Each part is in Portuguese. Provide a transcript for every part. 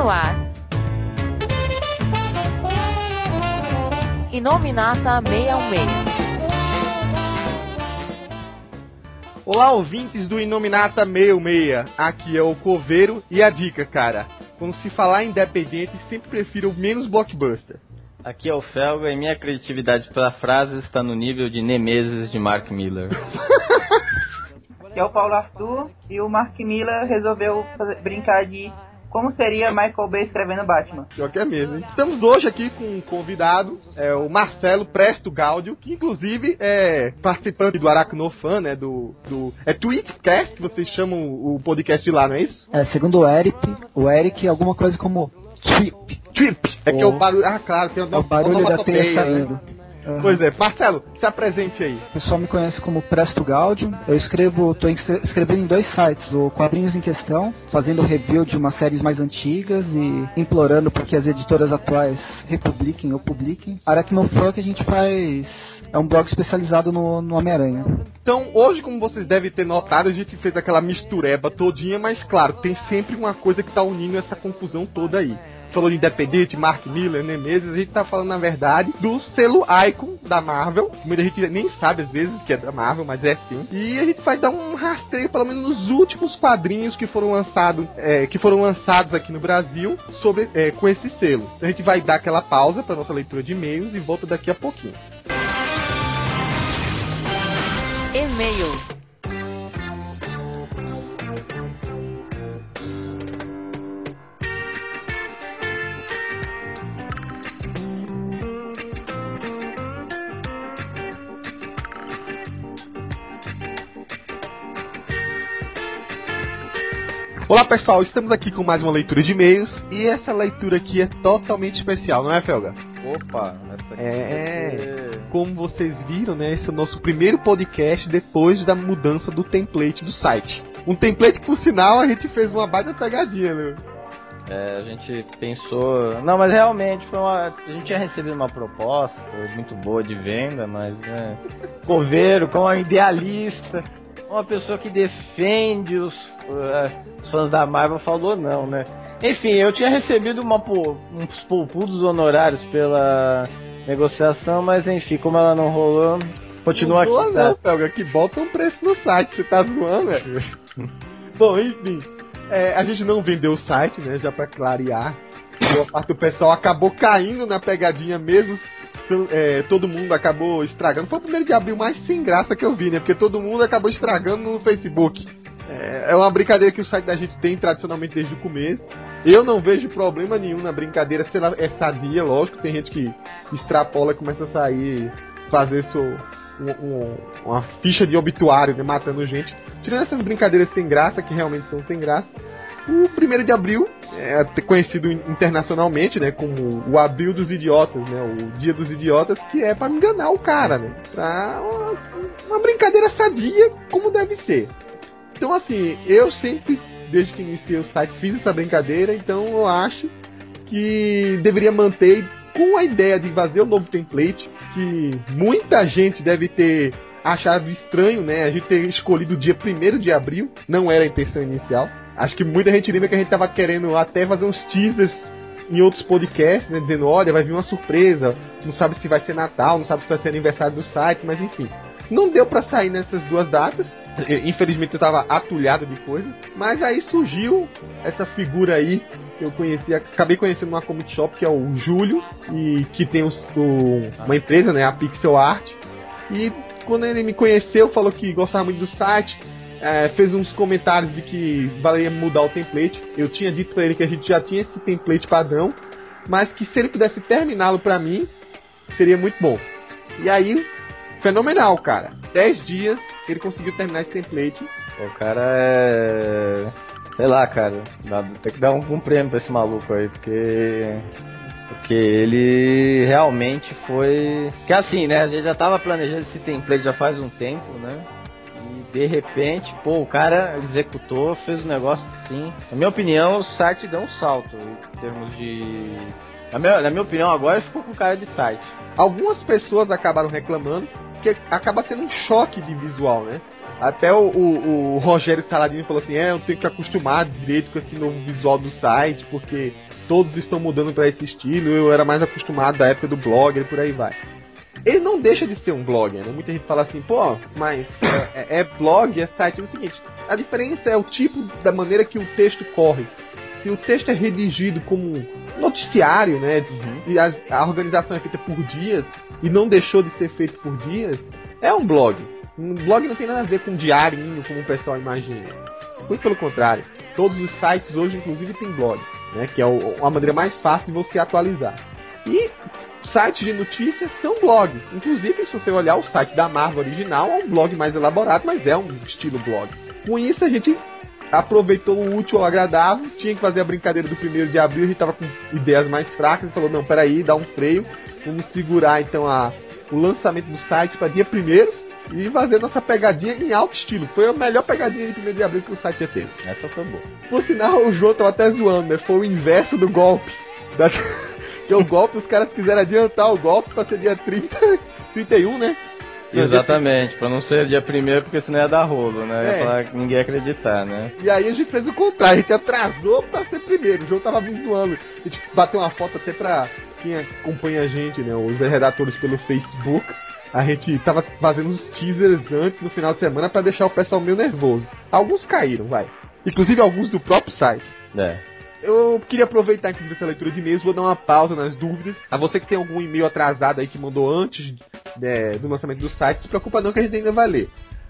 no ar. Inominata 616. Olá, ouvintes do Inominata 66. Aqui é o Coveiro e a dica, cara. Quando se falar independente, sempre prefiro menos blockbuster. Aqui é o Felga e minha criatividade para frases está no nível de Nemesis de Mark Miller. Aqui é o Paulo Arthur e o Mark Miller resolveu brincar de como seria Michael Bay escrevendo Batman. Pior que é mesmo, hein? Estamos hoje aqui com um convidado, é o Marcelo Presto Gaudio, que inclusive é participante do Aracnofan, né? Do, do. É Tweetcast, que vocês chamam o podcast de lá, não é isso? É, segundo o Eric, o Eric é alguma coisa como Trip. Trip! É que é o barulho. Ah, claro, tem o, É o barulho da saindo. né? Pois é, Marcelo, se apresente aí. O pessoal me conhece como Presto Gaudio. Eu escrevo, tô escre- escrevendo em dois sites, o Quadrinhos em Questão, fazendo review de umas séries mais antigas e implorando para que as editoras atuais republiquem ou publiquem. Aracnofan que a gente faz é um blog especializado no, no Homem-Aranha. Então, hoje, como vocês devem ter notado, a gente fez aquela mistureba todinha, mas claro, tem sempre uma coisa que tá unindo essa confusão toda aí. Falou de Independente, Mark Miller, Nemesis, a gente tá falando, na verdade, do selo Icon da Marvel. Muita gente nem sabe, às vezes, que é da Marvel, mas é sim. E a gente vai dar um rastreio, pelo menos, nos últimos quadrinhos que foram lançados, é, que foram lançados aqui no Brasil, sobre, é, com esse selo. Então a gente vai dar aquela pausa para nossa leitura de e-mails e volta daqui a pouquinho. E-mails. Olá pessoal, estamos aqui com mais uma leitura de e-mails e essa leitura aqui é totalmente especial, não é, Felga? Opa, essa aqui É. ser- Como vocês viram, né, esse é o nosso primeiro podcast depois da mudança do template do site. Um template que, por sinal, a gente fez uma baita pegadinha, né? É, a gente pensou. Não, mas realmente foi uma. A gente tinha recebido uma proposta muito boa de venda, mas né. Coveiro, como idealista, uma pessoa que defende os, os fãs da Marvel falou não, né? Enfim, eu tinha recebido uma, uns poupudos honorários pela negociação, mas enfim, como ela não rolou, continua não, aqui. não, Tá? Felga, que bota um preço no site, você tá zoando, velho? Bom, enfim, é, a gente não vendeu o site, né, já pra clarear. Boa parte do pessoal acabou caindo na pegadinha mesmo. É, todo mundo acabou estragando. Foi o primeiro de abril mais sem graça que eu vi, né? Porque todo mundo acabou estragando no Facebook. É, é uma brincadeira que o site da gente tem tradicionalmente desde o começo. Eu não vejo problema nenhum na brincadeira, se ela é sadia, lógico. Tem gente que extrapola e começa a sair, fazer seu, um- um- uma ficha de obituário, né, matando gente. Tirando essas brincadeiras sem graça, que realmente são sem graça. O 1 de abril é conhecido internacionalmente, né, como o abril dos idiotas, né, o dia dos idiotas, que é pra enganar o cara, né, pra uma, uma brincadeira sadia, como deve ser. Então, assim, eu sempre, desde que iniciei o site, fiz essa brincadeira, então eu acho que deveria manter com a ideia de fazer o novo template, que muita gente deve ter achado estranho, né? A gente ter escolhido o dia 1 de abril, não era a intenção inicial. Acho que muita gente lembra que a gente tava querendo até fazer uns teasers em outros podcasts, né? Dizendo, olha, vai vir uma surpresa, não sabe se vai ser Natal, não sabe se vai ser aniversário do site, mas enfim. Não deu pra sair nessas duas datas. Infelizmente eu tava atulhado de coisa. Mas aí surgiu essa figura aí que eu conheci, acabei conhecendo numa comic shop que é o Júlio e que tem o- uma empresa, né, a Pixel Art. E quando ele me conheceu, falou que gostava muito do site, eh, fez uns comentários de que valeria mudar o template. Eu tinha dito pra ele que a gente já tinha esse template padrão, mas que se ele pudesse terminá-lo pra mim, seria muito bom. E aí, fenomenal, cara. 10 dias ele conseguiu terminar esse template. O cara é. Sei lá, cara. dá- Tem que dar um, um prêmio pra esse maluco aí, porque. Porque ele realmente foi. Que assim, né? A gente já tava planejando esse template já faz um tempo, né? E de repente, pô, o cara executou, fez o negócio assim. Na minha opinião, o site deu um salto em termos de. Na minha, na minha opinião, agora ficou com cara de site. Algumas pessoas acabaram reclamando que acaba sendo um choque de visual, né? Até o, o, o Rogério Saladino falou assim: é, eu tenho que acostumar direito com esse novo visual do site, porque todos estão mudando para esse estilo. Eu era mais acostumado da época do blogger e por aí vai. Ele não deixa de ser um blogger, né? Muita gente fala assim, pô, mas é, é, é blog, é site. É o seguinte: a diferença é o tipo da maneira que o texto corre. Se o texto é redigido como noticiário, né? E a, a organização é feita por dias e não deixou de ser feito por dias, é um blog. Um blog não tem nada a ver com um diarinho, como o pessoal imagina. Muito pelo contrário. Todos os sites hoje, inclusive, tem blog, né? Que é uma maneira mais fácil de você atualizar. E sites de notícias são blogs. Inclusive, se você olhar o site da Marvel original, é um blog mais elaborado, mas é um estilo blog. Com isso, a gente aproveitou o útil ao agradável, tinha que fazer a brincadeira do primeiro de abril, a gente tava com ideias mais fracas falou, não, peraí, dá um freio, vamos segurar então a, o lançamento do site para dia primeiro e fazer nossa pegadinha em alto estilo. Foi a melhor pegadinha de primeiro de abril que o site já teve. Essa foi boa. Por sinal, o João tava até zoando, né? Foi o inverso do golpe. Da... que o golpe, os caras quiseram adiantar o golpe pra ser dia 30, 31, né? Exatamente, pra não ser dia primeiro, porque senão ia dar rolo, né? É. Pra ninguém acreditar, né? E aí a gente fez o contrário, a gente atrasou pra ser primeiro, o jogo tava me zoando. A gente bateu uma foto até pra quem acompanha a gente, né? Os redatores pelo Facebook. A gente tava fazendo os teasers antes, no final de semana, para deixar o pessoal meio nervoso. Alguns caíram, vai. Inclusive alguns do próprio site. É. Eu queria aproveitar, inclusive, essa leitura de e-mails, vou dar uma pausa nas dúvidas. A você que tem algum e-mail atrasado aí que mandou antes né, do lançamento do site, se preocupa não que a gente ainda vai ler.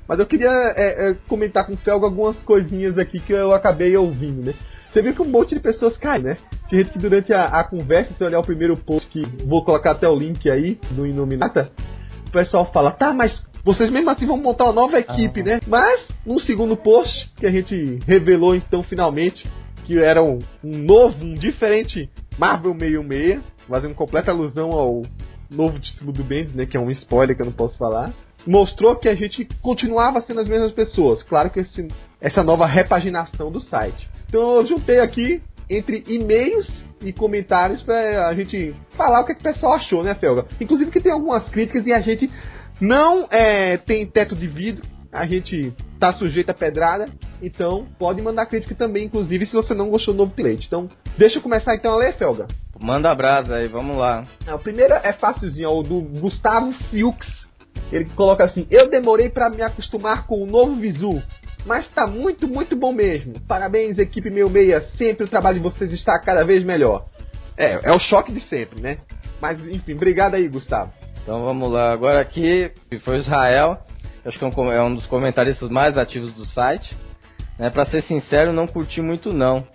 Mas eu queria é, é, comentar com o Felgo algumas coisinhas aqui que eu acabei ouvindo, né? Você viu que um monte de pessoas caem, né? Tinha gente que durante a, a conversa, se olhar o primeiro post, que vou colocar até o link aí no Inuminata, o pessoal fala, tá, mas vocês mesmo assim vão montar uma nova equipe, ah. né? Mas, no segundo post, que a gente revelou então finalmente, que era um, um novo, um diferente Marvel 66, fazendo completa alusão ao novo título do Bendis, né, que é um spoiler que eu não posso falar, mostrou que a gente continuava sendo as mesmas pessoas. Claro que esse, essa nova repaginação do site. Então eu juntei aqui entre e-mails e comentários para a gente falar o que, é que, o pessoal achou, né, Felga? Inclusive que tem algumas críticas e a gente não é, tem teto de vidro, a gente tá sujeito a pedrada, então pode mandar crítica também, inclusive se você não gostou do novo plate. Então, deixa eu começar então a ler, Felga. Manda brasa aí, vamos lá. É, o primeiro é fácilzinho, é o do Gustavo Fiux. Ele coloca assim: Eu demorei para me acostumar com o novo visu, mas tá muito, muito bom mesmo. Parabéns, equipe meu meia, sempre o trabalho de vocês está cada vez melhor. É, é o choque de sempre, né? Mas enfim, obrigado aí, Gustavo. Então vamos lá, agora aqui foi Israel acho que é um, é um dos comentaristas mais ativos do site. Né? Para ser sincero, não curti muito não,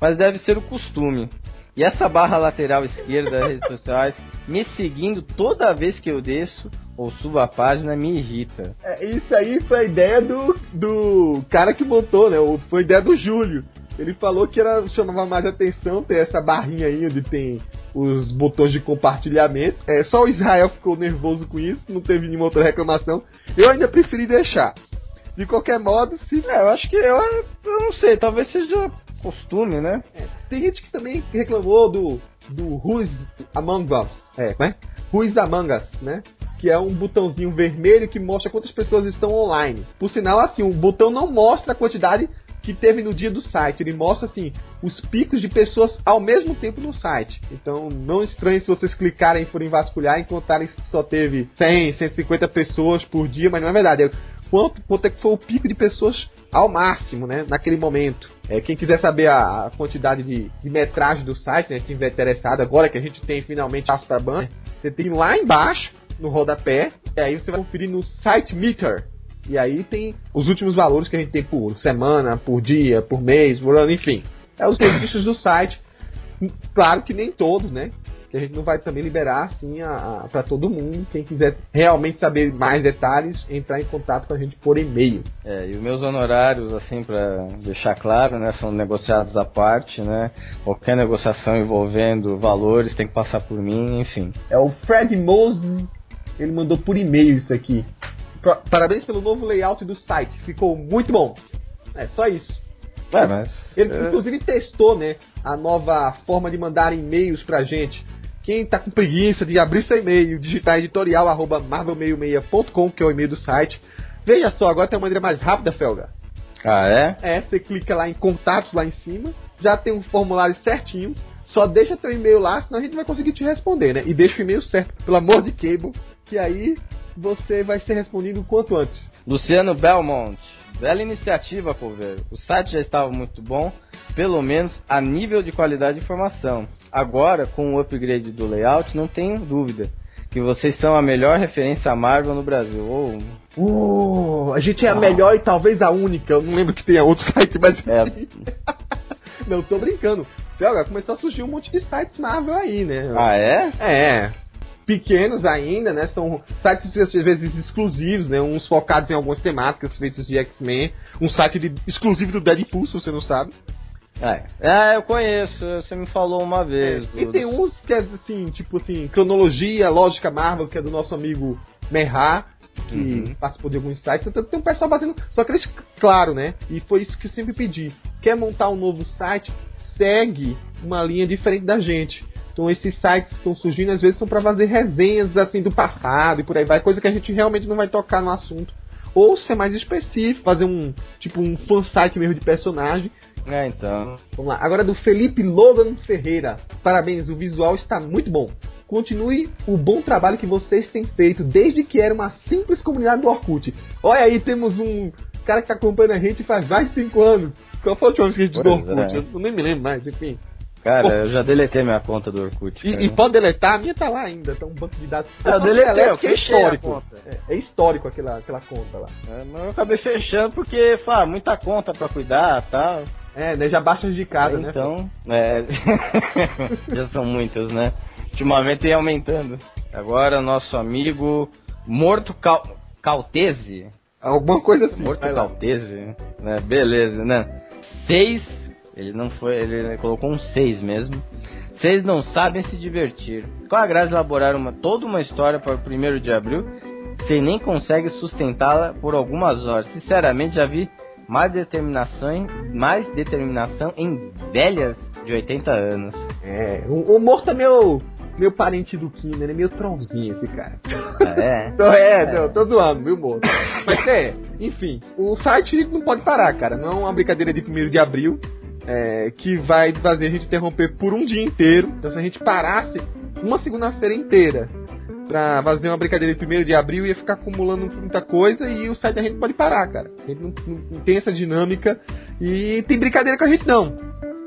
mas deve ser o costume. E essa barra lateral esquerda das redes sociais me seguindo toda vez que eu desço ou subo a página me irrita. É, isso aí foi a ideia do, do cara que montou, né? Foi a ideia do Júlio. Ele falou que era, chamava mais atenção ter essa barrinha aí onde tem os botões de compartilhamento. É, só o Israel ficou nervoso com isso, não teve nenhuma outra reclamação. Eu ainda preferi deixar. De qualquer modo, se. É, eu acho que eu, eu não sei, talvez seja costume, né? É, tem gente que também reclamou do, do Who's Among Us. É, né? Who's Among Us, né? Que é um botãozinho vermelho que mostra quantas pessoas estão online. Por sinal, assim, o botão não mostra a quantidade que teve no dia do site. Ele mostra assim os picos de pessoas ao mesmo tempo no site. Então não estranhe se vocês clicarem e forem vasculhar e encontrarem que só teve 100, 150 pessoas por dia, mas não é verdade. É quanto, quanto é que foi o pico de pessoas ao máximo, né, naquele momento. É, quem quiser saber a, a quantidade de, de, metragem do site, né, estiver interessado, agora que a gente tem finalmente passo para banda, você tem lá embaixo, no rodapé, e aí você vai conferir no Site Meter, e aí tem os últimos valores que a gente tem por semana, por dia, por mês, por ano, enfim. É os registros do site. Claro que nem todos, né? Que a gente não vai também liberar assim para todo mundo. Quem quiser realmente saber mais detalhes, entrar em contato com a gente por e-mail. É, e os meus honorários, assim, para deixar claro, né, são negociados à parte, né? Qualquer negociação envolvendo valores tem que passar por mim, enfim. É o Fred Moses, ele mandou por e-mail isso aqui. Parabéns pelo novo layout do site, ficou muito bom. É só isso. É, mas, Ele é... inclusive testou, né, a nova forma de mandar e-mails pra gente. Quem tá com preguiça de abrir seu e-mail, digitar editorial arroba marvel66.com, que é o e-mail do site, Veja só, agora tem uma maneira mais rápida, Felga. Ah, é? É, você clica lá em contatos lá em cima, já tem um formulário certinho. Só deixa teu e-mail lá, senão a gente não vai conseguir te responder, né? E deixa o e-mail certo, pelo amor de cable, que aí você vai ser respondido o quanto antes. Luciano Belmont. Bela iniciativa, Coveiro. O site já estava muito bom, pelo menos a nível de qualidade de informação. Agora, com o upgrade do layout, não tenho dúvida que vocês são a melhor referência a Marvel no Brasil. Oh, Uh, a gente é a melhor e talvez a única. Eu não lembro que tenha outro site, mas. É. não, tô brincando. Felga, começou a surgir um monte de sites Marvel aí, né? ah, é? É. Pequenos ainda, né? São sites às vezes exclusivos, né? Uns focados em algumas temáticas feitos de X-Men. Um site de- exclusivo do Deadpool, se você não sabe. É. É, eu conheço. Você me falou uma vez. E do- tem uns que é assim, tipo assim, cronologia, lógica Marvel, que é do nosso amigo Merra, que Uhum. participou de alguns sites. Então tem um pessoal batendo. Só que eles, claro, né? E foi isso que eu sempre pedi. Quer montar um novo site? Segue uma linha diferente da gente. Então esses sites que estão surgindo às vezes são para fazer resenhas assim do passado e por aí vai, coisa que a gente realmente não vai tocar no assunto. Ou ser mais específico, fazer um tipo um fan site mesmo de personagem É, então. Vamos lá. Agora do Felipe Logan Ferreira. Parabéns, o visual está muito bom. Continue o bom trabalho que vocês têm feito desde que era uma simples comunidade do Orkut. Olha aí, temos um cara que está acompanhando a gente faz mais de 5 anos. Qual foi a última vez que a gente Pois Orkut? é. Eu nem me lembro mais, enfim. Cara, eu já deletei minha conta do Orkut. E, e pode deletar, a minha tá lá ainda, tá um banco de dados. Eu só deletei, deleto eu que é histórico. conta. É, é histórico aquela, aquela conta lá. É, mas eu acabei fechando porque, fala, muita conta pra cuidar e tal. É, né? Já baixa de casa, né? então, é. já são muitas, né? Ultimamente tem aumentando. Agora, nosso amigo Morto Cal... Caltese. Alguma coisa assim. Morto. Caltese, né? Beleza, né? Seis. Ele não foi. Ele colocou um seis mesmo. Vocês não sabem se divertir. Qual a graça de elaborar uma, toda uma história para o primeiro de abril? Você nem consegue sustentá-la por algumas horas. Sinceramente, já vi mais determinação, em- mais determinação em velhas de 80 anos. É, o, Morto é meu, meu parente do Kina, ele é meio trollzinho esse cara. É? Tô, é, Tô, tô zoando, viu, Morto? Mas é, enfim, o site não pode parar, cara. Não é uma brincadeira de 1 de abril é, que vai fazer a gente interromper por um dia inteiro. Então, se a gente parasse uma segunda-feira inteira pra fazer uma brincadeira de 1 de abril, ia ficar acumulando muita coisa e o site da gente pode parar, cara. A gente não, não- não tem essa dinâmica e tem brincadeira com a gente, não.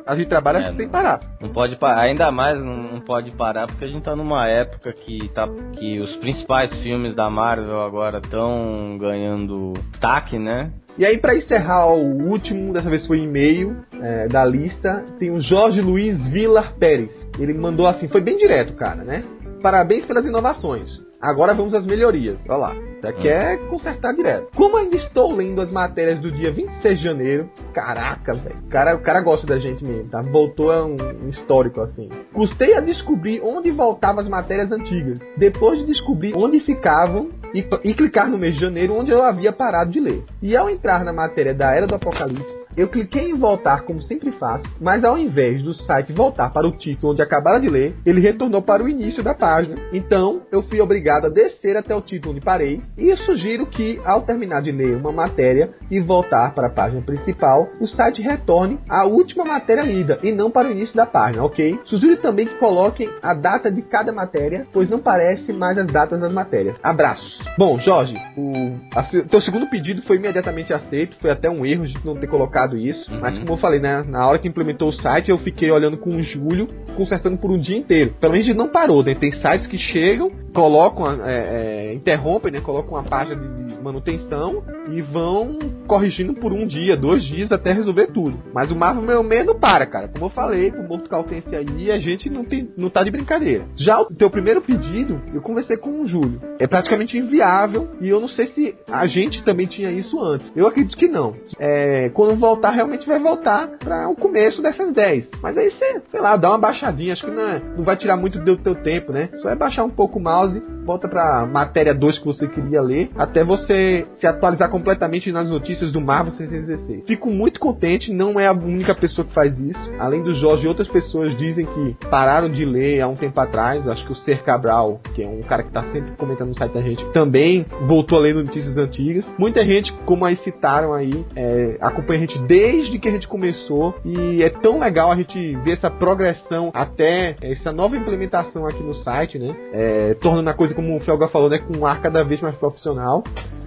A gente trabalha É, sem parar. Não pode parar, ainda mais não, não pode parar porque a gente tá numa época que tá que os principais filmes da Marvel agora estão ganhando destaque, né? E aí, pra encerrar o último, dessa vez foi e-mail é, da lista, tem o Jorge Luiz Vilar Pérez. Ele mandou assim, foi bem direto, cara, né? Parabéns pelas inovações. Agora vamos às melhorias. Olha lá. Já quer consertar direto. Como ainda estou lendo as matérias do dia 26 de janeiro, caraca, velho. Cara, o cara gosta da gente mesmo, tá? Voltou a um, um histórico assim. Custei a descobrir onde voltavam as matérias antigas. Depois de descobrir onde ficavam e, e clicar no mês de janeiro, onde eu havia parado de ler. E ao entrar na matéria da Era do Apocalipse, eu cliquei em voltar como sempre faço, mas ao invés do site voltar para o título onde acabara de ler, ele retornou para o início da página. Então, eu fui obrigado a descer até o título onde parei, e sugiro que, ao terminar de ler uma matéria e voltar para a página principal, o site retorne à última matéria lida e não para o início da página, ok? Sugiro também que coloquem a data de cada matéria, pois não parece mais as datas das matérias. Abraços. Bom, Jorge, o a teu segundo pedido foi imediatamente aceito, foi até um erro de não ter colocado isso, Uhum. mas como eu falei, né, na hora que implementou o site, eu fiquei olhando com o Júlio, consertando por um dia inteiro. Pelo menos a gente não parou, né? Tem sites que chegam, colocam, é, é, interrompem, né? Colocam uma página de, de manutenção e vão corrigindo por um dia, dois dias até resolver tudo. Mas o Marvel meu meio não para, cara. Como eu falei, pro Morto Caltense aí, a gente não, tem, não tá de brincadeira. Já o teu primeiro pedido, eu conversei com o Júlio. É praticamente inviável e eu não sei se a gente também tinha isso antes. Eu acredito que não. É, quando voltar, realmente vai voltar para o começo dessas 10. Mas aí você, sei lá, dá uma baixadinha. Acho que não, é- não vai tirar muito do teu tempo, né? Só é baixar um pouco o mouse, volta pra matéria 2 que você queria ler, até você se atualizar completamente nas notícias do Marvel 616. Fico muito contente, não é a única pessoa que faz isso. Além do Jorge, outras pessoas dizem que pararam de ler há um tempo atrás. Acho que o Ser Cabral, que é um cara que tá sempre comentando no site da gente, também voltou a ler notícias antigas. Muita gente, como aí citaram aí, é, acompanha a gente desde que a gente começou e é tão legal a gente ver essa progressão até essa nova implementação aqui no site, né? É, tornando a coisa, como o Felga falou, né, com um ar cada vez mais profissional.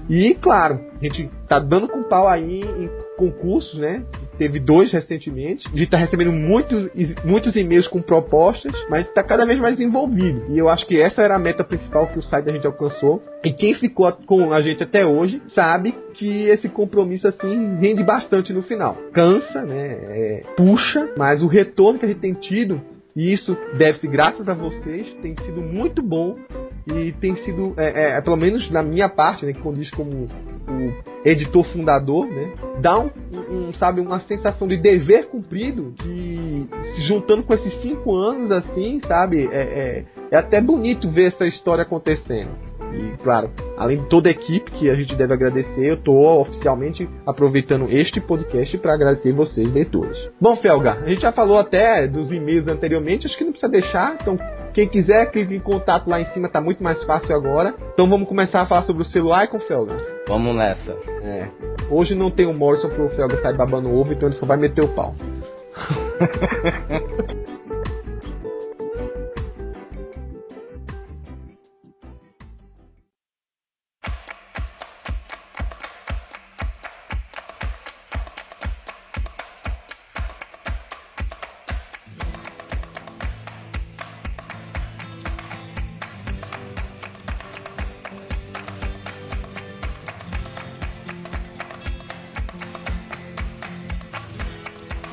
E, claro, a gente tá dando com pau aí em concursos, né? Teve dois recentemente. A gente tá recebendo muito, muitos e-mails com propostas, mas tá cada vez mais envolvido. E eu acho que essa era a meta principal que o site da gente alcançou. E quem ficou com a gente até hoje sabe que esse compromisso assim rende bastante no final. Cansa, né? É, puxa, mas o retorno que a gente tem tido e isso deve-se graças a vocês, tem sido muito bom e tem sido, é, é, pelo menos na minha parte, né, que condiz como o editor fundador, né, dá um, um, sabe, uma sensação de dever cumprido que se juntando com esses cinco anos assim, sabe, é, é, é até bonito ver essa história acontecendo. E, claro, além de toda a equipe que a gente deve agradecer, eu estou oficialmente aproveitando este podcast para agradecer vocês, leitores. Bom, Felga, a gente já falou até dos e-mails anteriormente, acho que não precisa deixar, então quem quiser, clique em contato lá em cima, tá muito mais fácil agora. Então vamos começar a falar sobre o celular com Felga. Vamos nessa. É. Hoje não tem o Morrison pro Felga sair babando ovo, então ele só vai meter o pau.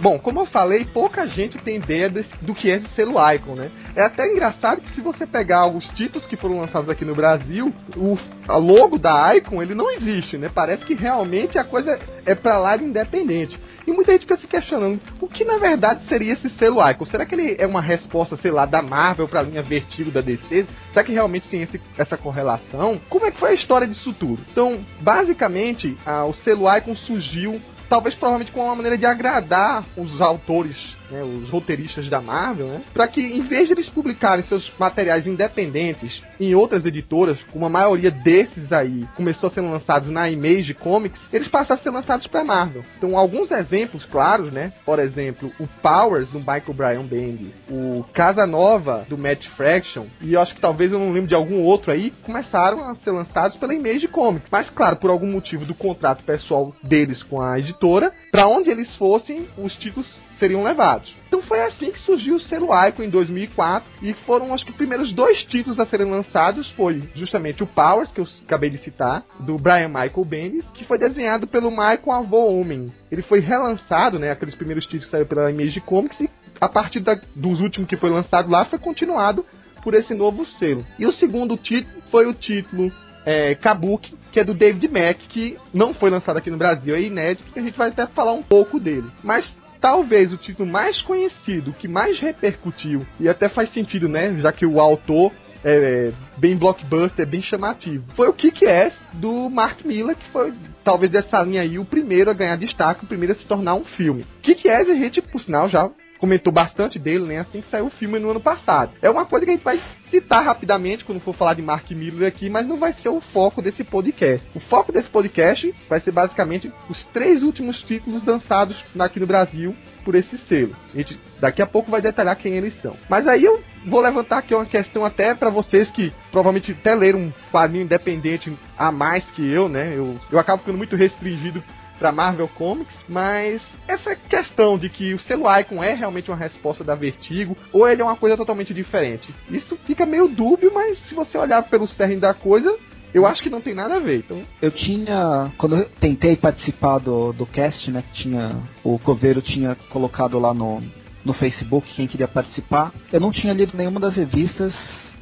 Bom, como eu falei, pouca gente tem ideia desse, do que é esse selo Icon, né? É até engraçado que se você pegar os títulos que foram lançados aqui no Brasil, o logo da Icon, ele não existe, né? Parece que realmente a coisa é pra lá de independente. E muita gente fica se questionando o que na verdade seria esse selo Icon. Será que ele é uma resposta, sei lá, da Marvel pra linha Vertigo da DC? Será que realmente tem esse, essa correlação? Como é que foi a história disso tudo? Então, basicamente, a, o selo Icon surgiu talvez provavelmente com uma maneira de agradar os autores né, os roteiristas da Marvel, né, para que em vez de eles publicarem seus materiais independentes em outras editoras, como a maioria desses aí começou a ser lançados na Image Comics, eles passaram a ser lançados para Marvel. Então, alguns exemplos claros, né, por exemplo, o Powers do Michael Bryan Bendis, o Casa Nova do Matt Fraction, e eu acho que talvez eu não lembro de algum outro aí, começaram a ser lançados pela Image Comics. Mas claro, por algum motivo do contrato pessoal deles com a editora, para onde eles fossem, os títulos seriam levados. Então foi assim que surgiu o selo Icon em 2004 e foram acho que os primeiros dois títulos a serem lançados foi justamente o Powers que eu acabei de citar do Brian Michael Bendis que foi desenhado pelo Michael Avô Homem. Ele foi relançado, né? Aqueles primeiros títulos que saíram pela Image Comics e a partir da, dos últimos que foi lançado lá foi continuado por esse novo selo. E o segundo título foi o título é, Kabuki, que é do David Mack, que não foi lançado aqui no Brasil, é inédito, e a gente vai até falar um pouco dele. Mas talvez o título mais conhecido, que mais repercutiu, e até faz sentido, né? Já que o autor é bem blockbuster, bem chamativo. Foi o Kick-Ass do Mark Miller, que foi, talvez dessa linha aí, o primeiro a ganhar destaque, o primeiro a se tornar um filme. Kick-Ass a gente, por sinal, já comentou bastante dele, né? Assim que saiu o filme no ano passado. É uma coisa que a gente vai citar rapidamente quando for falar de Mark Miller aqui, mas não vai ser o foco desse podcast. O foco desse podcast vai ser basicamente os três últimos títulos lançados aqui no Brasil por esse selo. A gente daqui a pouco vai detalhar quem eles são. Mas aí eu vou levantar aqui uma questão até para vocês que provavelmente até leram um quadrinho independente a mais que eu, né? Eu, eu acabo ficando muito restringido para Marvel Comics, mas essa questão de que o selo Icon é realmente uma resposta da Vertigo ou ele é uma coisa totalmente diferente. Isso fica meio dúbio, mas se você olhar pelo cerne da coisa, eu acho que não tem nada a ver. Então... Eu tinha. Quando eu tentei participar do, do cast, né? Que tinha. O Coveiro tinha colocado lá no, no Facebook quem queria participar. Eu não tinha lido nenhuma das revistas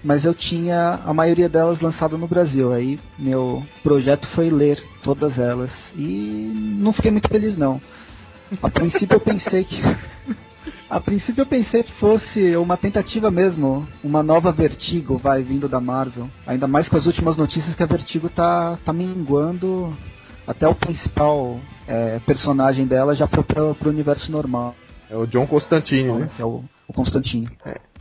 mas eu tinha a maioria delas lançada no Brasil. Aí meu projeto foi ler todas elas e não fiquei muito feliz não. A princípio eu pensei que A princípio eu pensei que fosse uma tentativa mesmo, uma nova Vertigo vai vindo da Marvel. Ainda mais com as últimas notícias que a Vertigo tá, tá minguando até o principal é, personagem dela já pro, pro universo normal. É o John Constantine, né? É o, o Constantine.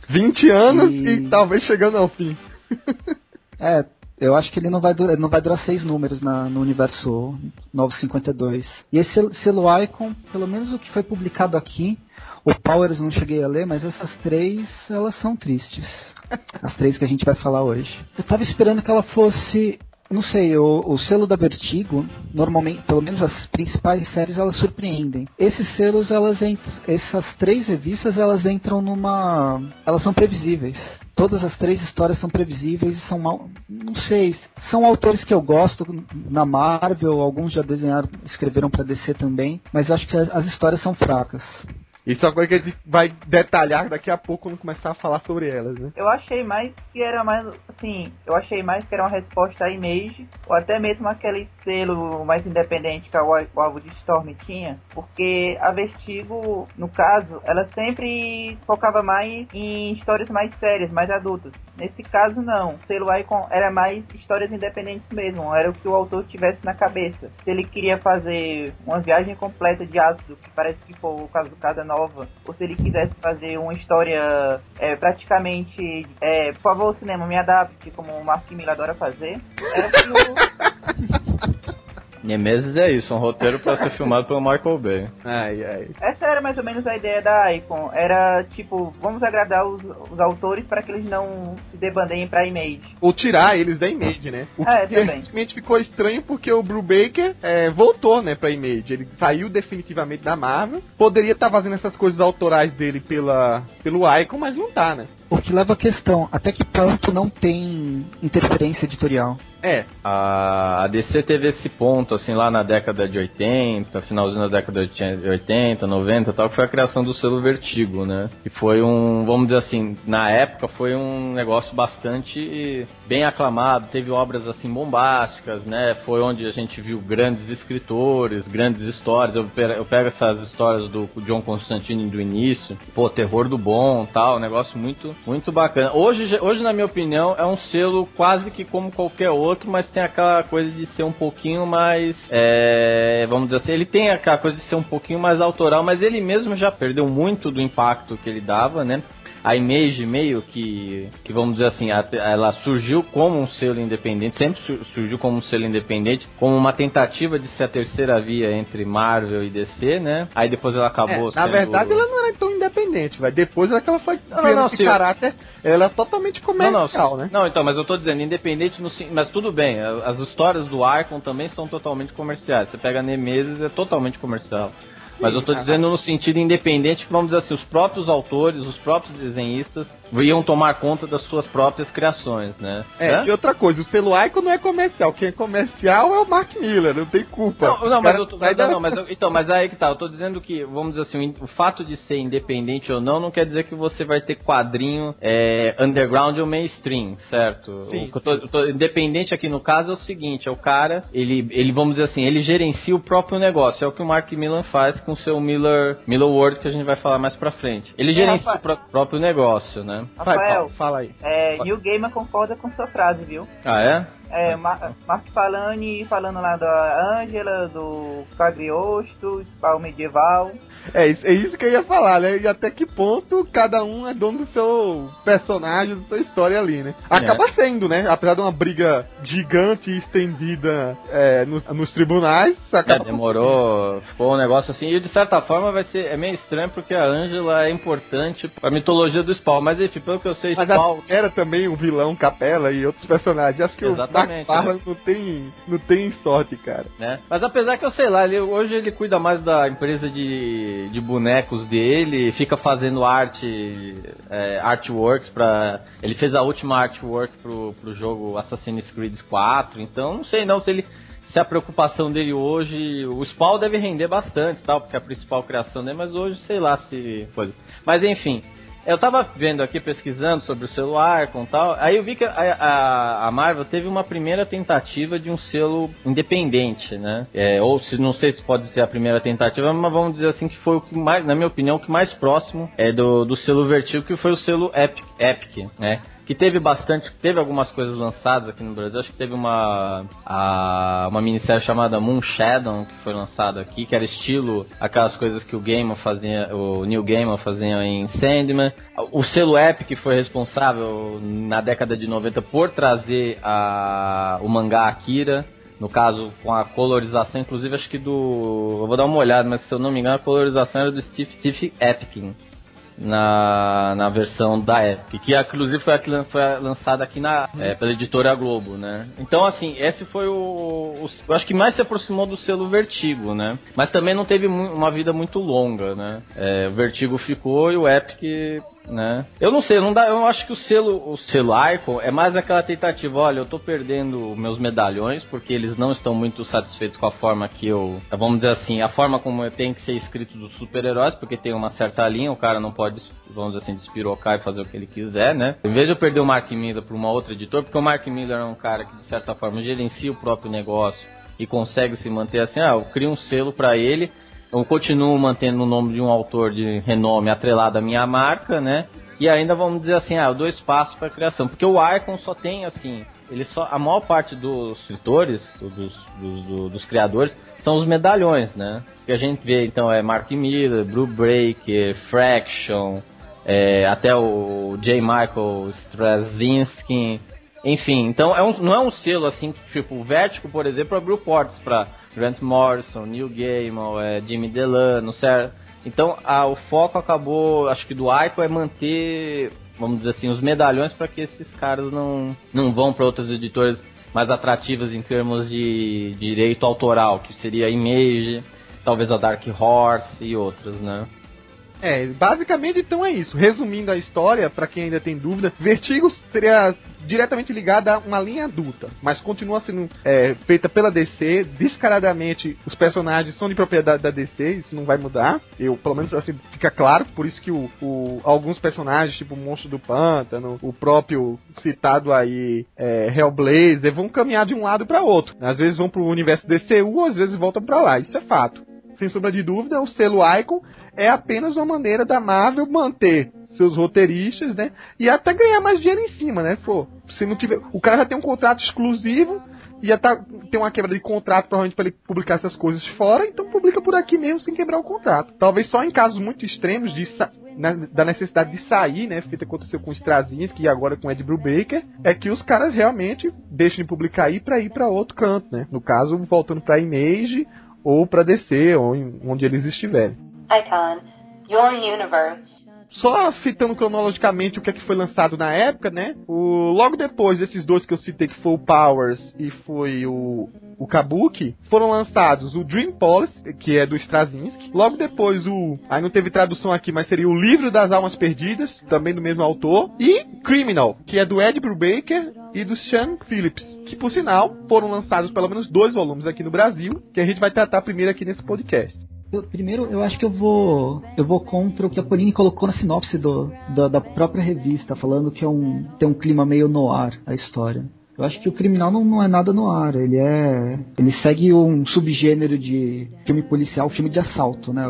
20 anos e... E- talvez chegando ao fim. É, eu acho que ele não vai durar, não vai durar seis números na, no universo 952. E esse sel- selo Icon, pelo menos o que foi publicado aqui, o Powers não cheguei a ler, mas essas três, elas são tristes. As três que a gente vai falar hoje. Eu tava esperando que ela fosse. Não sei, o, o selo da Vertigo, normalmente, pelo menos as principais séries, elas surpreendem. Esses selos, elas essas três revistas, elas entram numa. Elas são previsíveis. Todas as três histórias são previsíveis e são mal. Não sei. São autores que eu gosto na Marvel, alguns já desenharam, escreveram pra DC também, mas acho que as histórias são fracas. Isso é uma coisa que a gente vai detalhar daqui a pouco quando começar a falar sobre elas, né? Eu achei mais que era mais, assim, eu achei mais que era uma resposta a Image, ou até mesmo aquele selo mais independente que o Alvo de Storm tinha, porque a Vertigo, no caso, ela sempre focava mais em histórias mais sérias, mais adultas. Nesse caso, não. O selo Icon era mais histórias independentes mesmo, era o que o autor tivesse na cabeça. Se ele queria fazer uma viagem completa de ácido, que parece que foi o caso do Casa Nova, ou se ele quisesse fazer uma história é, praticamente, é, por favor, cinema, me adapte, como o Mark Miller adora fazer, era que o, Nemesis é isso, um roteiro pra ser filmado pelo Michael Bay. Ai, ai. Essa era mais ou menos a ideia da Icon. Era tipo, vamos agradar os, os autores para que eles não se debandeiem pra Image. Ou tirar eles da Image, né? O É, que também. recentemente ficou estranho porque o Brubaker é, voltou, né, pra Image. Ele saiu definitivamente da Marvel. Poderia estar fazendo essas coisas autorais dele pela, pelo Icon, mas não tá, né? O que leva à questão, até que ponto não tem interferência editorial? É, A, DC teve esse ponto, assim, lá na década de 80, finalzinho da década de 80, 90 e tal, que foi a criação do selo Vertigo, né? Que foi um, vamos dizer assim, na época foi um negócio bastante bem aclamado, teve obras, assim, bombásticas, né? Foi onde a gente viu grandes escritores, grandes histórias. Eu, eu pego essas histórias do John Constantine do início, pô, terror do bom tal, um negócio muito, muito bacana. Hoje, hoje, na minha opinião, é um selo quase que como qualquer outro, mas tem aquela coisa de ser um pouquinho mais, é, vamos dizer assim, ele tem aquela coisa de ser um pouquinho mais autoral, mas ele mesmo já perdeu muito do impacto que ele dava, né? A Image meio que, que vamos dizer assim, a- ela surgiu como um selo independente, sempre su- surgiu como um selo independente, como uma tentativa de ser a terceira via entre Marvel e DC, né? Aí depois ela acabou É, na sendo... verdade ela não era tão independente, vai. Depois é que ela foi Não, criando não, esse caráter, ela é totalmente comercial, não, né? Não, então, mas eu tô dizendo, independente no Mas tudo bem, as histórias do Icon também são totalmente comerciais. Você pega Nemesis, é totalmente comercial. Mas eu tô ah. dizendo no sentido independente que, vamos dizer assim, os próprios autores, os próprios desenhistas iam tomar conta das suas próprias criações, né? É, e outra coisa, o selo Icon não é comercial. Quem é comercial é o Mark Miller, não tem culpa. Não, não, mas eu tô, sai não, da- não, mas eu- então, mas aí que tá, eu tô dizendo que, vamos dizer assim, o fato de ser independente ou não, não quer dizer que você vai ter quadrinho é, underground ou mainstream, certo? Sim, o tô, tô- independente aqui no caso é o seguinte, é o cara, ele, ele, vamos dizer assim, ele gerencia o próprio negócio, é o que o Mark Millan faz com o seu Miller, Miller World, que a gente vai falar mais pra frente. Ele gerencia Rafa- o pró- próprio negócio, né? Vai, Rafael, Paulo, fala aí. é, New Gamer concorda com sua frase, viu? Ah, é? É, Ma Marcos Falani falando lá da Ângela, do Cagriosto, Pau Medieval. É isso, é isso que eu ia falar, né? E até que ponto cada um é dono do seu personagem, da sua história ali, né? Acaba sendo, né? Apesar de uma briga gigante e estendida é, nos, nos tribunais, É, acaba demorou, ficou um negócio assim, e de certa forma vai ser, é meio estranho porque a Ângela é importante pra mitologia do Spawn, mas enfim, pelo que eu sei, Mas Spawn... era também o vilão Capela e outros personagens. Acho que Exatamente, o Mark Farland não tem, não tem sorte, cara. Né? Mas apesar que eu sei lá, ele, hoje ele cuida mais da empresa de, de bonecos dele, fica fazendo arte, é, artworks pra. Ele fez a última artwork pro, pro jogo Assassin's Creed 4, então não sei não se ele. Se a preocupação dele hoje. O Spawn deve render bastante, tal, porque é a principal criação dele, mas hoje sei lá se. Coisa. Mas enfim. Eu tava vendo aqui, pesquisando sobre o selo Icon e tal, aí eu vi que a, a, a, Marvel teve uma primeira tentativa de um selo independente, né? É, ou se não sei se pode ser a primeira tentativa, mas vamos dizer assim que foi o que mais, na minha opinião, o que mais próximo é do, do selo Vertigo, que foi o selo Epic, Epic né? Que teve bastante, teve algumas coisas lançadas aqui no Brasil. Acho que teve uma a, uma minissérie chamada Moon Shadow que foi lançada aqui, que era estilo aquelas coisas que o Gamer fazia, o New Gamer fazia em Sandman. O selo Epic foi responsável na década de 90 por trazer a, o mangá Akira no caso, com a colorização, inclusive acho que do. Eu vou dar uma olhada, mas se eu não me engano, a colorização era do Steve, Steve Epkin na, na versão da Epic, que inclusive foi, aqui, foi lançada aqui na, é, pela editora Globo, né? Então, assim, esse foi o, o, Eu acho que mais se aproximou do selo Vertigo, né? Mas também não teve uma vida muito longa, né? É, o Vertigo ficou e o Epic né? Eu não sei, não dá, eu acho que o selo, o selo Icon é mais aquela tentativa, olha, eu tô perdendo meus medalhões porque eles não estão muito satisfeitos com a forma que eu, vamos dizer assim, a forma como tem que ser escrito dos super-heróis, porque tem uma certa linha, o cara não pode, vamos dizer assim, despirocar e fazer o que ele quiser, né? Em vez de eu perder o Mark Miller para uma outra editora, porque o Mark Miller é um cara que de certa forma gerencia o próprio negócio e consegue se manter assim, ah, eu crio um selo para ele eu continuo mantendo o nome de um autor de renome atrelado à minha marca, né? E ainda vamos dizer assim, ah, eu dou espaço para criação, porque o Icon só tem assim, ele só a maior parte dos escritores, dos, dos, dos criadores são os medalhões, né? Que a gente vê então é Mark Miller, Blue Breaker, Fraction, é, até o J. Michael Straczynski, enfim, então é um, não é um selo assim que tipo o Vertigo, por exemplo, abriu portas para Grant Morrison, Neil Gaiman, é, Jimmy Delano, certo? Então a, o foco acabou, acho que do Aiko é manter, vamos dizer assim, os medalhões para que esses caras não, não vão para outras editoras mais atrativas em termos de direito autoral, que seria a Image, talvez a Dark Horse e outras, né? É, basicamente então é isso. Resumindo a história, para quem ainda tem dúvida, Vertigo seria diretamente ligada a uma linha adulta, mas continua sendo é, feita pela DC. Descaradamente, os personagens são de propriedade da DC, isso não vai mudar. Eu, pelo menos assim, fica claro. Por isso que o, o alguns personagens, tipo o Monstro do Pântano, o próprio citado aí é, Hellblazer, vão caminhar de um lado para outro. Às vezes vão pro universo DCU, às vezes voltam para lá. Isso é fato sem sombra de dúvida, o selo Icon é apenas uma maneira da Marvel manter seus roteiristas, né? E até ganhar mais dinheiro em cima, né? Pô, se não tiver, o cara já tem um contrato exclusivo e já tá, tem uma quebra de contrato provavelmente para ele publicar essas coisas fora, então publica por aqui mesmo sem quebrar o contrato. Talvez só em casos muito extremos de né, da necessidade de sair, né, feito aconteceu com os Strazinhos, que agora com Ed Brubaker, é que os caras realmente deixam de publicar aí para ir para outro canto, né? No caso, voltando para Image ou para DC, ou onde eles estiverem. Icon, Your Universe. Só citando cronologicamente o que, é que foi lançado na época, né? O, logo depois desses dois que eu citei, que foi o Powers e foi o, o Kabuki, foram lançados o Dream Policy, que é do Straczynski. Logo depois o. Aí não teve tradução aqui, mas seria o Livro das Almas Perdidas, também do mesmo autor. E Criminal, que é do Ed Brubaker e do Sean Phillips, que por sinal foram lançados pelo menos dois volumes aqui no Brasil, que a gente vai tratar primeiro aqui nesse podcast. Eu, primeiro, eu acho que eu vou eu vou contra o que a Pauline colocou na sinopse do, da, da própria revista, falando que é um, tem um clima meio noir a história. Eu acho que o criminal não, não é nada no ar, ele é. Ele segue um subgênero de filme policial, filme de assalto, né?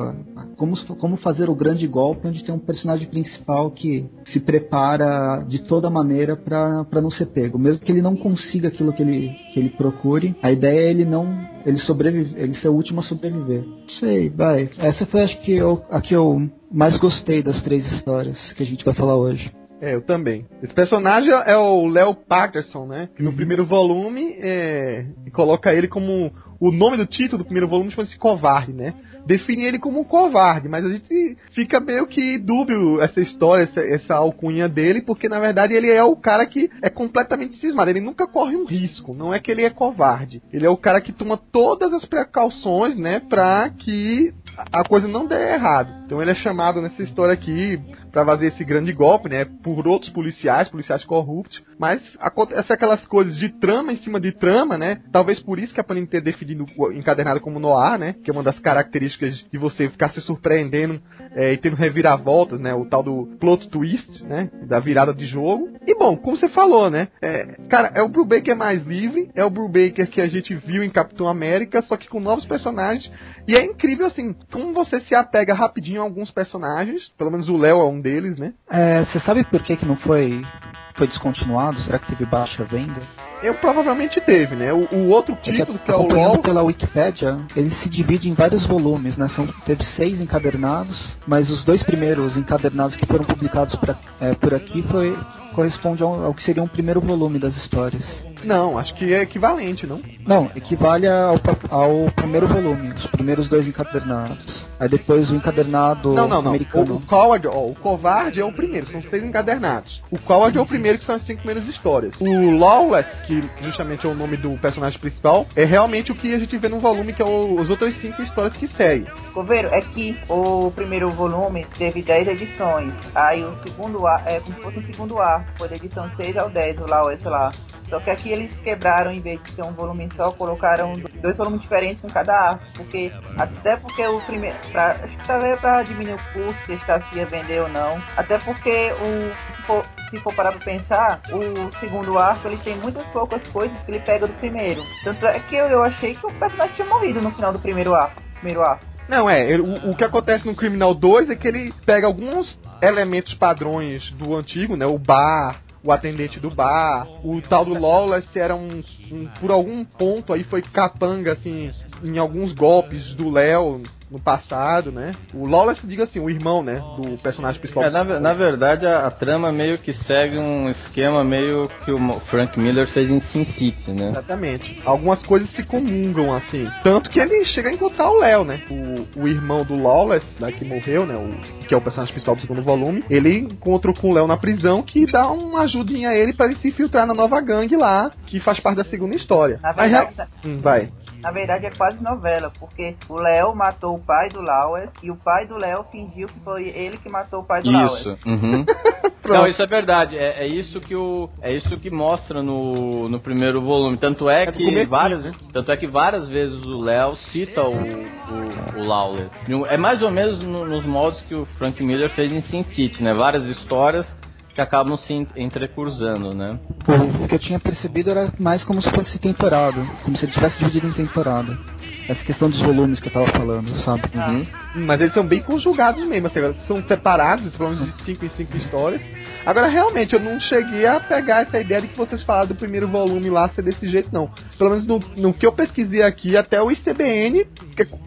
Como, como fazer o grande golpe, onde tem um personagem principal que se prepara de toda maneira para não ser pego. Mesmo que ele não consiga aquilo que ele, que ele procure, a ideia é ele não. ele sobreviver, ele ser o último a sobreviver. Não sei, vai. Essa foi acho que eu, a que eu mais gostei das três histórias que a gente vai falar hoje. É, eu também. Esse personagem é o Léo Patterson, né? Que no uhum. primeiro volume é, coloca ele como. O nome do título do primeiro volume chama-se Covarde, né? Define ele como um covarde, mas a gente fica meio que dúbio essa história, essa, essa alcunha dele, porque na verdade ele é o cara que é completamente cismado. Ele nunca corre um risco, não é que ele é covarde. Ele é o cara que toma todas as precauções, né, pra que a coisa não dê errado. Então ele é chamado nessa história aqui para fazer esse grande golpe, né? Por outros policiais, policiais corruptos. Mas acontece aquelas coisas de trama em cima de trama, né? Talvez por isso que a Panini tenha definido encadernado como noir, né? Que é uma das características de você ficar se surpreendendo é, e tendo reviravoltas, né? O tal do plot twist, né? Da virada de jogo. E bom, como você falou, né? É, cara, é o Brubaker mais livre, é o Brubaker que a gente viu em Capitão América, só que com novos personagens. E é incrível, assim, como você se apega rapidinho a alguns personagens. Pelo menos o Léo é um deles, né? É, você sabe por que, que não foi, foi descontinuado? Será que teve baixa venda? Eu provavelmente teve, né? O, o outro título, que é o LOL. pela Wikipédia, ele se divide em vários volumes, né? São, teve seis encadernados, mas os dois primeiros encadernados que foram publicados pra, é, por aqui foi, corresponde ao, ao que seria um primeiro volume das histórias. Não, acho que é equivalente, não? Não, equivale ao, ao primeiro volume, os primeiros dois encadernados. Aí depois o encadernado Não, não, não. O, americano. o Coward, ó, o Covarde é o primeiro, são seis encadernados. O Coward é o primeiro, que são as cinco primeiras histórias. O Lawless, que justamente é o nome do personagem principal, é realmente o que a gente vê no volume, que é o, as outras cinco histórias que seguem. Coveiro, é que o primeiro volume teve 10 edições. Aí o segundo ar é como se fosse um segundo ar. Da edição 6 ao 10, o o esse lá. Só que aqui eles quebraram, em vez de ser um volume só, colocaram dois volumes diferentes com cada arco. Porque, até porque o primeiro. Pra, acho que talvez pra diminuir o custo, testar se ia vender ou não. Até porque o. Se for, se for parar pra pensar, o segundo arco ele tem muitas poucas coisas que ele pega do primeiro. Tanto é que eu, eu achei que o personagem tinha morrido no final do primeiro arco. Primeiro arco. Não, é, ele- o, o que acontece no Criminal 2 é que ele pega alguns elementos padrões do antigo, né? O bar, o atendente do bar, o tal do Lawless era um, um- por algum ponto aí foi capanga, assim, em alguns golpes do Léo no passado, né? O Lawless, diga assim, o irmão, né? Do personagem principal. É, na, na verdade, a, a trama meio que segue um esquema meio que o Frank Miller fez em Sin City, né? Exatamente. Algumas coisas se comungam, assim. Tanto que ele chega a encontrar o Léo, né? O, o irmão do Lawless, né, que morreu, né? O, que é o personagem principal do segundo volume. Ele encontrou com o Léo na prisão, que dá uma ajudinha a ele pra ele se infiltrar na nova gangue lá, que faz parte da segunda história. Na Mas, verdade, Hum, vai. Na verdade é quase novela, porque o Léo matou o pai do Lawes e o pai do Léo fingiu que foi ele que matou o pai do Lawes. Isso. Uhum. Não, isso é verdade. É, é isso que o é isso que mostra no, no primeiro volume. Tanto é do que várias né? tanto é que várias vezes o Léo cita o, o, o É mais ou menos no- nos moldes que o Frank Miller fez em Sin City, né? Várias histórias que acabam se en- entrecruzando, né? O, o que eu tinha percebido era mais como se fosse temporada, como se ele tivesse dividido em temporada. Essa questão dos volumes que eu tava falando, sabe? Uhum. Hum, Mas eles são bem conjugados mesmo, assim, são separados, pelo menos de 5 em 5 histórias. Agora, realmente, eu não cheguei a pegar essa ideia de que vocês falaram do primeiro volume lá ser desse jeito, não. Pelo menos no, no que eu pesquisei aqui, até o ICBN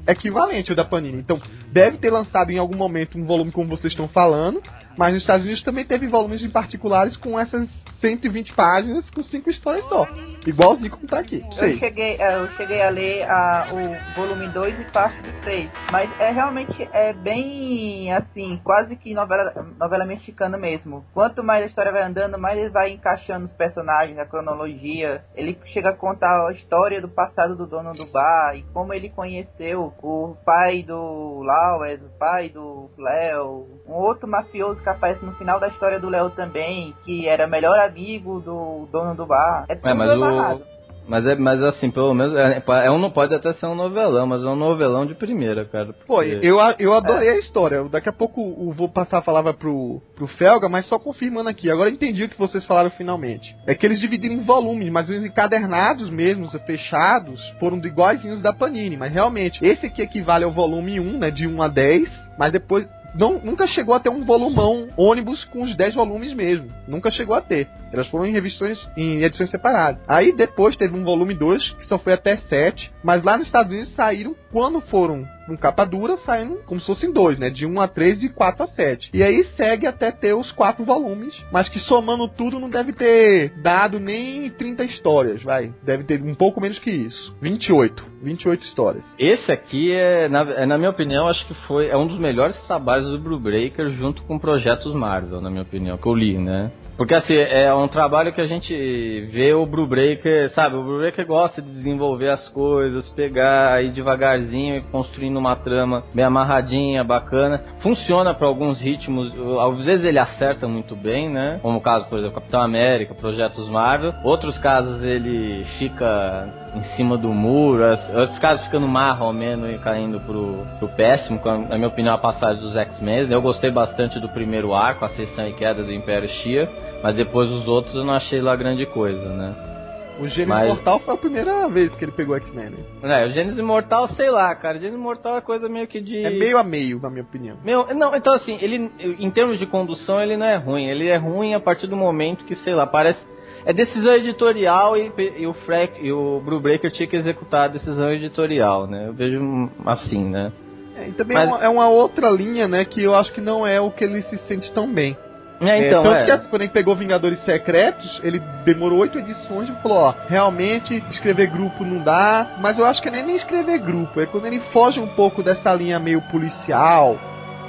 é equivalente ao da Panini. Então, deve ter lançado em algum momento um volume como vocês estão falando, mas nos Estados Unidos também teve volumes em particulares com essas 120 páginas com 5 histórias só. Igualzinho como tá aqui. Eu cheguei, é, eu cheguei a ler a, o volume 2 e parte do 3. Mas é realmente é bem assim, quase que novela, novela mexicana mesmo. Quanto mais a história vai andando, mais ele vai encaixando os personagens, a cronologia. Ele chega a contar a história do passado do dono do bar e como ele conheceu o pai do Lawes, o pai do Léo, um outro mafioso que aparece no final da história do Léo também, que era melhor amigo do dono do bar. É tudo É, mas o mas é mas assim, pelo menos é, é um não pode até ser um novelão, mas é um novelão de primeira, cara. Pô, porque- eu, a- eu adorei a história. Daqui a pouco eu vou passar a palavra pro, pro Felga, mas só confirmando aqui. Agora eu entendi o que vocês falaram finalmente. É que eles dividiram em volumes, mas os encadernados mesmo, os fechados, foram iguaizinhos da Panini. Mas realmente, esse aqui equivale ao volume 1, né? De 1 a 10, mas depois. Não, nunca chegou a ter um volumão ônibus com os 10 volumes mesmo. Nunca chegou a ter. Elas foram em revisões, em edições separadas. Aí depois teve um volume 2, que só foi até 7. Mas lá nos Estados Unidos saíram, quando foram com capa dura, saindo como se fossem dois, né? De 1 a 3 de 4 a 7. E aí segue até ter os quatro volumes, mas que somando tudo não deve ter dado nem 30 histórias, vai. Deve ter um pouco menos que isso. 28. 28 histórias. Esse aqui é na, é, na minha opinião, acho que foi é um dos melhores trabalhos do Blue Breaker junto com projetos Marvel, na minha opinião, que eu li, né? Porque assim, é um trabalho que a gente vê o Brubaker, sabe? O Brubaker gosta de desenvolver as coisas, pegar aí devagarzinho e construindo uma trama bem amarradinha, bacana. Funciona para alguns ritmos, às vezes ele acerta muito bem, né? Como o caso, por exemplo, Capitão América, projetos Marvel. Outros casos ele fica em cima do muro, outros casos ficando marromeno e caindo pro, pro péssimo, na minha opinião, a passagem dos X-Men. Eu gostei bastante do primeiro arco, a Ascensão e Queda do Império Xia. Mas depois os outros eu não achei lá grande coisa, né? O Gênesis Mas... Mortal foi a primeira vez que ele pegou X-Men, né? É, o Gênesis Mortal, sei lá, cara. O Gênesis Mortal é coisa meio que de. É meio a meio, na minha opinião. Meu, não, então assim, ele, em termos de condução, ele não é ruim. Ele é ruim a partir do momento que, sei lá, parece. É decisão editorial e, e o Freck e o Brubaker tinha que executar a decisão editorial, né? Eu vejo assim, né? É, e também Mas... é, uma, é uma outra linha, né, que eu acho que não é o que ele se sente tão bem. É, então, é, tanto é. que assim, quando ele pegou Vingadores Secretos, ele demorou oito edições e falou, ó, realmente escrever grupo não dá, mas eu acho que nem, nem escrever grupo, é quando ele foge um pouco dessa linha meio policial,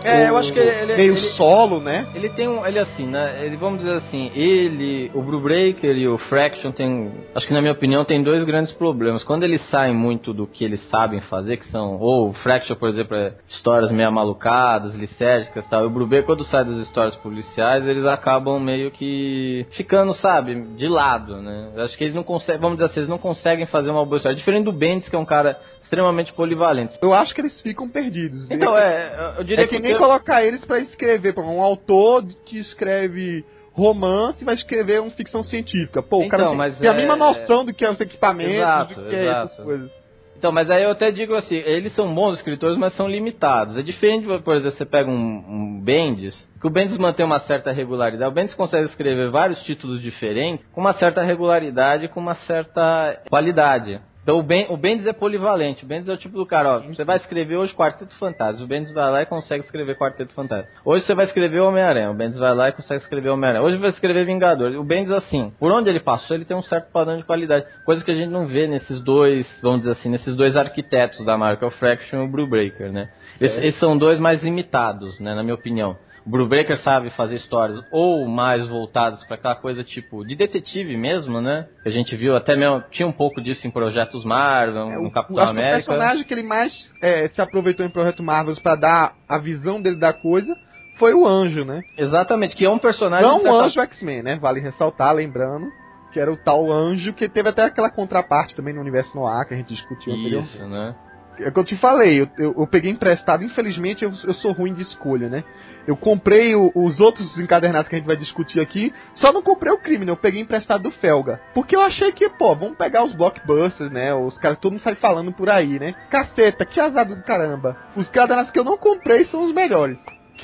é, eu acho que ele, meio ele, solo, né? Ele tem um, ele assim, né? Ele vamos dizer assim, ele, o Blue Breaker e o Fraction tem, acho que na minha opinião tem dois grandes problemas. Quando eles saem muito do que eles sabem fazer, que são ou o Fraction, por exemplo, é histórias meio malucadas, licérgicas, tal. E o Blue Breaker quando sai das histórias policiais, eles acabam meio que ficando, sabe, de lado, né? Acho que eles não conseguem, vamos dizer assim, eles não conseguem fazer uma boa história. Diferente do Bendis, que é um cara extremamente polivalentes. Eu acho que eles ficam perdidos. Então, é, eu diria é que, que nem eu... colocar eles para escrever, para um autor que escreve romance vai escrever uma ficção científica. Pô, o então, cara tem, mas tem é... a mesma noção do que é os equipamentos, exato, do que exato. é essas coisas. Então, mas aí eu até digo assim, eles são bons escritores, mas são limitados. É diferente, por exemplo, você pega um, um Bendis, que o Bendis mantém uma certa regularidade. O Bendis consegue escrever vários títulos diferentes com uma certa regularidade, com uma certa qualidade. Então o, ben, o Bendis é polivalente. O Bendis é o tipo do cara, ó, você vai escrever hoje Quarteto Fantástico. O Bendis vai lá e consegue escrever Quarteto Fantástico. Hoje você vai escrever Homem-Aranha. O Bendis vai lá e consegue escrever Homem-Aranha. Hoje vai escrever Vingador. O Bendis, assim, por onde ele passou, ele tem um certo padrão de qualidade. Coisa que a gente não vê nesses dois, vamos dizer assim, nesses dois arquitetos da marca, o Fraction e o Blue Breaker, né? Esses, é. esses são dois mais limitados, né, na minha opinião. O Brubaker sabe fazer histórias ou mais voltadas para aquela coisa tipo de detetive mesmo, né? Que a gente viu até mesmo, tinha um pouco disso em projetos Marvel, é, no Capitão acho América. Que o personagem que ele mais é, se aproveitou em projeto Marvel para dar a visão dele da coisa foi o Anjo, né? Exatamente, que é um personagem. Não o Anjo X-Men, né? Vale ressaltar, lembrando que era o tal Anjo que teve até aquela contraparte também no universo Noir que a gente discutiu Isso, né? É o que eu te falei, eu, eu, eu peguei emprestado, infelizmente eu, eu, sou ruim de escolha, né? Eu comprei o, os outros encadernados que a gente vai discutir aqui, só não comprei o crime, né? Eu peguei emprestado do Felga. Porque eu achei que, pô, vamos pegar os blockbusters, né? Os caras, todo mundo sai falando por aí, né? Caceta, que azado do caramba. Os encadernados que eu não comprei são os melhores.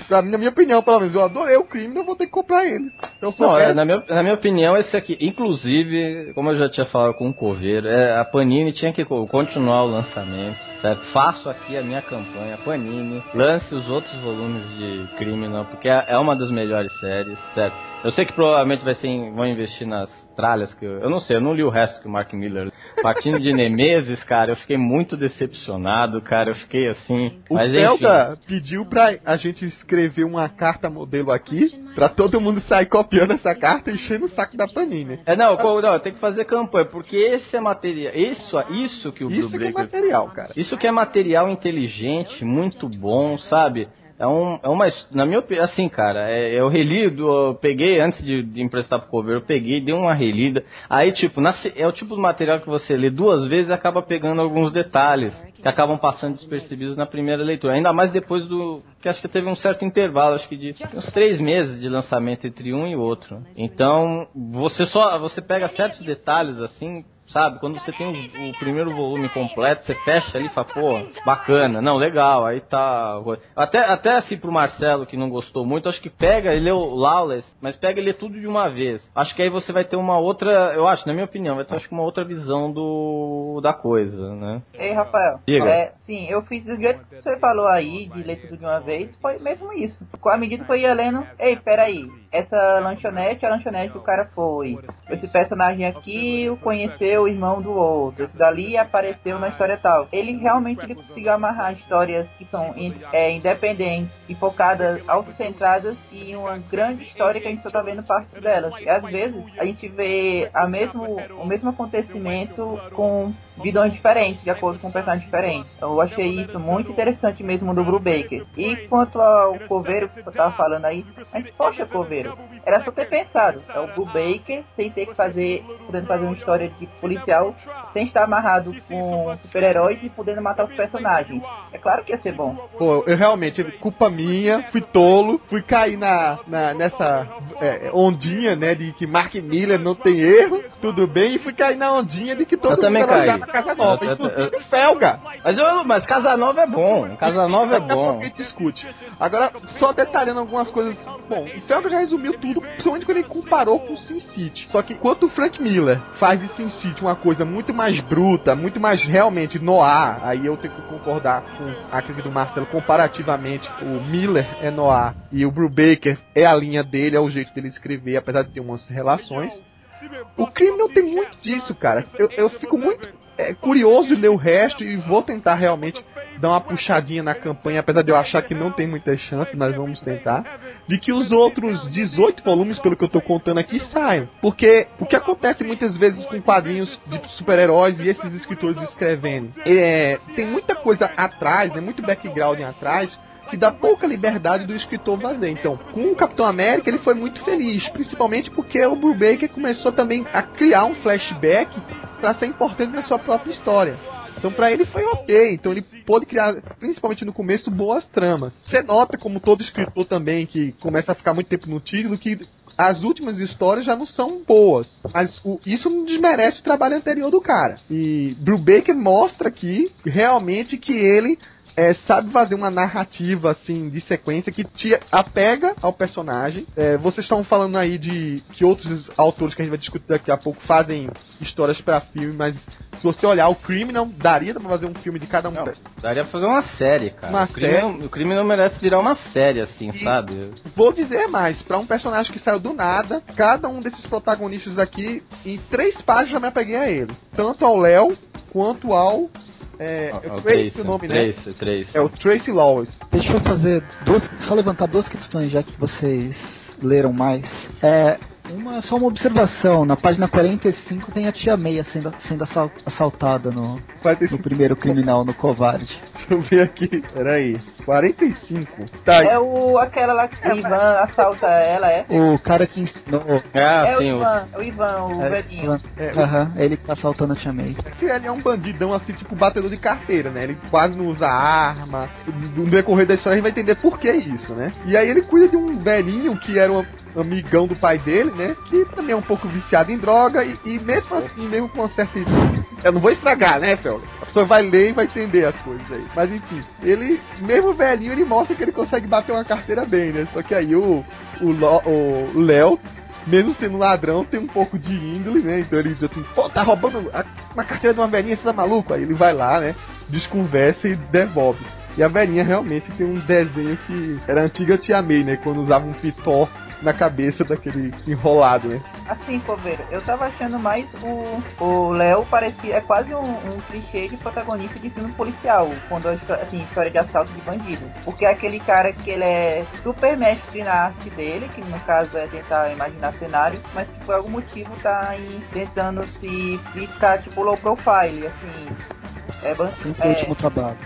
Na minha opinião, pelo menos, eu adorei o crime, eu vou ter que comprar eles. Eu sou não, é, na, minha, na minha opinião, esse aqui, inclusive, como eu já tinha falado com o Coveiro, é, a Panini tinha que continuar o lançamento certo? Faço aqui a minha campanha, Panini, lance os outros volumes de Criminal, porque é, é uma das melhores séries, certo? Eu sei que provavelmente vai ser, vão investir nas tralhas que eu, eu não sei, eu não li o resto que o Mark Miller. Partindo de Nemesis, cara, eu fiquei muito decepcionado, cara, eu fiquei assim. O mas, Zelda enfim. pediu pra a gente escrever uma carta modelo aqui, pra todo mundo sair copiando essa carta e enchendo o saco da Panini. É, não, não, tem que fazer campanha, porque esse é material, isso, isso que o Isso Blue que é material, cara. Isso que é material inteligente, muito bom, sabe? É, um, é uma. Na minha opinião, assim, cara, é, eu reli, eu peguei antes de, de emprestar pro cover, eu peguei, dei uma relida. Aí, tipo, na, é o tipo de material que você lê duas vezes e acaba pegando alguns detalhes que acabam passando despercebidos na primeira leitura. Ainda mais depois do. que acho que teve um certo intervalo, acho que de uns três meses de lançamento entre um e outro. Então, você só. você pega certos detalhes assim sabe? Quando você tem o, o, primeiro volume completo, você fecha ali e fala, pô, bacana, não, legal, aí tá. Até, até assim pro Marcelo que não gostou muito, acho que pega e lê o Lawless, mas pega e lê tudo de uma vez. Acho que aí você vai ter uma outra, eu acho, na minha opinião, vai ter acho que uma outra visão do da coisa, né? Ei, Rafael. Diga. É, sim, eu fiz do jeito que você falou aí, de ler tudo de uma vez, foi mesmo isso. Com a medida que eu ia lendo, ei, peraí, essa lanchonete é a lanchonete que o cara foi. Esse personagem aqui o conheceu o irmão do outro. Dali apareceu na história tal. Ele realmente ele conseguiu amarrar histórias que são é, independentes e focadas, autocentradas em uma grande história que a gente só tá vendo parte delas. E às vezes a gente vê a mesmo, o mesmo acontecimento com vidões diferentes, de acordo com personagens diferentes. Então, eu achei isso muito interessante mesmo do Brubaker. E quanto ao Coveiro que você tava falando aí, mas poxa, Coveiro, era só ter pensado. É o Brubaker sem ter que fazer, podendo fazer uma história de policial, sem estar amarrado com super-heróis e podendo matar os personagens. É claro que ia ser bom. Pô, eu realmente, culpa minha, fui tolo, fui cair na, na nessa é, ondinha, né, de que Mark Miller não tem erro, tudo bem, e fui cair na ondinha de que todo Eu também mundo caí. Casa Nova, Eu- eu- inclusive. Mas, eu, mas Casanova é bom. Casanova é Daqui a pouco bom. a discute. Agora, só detalhando algumas coisas. Bom, o Felga já resumiu tudo, principalmente quando ele comparou com o Sin City. Só que enquanto o Frank Miller faz de Sin City uma coisa muito mais bruta, muito mais realmente noir, aí eu tenho que concordar com a crítica do Marcelo, comparativamente, o Miller é noir e o Brubaker é a linha dele, é o jeito dele escrever, apesar de ter umas relações. O crime não tem muito disso, cara. Eu, eu fico muito é, curioso ler o resto e vou tentar realmente dar uma puxadinha na campanha, apesar de eu achar que não tem muita chance, mas vamos tentar. De que os outros 18 volumes, pelo que eu tô contando aqui, saiam. Porque o que acontece muitas vezes com quadrinhos de super-heróis e esses escritores escrevendo, é, tem muita coisa atrás, né, muito background atrás, que dá pouca liberdade do escritor fazer. Então, com o Capitão América ele foi muito feliz, principalmente porque o Brubaker começou também a criar um flashback para ser importante na sua própria história. Então pra ele foi ok, então ele pôde criar, principalmente no começo, boas tramas. Você nota, como todo escritor também, que começa a ficar muito tempo no título, que as últimas histórias já não são boas. Mas o- isso não desmerece o trabalho anterior do cara. E Brubaker mostra aqui, realmente, que ele é, sabe fazer uma narrativa assim de sequência que te apega ao personagem. É, vocês estão falando aí de que outros autores que a gente vai discutir daqui a pouco fazem histórias pra filme, mas se você olhar o Criminal, daria pra fazer um filme de cada um. Não, daria pra fazer uma série, cara. Uma o, crime série? Não, o crime não merece virar uma série, assim, E- sabe? Vou dizer mais, pra um personagem que saiu do nada, cada um desses protagonistas aqui, em três páginas já me apeguei a ele. Tanto ao Léo quanto ao. É, é Trace, o nome, né? Trace, Trace. É o Tracy Lawless. Deixa eu fazer duas, só levantar duas questões já que vocês leram mais. É, uma só uma observação, na página 45 tem a tia Meia sendo, sendo assal- assaltada no, no primeiro criminal, no covarde. Deixa eu ver aqui. Peraí. 45. Tá, É o aquela lá que o Ivan assalta ela, é? O cara que ensinou. Ah, é o sim, o- Ivan, é o Ivan, o É, velhinho. É, o- Aham, ele que tá assaltando a tia May. ele é um bandidão assim, tipo batedor de carteira, né? Ele quase não usa arma. No decorrer da história a gente vai entender por que isso, né? E aí ele cuida de um velhinho que era um amigão do pai dele, né? Que também é um pouco viciado em droga e, e mesmo assim, mesmo com uma certa. Eu não vou estragar, né, Fel? A pessoa vai ler e vai entender as coisas aí. Mas enfim, ele, mesmo velhinho, ele mostra que ele consegue bater uma carteira bem, né? Só que aí o o Léo mesmo sendo ladrão, tem um pouco de índole, né? Então ele diz assim, pô, tá roubando a- uma carteira de uma velhinha, você tá maluco? Aí ele vai lá, né? Desconversa e devolve. E a velhinha realmente tem um desenho que era antiga Tia May, né? Quando usava um pitó na cabeça daquele enrolado, né? Assim, Coveiro, eu tava achando mais o o Léo parecia é quase um, um clichê de protagonista de filme policial, quando assim, história de assalto de bandido. Porque é aquele cara que ele é super mestre na arte dele, que no caso é tentar imaginar cenários, mas que por algum motivo tá aí tentando se ficar tipo low profile, assim. É, ban- Sempre o é, último trabalho.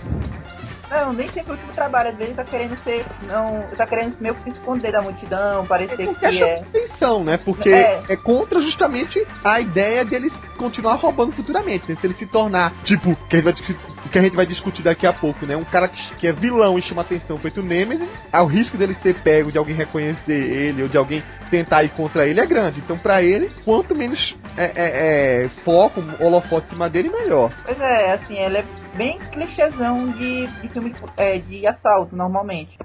Não, nem sempre o último trabalho, às vezes tá querendo ser. Não. tá querendo meio que se esconder da multidão, É parecer com que é. atenção, né? Porque É. é. contra justamente a ideia deles continuar roubando futuramente, né? Se ele se tornar, tipo, que a gente vai, discu- que a gente vai discutir daqui a pouco, né? Um cara que, que é vilão e chama atenção feito Nemesis, ah, o risco dele ser pego, de alguém reconhecer ele, ou de alguém tentar ir contra ele é grande. Então, pra ele, quanto menos é, é, é, foco, holofote em cima dele, melhor. Pois é, assim, ela é bem clichêzão de, de filme é, de assalto, normalmente.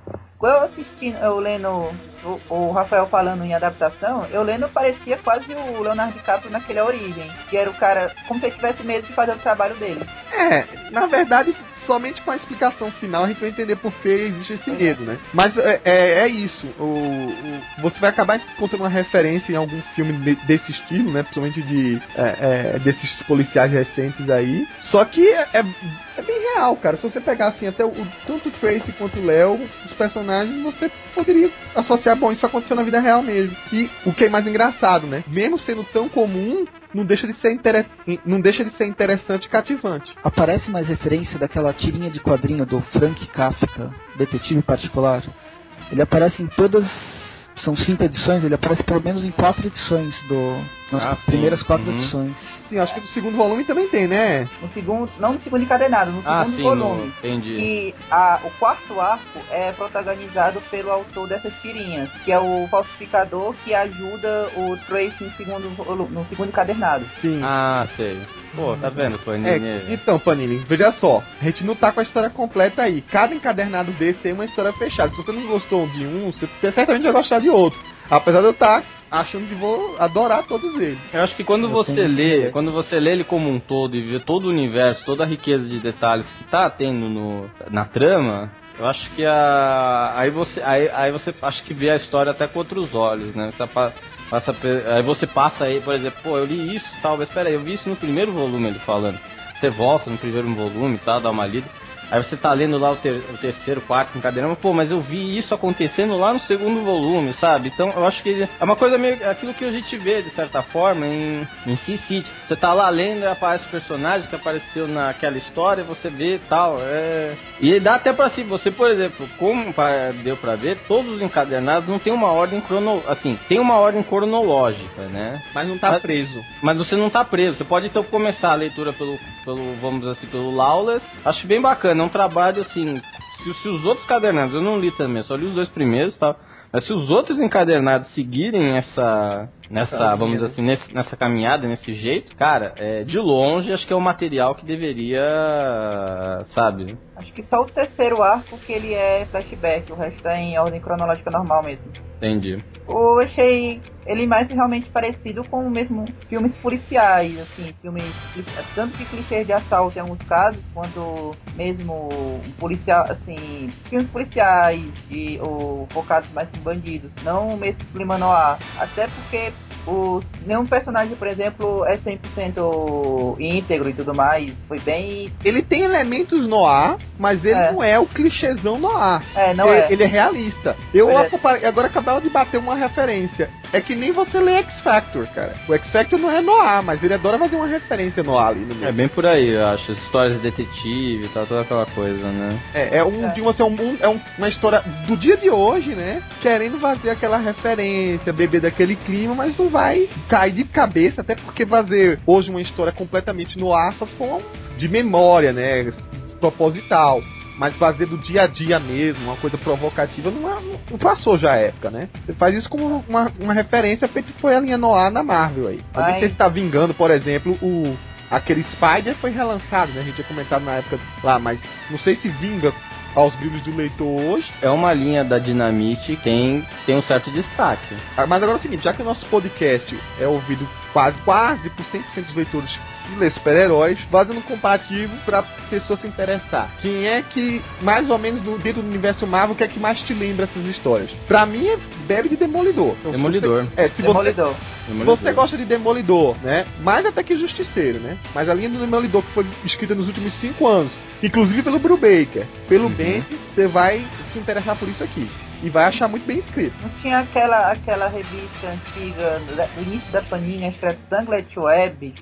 Eu assistindo, eu lendo o, o, Rafael falando em adaptação, eu lendo parecia quase o Leonardo DiCaprio naquele Origem, que era o cara como se ele tivesse medo de fazer o trabalho dele. É, na verdade, somente com a explicação final a gente vai entender por que existe esse medo, né? Mas é, é, é isso. O, o, você vai acabar encontrando uma referência em algum filme de, desse estilo, né? Principalmente de é, é desses policiais recentes aí. Só que é, é, é, bem real, cara. Se você pegar assim até o, tanto o Tracy quanto o Léo, os personagens, você poderia associar, bom, isso aconteceu na vida real mesmo. E o que é mais engraçado, né? Mesmo sendo tão comum, não deixa de ser, inter... não deixa de ser interessante e cativante. Aparece mais referência daquela tirinha de quadrinho do Frank Kafka, Detetive Particular. Ele aparece em todas são cinco edições, ele aparece pelo menos em quatro edições do. Nas ah, primeiras quatro uhum. edições. Sim, acho que no segundo volume também tem, né? No segundo. Não no segundo encadernado, no ah, segundo sim, volume. No, entendi. E a, o quarto arco é protagonizado pelo autor dessas tirinhas, que é o falsificador que ajuda o Trace no segundo, no segundo encadernado. Sim. Ah, sei. Pô, tá vendo, Panini? É, então, Panini, veja só, a gente não tá com a história completa aí. Cada encadernado desse é uma história fechada. Se você não gostou de um, você certamente vai gostar de outro. Apesar de eu estar tá achando que vou adorar todos eles. Eu acho que quando eu você lê, quando você lê ele como um todo e vê todo o universo, toda a riqueza de detalhes que tá tendo no, na trama, eu acho que a aí você aí, aí você acho que vê a história até com outros olhos, né? Você passa, aí você passa aí, por exemplo, pô, eu li isso, talvez, espera aí, eu vi isso no primeiro volume ele falando. Você volta no primeiro volume, tá, dá uma lida. Aí você tá lendo lá o, ter, o terceiro, quarto encadernado, pô, mas eu vi isso acontecendo lá no segundo volume, sabe? Então eu acho que é uma coisa meio aquilo que a gente vê, de certa forma, em, em Sea City. Você tá lá lendo e aparece o personagem que apareceu naquela história, você vê e tal. É... E dá até pra si, você, por exemplo, como deu pra ver, todos os encadernados não tem uma ordem cronológica, assim, tem uma ordem cronológica, né? Mas não tá mas, preso. Mas você não tá preso. Você pode então começar a leitura pelo, pelo vamos dizer assim, pelo Lawless. Acho bem bacana bacana, é trabalho assim. Se, se os outros cadernados, eu não li também, só li os dois primeiros tal. Mas se os outros encadernados seguirem essa, nessa, vamos dizer assim, nesse, nessa caminhada, nesse jeito, cara, é, de longe acho que é o material que deveria, sabe? Acho que só o terceiro arco que ele é flashback, o resto é em ordem cronológica normal mesmo. Entendi. Eu achei ele mais realmente parecido com mesmo filmes policiais, assim, filmes tanto que clichês de assalto em alguns casos, quanto mesmo policial, assim, filmes policiais de, ou focados mais em bandidos, não mesmo clima noir. Até porque o, nenhum personagem, por exemplo, é 100% íntegro e tudo mais. Foi bem. Ele tem elementos no ar, mas ele é. não é o clichêzão no ar. É, não ele, é. Ele é realista. Eu é. agora acabava de bater uma referência. É que nem você lê X Factor, cara. O X Factor não é no ar, mas ele adora fazer uma referência no ar ali no meio. É bem por aí, eu acho. As histórias de detetive e tal, toda aquela coisa, né? É, é um, é. De, assim, um, é um, uma história do dia de hoje, né? Querendo fazer aquela referência, beber daquele clima, mas não vai cair de cabeça, até porque fazer hoje uma história completamente no ar só se for de memória, né? Proposital. Mas fazer do dia a dia mesmo, uma coisa provocativa, não, é, não passou já a época, né? Você faz isso como uma, uma referência feita foi a linha Noir na Marvel aí. Mas você está vingando, por exemplo, o aquele Spider foi relançado, né? A gente tinha comentado na época lá, mas não sei se vinga aos brilhos do leitor hoje. É uma linha da Dinamite que tem, tem um certo destaque. Ah, mas agora é o seguinte, já que o nosso podcast é ouvido quase, quase por 100% dos leitores lê super-heróis, fazendo um comparativo pra pessoa se interessar. Quem é que, mais ou menos dentro do universo Marvel, que é que mais te lembra essas histórias? Pra mim, é bebe de Demolidor. Então, Demolidor. Se você, é, se Demolidor. Você, Demolidor. Se você gosta de Demolidor, né? Mais até que Justiceiro, né? Mas a linha do Demolidor que foi escrita nos últimos cinco anos, inclusive pelo Brubaker, pelo uhum. Bendis, você vai se interessar por isso aqui e vai achar muito bem escrito. Não tinha aquela, aquela revista antiga do início da Panini, acho que era Tanglet Web,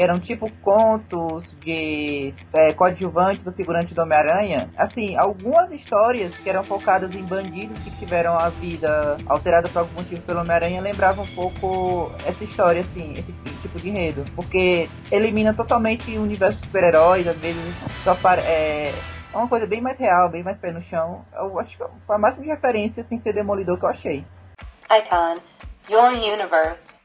que eram tipo contos de é, coadjuvantes do figurante do Homem-Aranha. Assim, algumas histórias que eram focadas em bandidos que tiveram a vida alterada por algum motivo pelo Homem-Aranha lembravam um pouco essa história, assim, esse tipo de enredo. Porque elimina totalmente o universo super-heróis, às vezes só para. É, é uma coisa bem mais real, bem mais pé no chão. Eu acho que foi a máxima referência sem ser demolidor que eu achei. Icon, Your Universe.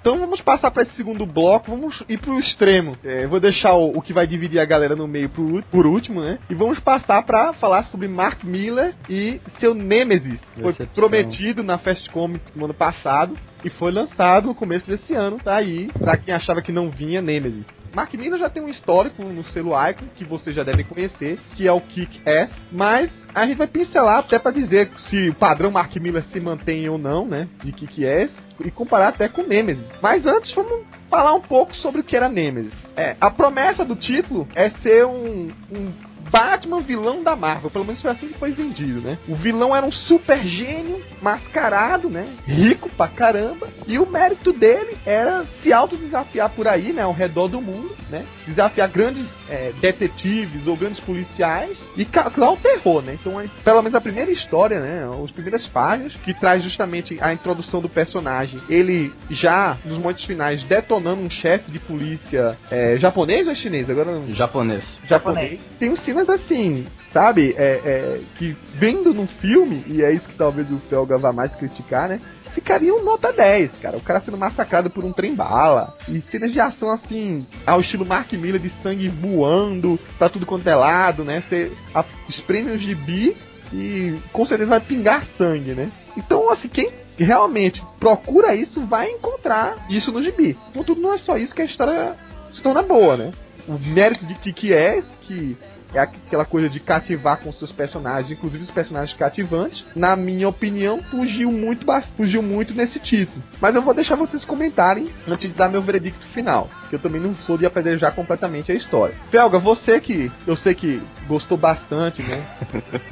Então vamos passar para esse segundo bloco, vamos ir pro extremo. É, vou deixar o, o, que vai dividir a galera no meio pro, por último, né? E vamos passar para falar sobre Mark Miller e seu Nemesis. Foi prometido na Fast Comic no ano passado e foi lançado no começo desse ano, tá aí, pra quem achava que não vinha Nemesis. Mark Miller já tem um histórico no selo Icon, que vocês já devem conhecer, que é o Kick Ass, mas a gente vai pincelar até para dizer se o padrão Mark Miller se mantém ou não, né, de Kick Ass, e comparar até com Nemesis. Mas antes, vamos falar um pouco sobre o que era Nemesis. É, a promessa do título é ser um, um Batman vilão da Marvel. Pelo menos foi assim que foi vendido, né? O vilão era um super gênio, mascarado, né? Rico pra caramba. E o mérito dele era se autodesafiar por aí, né? Ao redor do mundo, né? Desafiar grandes é, detetives ou grandes policiais e causar o terror, né? Então, pelo menos a primeira história, né? As primeiras páginas, que traz justamente a introdução do personagem. Ele já, nos momentos finais, detonando um chefe de polícia é, japonês ou chinês? Agora não. Japonês. Japonês. Tem um cenas assim, sabe? É, é, que vendo num filme, e é isso que talvez o Felga vá mais criticar, né? Ficaria um nota 10, cara. O cara sendo massacrado por um trem-bala. E cenas de ação assim, ao estilo Mark Miller, de sangue voando pra tudo quanto é lado, né? Você espreme o gibi e com certeza vai pingar sangue, né? Então, assim, quem realmente procura isso vai encontrar isso no gibi. Contudo, não é só isso que a história se torna boa, né? O mérito de que, que é que é aquela coisa de cativar com seus personagens, inclusive os personagens cativantes. Na minha opinião, fugiu muito, fugiu muito nesse título. Mas eu vou deixar vocês comentarem antes de dar meu veredicto final, que eu também não sou de apedrejar completamente a história. Felga, você que eu sei que gostou bastante, né?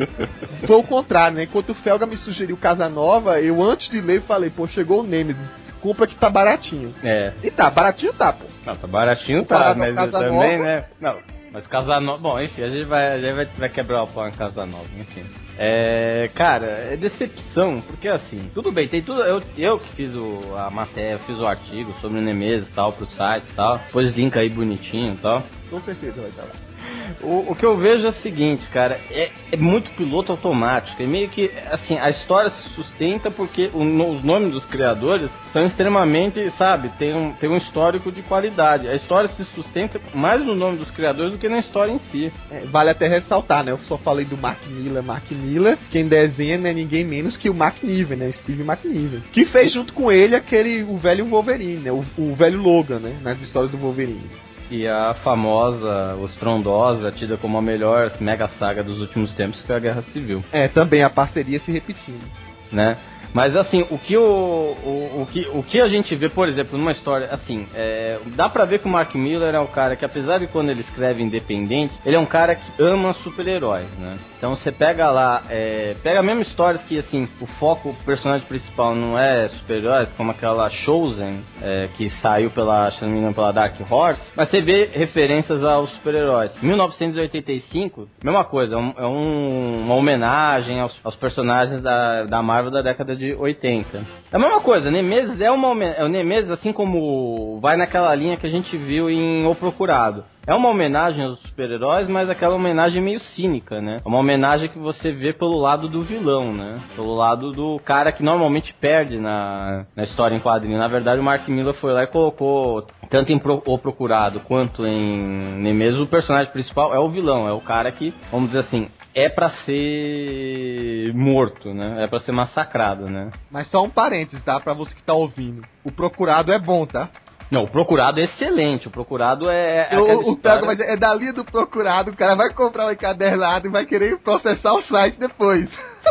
Foi o contrário, né? Enquanto o Felga me sugeriu Casa Nova, eu antes de ler falei, pô, chegou o Nemesis compra que tá baratinho. É. E tá, baratinho tá, pô. Não, tá baratinho tá, mas também, né? Não, mas Casa Nova. Bom, enfim, a gente vai, a gente vai, vai quebrar o pau em Casa Nova, enfim. É. Cara, é decepção, porque assim, tudo bem, tem tudo. Eu, eu que fiz o, a matéria, fiz o artigo sobre o Nemesis e tal, pro site e tal. Depois link aí bonitinho e tal. Com certeza vai estar lá. O, o, que eu vejo é o seguinte, cara, é, é, muito piloto automático. É meio que, assim, a história se sustenta porque o, os nomes dos criadores são extremamente, sabe, tem um, tem um histórico de qualidade. A história se sustenta mais no nome dos criadores do que na história em si. É, vale até ressaltar, né? Eu só falei do Mark Miller, Mark Miller, quem desenha não é ninguém menos que o Mark Niven, né? Steve McNiven. Que fez junto com ele aquele, o velho Wolverine, né? O, o velho Logan, né? Nas histórias do Wolverine. E a famosa, estrondosa, tida como a melhor mega saga dos últimos tempos, foi a Guerra Civil. É, também a parceria se repetindo. Né? Mas assim, o que, o, o, o, que, o que a gente vê, por exemplo, numa história, assim, é, dá pra ver que o Mark Miller é um cara que, apesar de quando ele escreve independente, ele é um cara que ama super-heróis, né? Então você pega lá, é, pega mesmo histórias que, assim, o foco, o personagem principal não é super-heróis, como aquela Chosen, é, que saiu pela, se não pela Dark Horse, mas você vê referências aos super-heróis. 1985, mesma coisa, é, um, é um, uma homenagem aos, aos personagens da, da Marvel da década de de 80. É a mesma coisa, Nemesis é uma é o Nemesis assim como vai naquela linha que a gente viu em O Procurado. É uma homenagem aos super-heróis, mas aquela homenagem meio cínica, né? É uma homenagem que você vê pelo lado do vilão, né? Pelo lado do cara que normalmente perde na, na história em quadrinho. Na verdade, o Mark Miller foi lá e colocou, tanto em Pro, O Procurado quanto em Nemesis, o personagem principal é o vilão, é o cara que, vamos dizer assim, é para ser morto, né? É para ser massacrado, né? Mas só um parênteses, tá? Para você que tá ouvindo. O procurado é bom, tá? Não, o procurado é excelente. O procurado é. é eu, o pego, mas é dali do procurado. O cara vai comprar o encadernado e vai querer processar o site depois.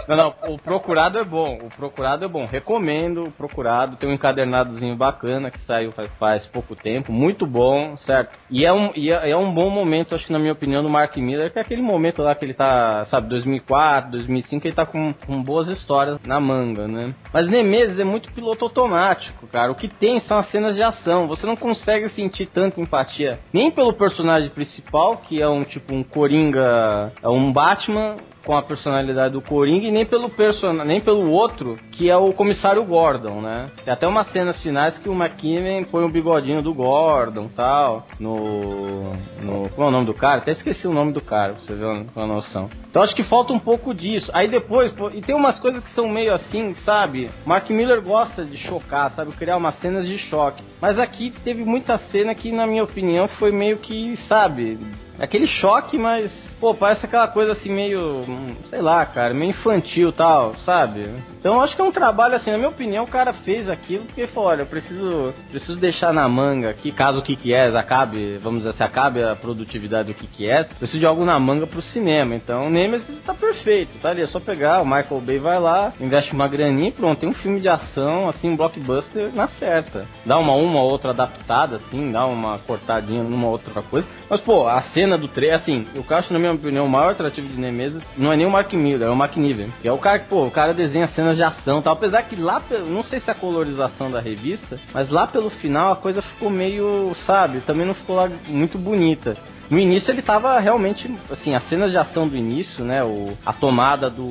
Não, não, o procurado é bom. O procurado é bom. Recomendo o procurado. Tem um encadernadozinho bacana que saiu faz, pouco tempo. Muito bom, certo? E é, um, e é, é, um bom momento, acho que na minha opinião, do Mark Miller, que é aquele momento lá que ele tá, sabe, 2004, 2005, ele tá com, com boas histórias na manga, né? Mas Nemesis é muito piloto automático, cara. O que tem são as cenas de ação. Você não consegue sentir tanta empatia nem pelo personagem principal, que é um tipo um Coringa, é um Batman com a personalidade do Coringa e nem pelo person... nem pelo outro, que é o comissário Gordon, né? Tem até umas cenas finais que o McKinnon põe o bigodinho do Gordon tal, no. no qual é o nome do cara? Até esqueci o nome do cara, pra você ver uma, noção. Então acho que falta um pouco disso. Aí depois, e tem umas coisas que são meio assim, sabe? Mark Miller gosta de chocar, sabe? Criar umas cenas de choque. Mas aqui teve muita cena que, na minha opinião, foi meio que, sabe? Aquele choque, mas pô, parece aquela coisa assim meio, sei lá, cara, meio infantil tal, sabe? Então acho que é um trabalho assim, na minha opinião, o cara fez aquilo porque falou, olha, eu preciso, preciso deixar na manga aqui, caso o Kikies acabe, vamos dizer, se acabe a produtividade do Kikies, preciso de algo na manga pro cinema. Então o Nemesis tá perfeito, tá ali, é só pegar, o Michael Bay vai lá, investe uma graninha e pronto, tem um filme de ação, assim, um blockbuster na certa. Dá uma uma outra adaptada, assim, dá uma cortadinha numa outra coisa. Mas, pô, a cena do trailer, assim, eu acho, na minha opinião, o maior atrativo de Nemesis não é nem o Mark Miller, é o Mark Niven. Que é o cara que, pô, o cara desenha cenas de ação tal. Apesar que lá, não sei se é a colorização da revista, mas lá pelo final a coisa ficou meio, sabe, também não ficou lá muito bonita. No início ele tava realmente, assim, as cenas de ação do início, né? O, a tomada do,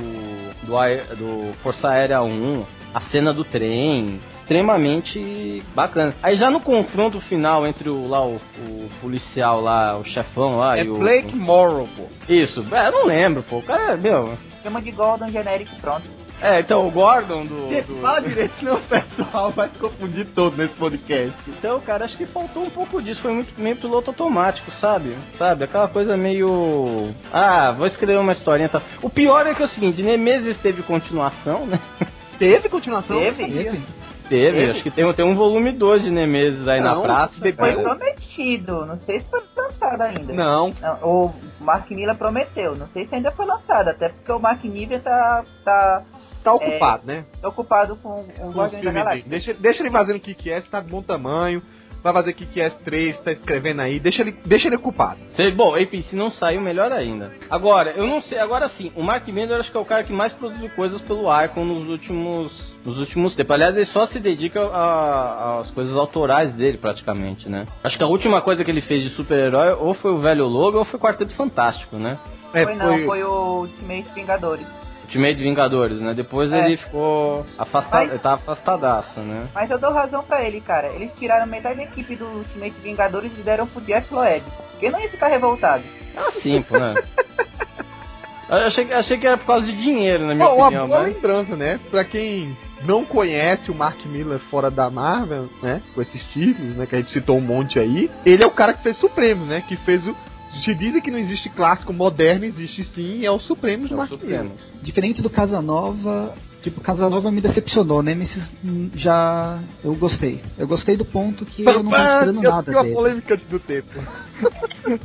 do, do Força Aérea 1, a cena do trem, extremamente bacana. Aí já no confronto final entre o lá o, o policial lá, o chefão lá é e o Blake Morrow, pô. Isso, é, eu não lembro, pô. O cara, meu, Chama de Gordon genérico pronto. é, então o Gordon do, Gente, do- fala direito, senão o pessoal vai se confundir todo nesse podcast. Então, cara, acho que faltou um pouco disso. Foi muito meio piloto automático, sabe? Sabe? Aquela coisa meio. Ah, vou escrever uma historinha e tal. O pior é que é o seguinte: Nemesis teve continuação, né? Teve continuação? Teve? Sabia. Teve, Teve? acho que tem, tem um volume 2 de Nemesis aí na Não, praça. depois- Foi cara. prometido, não sei se foi lançado ainda. Não. Não, O Mark Miller prometeu, não sei se ainda foi lançado, até porque o Mark Miller tá, tá, Tá ocupado, né? tá ocupado com o Guardiões da. Galáxia. Deixa, deixa ele fazendo o que que é, tá de bom tamanho. Vai fazer o que que é 3, tá escrevendo aí. Deixa ele, deixa ele ocupado. Se- Bom, enfim, se não saiu, melhor ainda. Agora, eu não sei, agora sim, o Mark Miller acho que é o cara que mais produziu coisas pelo Icon nos últimos nos últimos tempos. Aliás, ele só se dedica a- às coisas autorais dele, praticamente, né? Acho que a última coisa que ele fez de super-herói ou foi o Velho Lobo ou foi o Quarteto Fantástico, né? É, foi, não, foi o Ultimate Vingadores. Ultimate Vingadores, né? Depois É. ele ficou afastado, Mas- ele tá afastadaço, né? Mas eu dou razão pra ele, cara. Eles tiraram metade da equipe do Ultimate Vingadores e deram pro Jeff Loeb. Quem não ia ficar revoltado? Ah, sim, pô, né? Eu achei, que- achei que era por causa de dinheiro, na minha Bom, uma opinião, boa mas... lembrança, né? Pra quem não conhece o Mark Miller fora da Marvel, né? Com esses títulos, né? Que a gente citou um monte aí. Ele é o cara que fez Supremo, né? Que fez o. Se dizem que não existe clássico moderno, existe sim, é o Supremo do É Mark Supremo. Miller. Diferente do Casanova, tipo, Casanova me decepcionou, Nemesis hum, já eu gostei. Eu gostei do ponto que eu não tava esperando eu nada tenho uma dele. polêmica do tempo.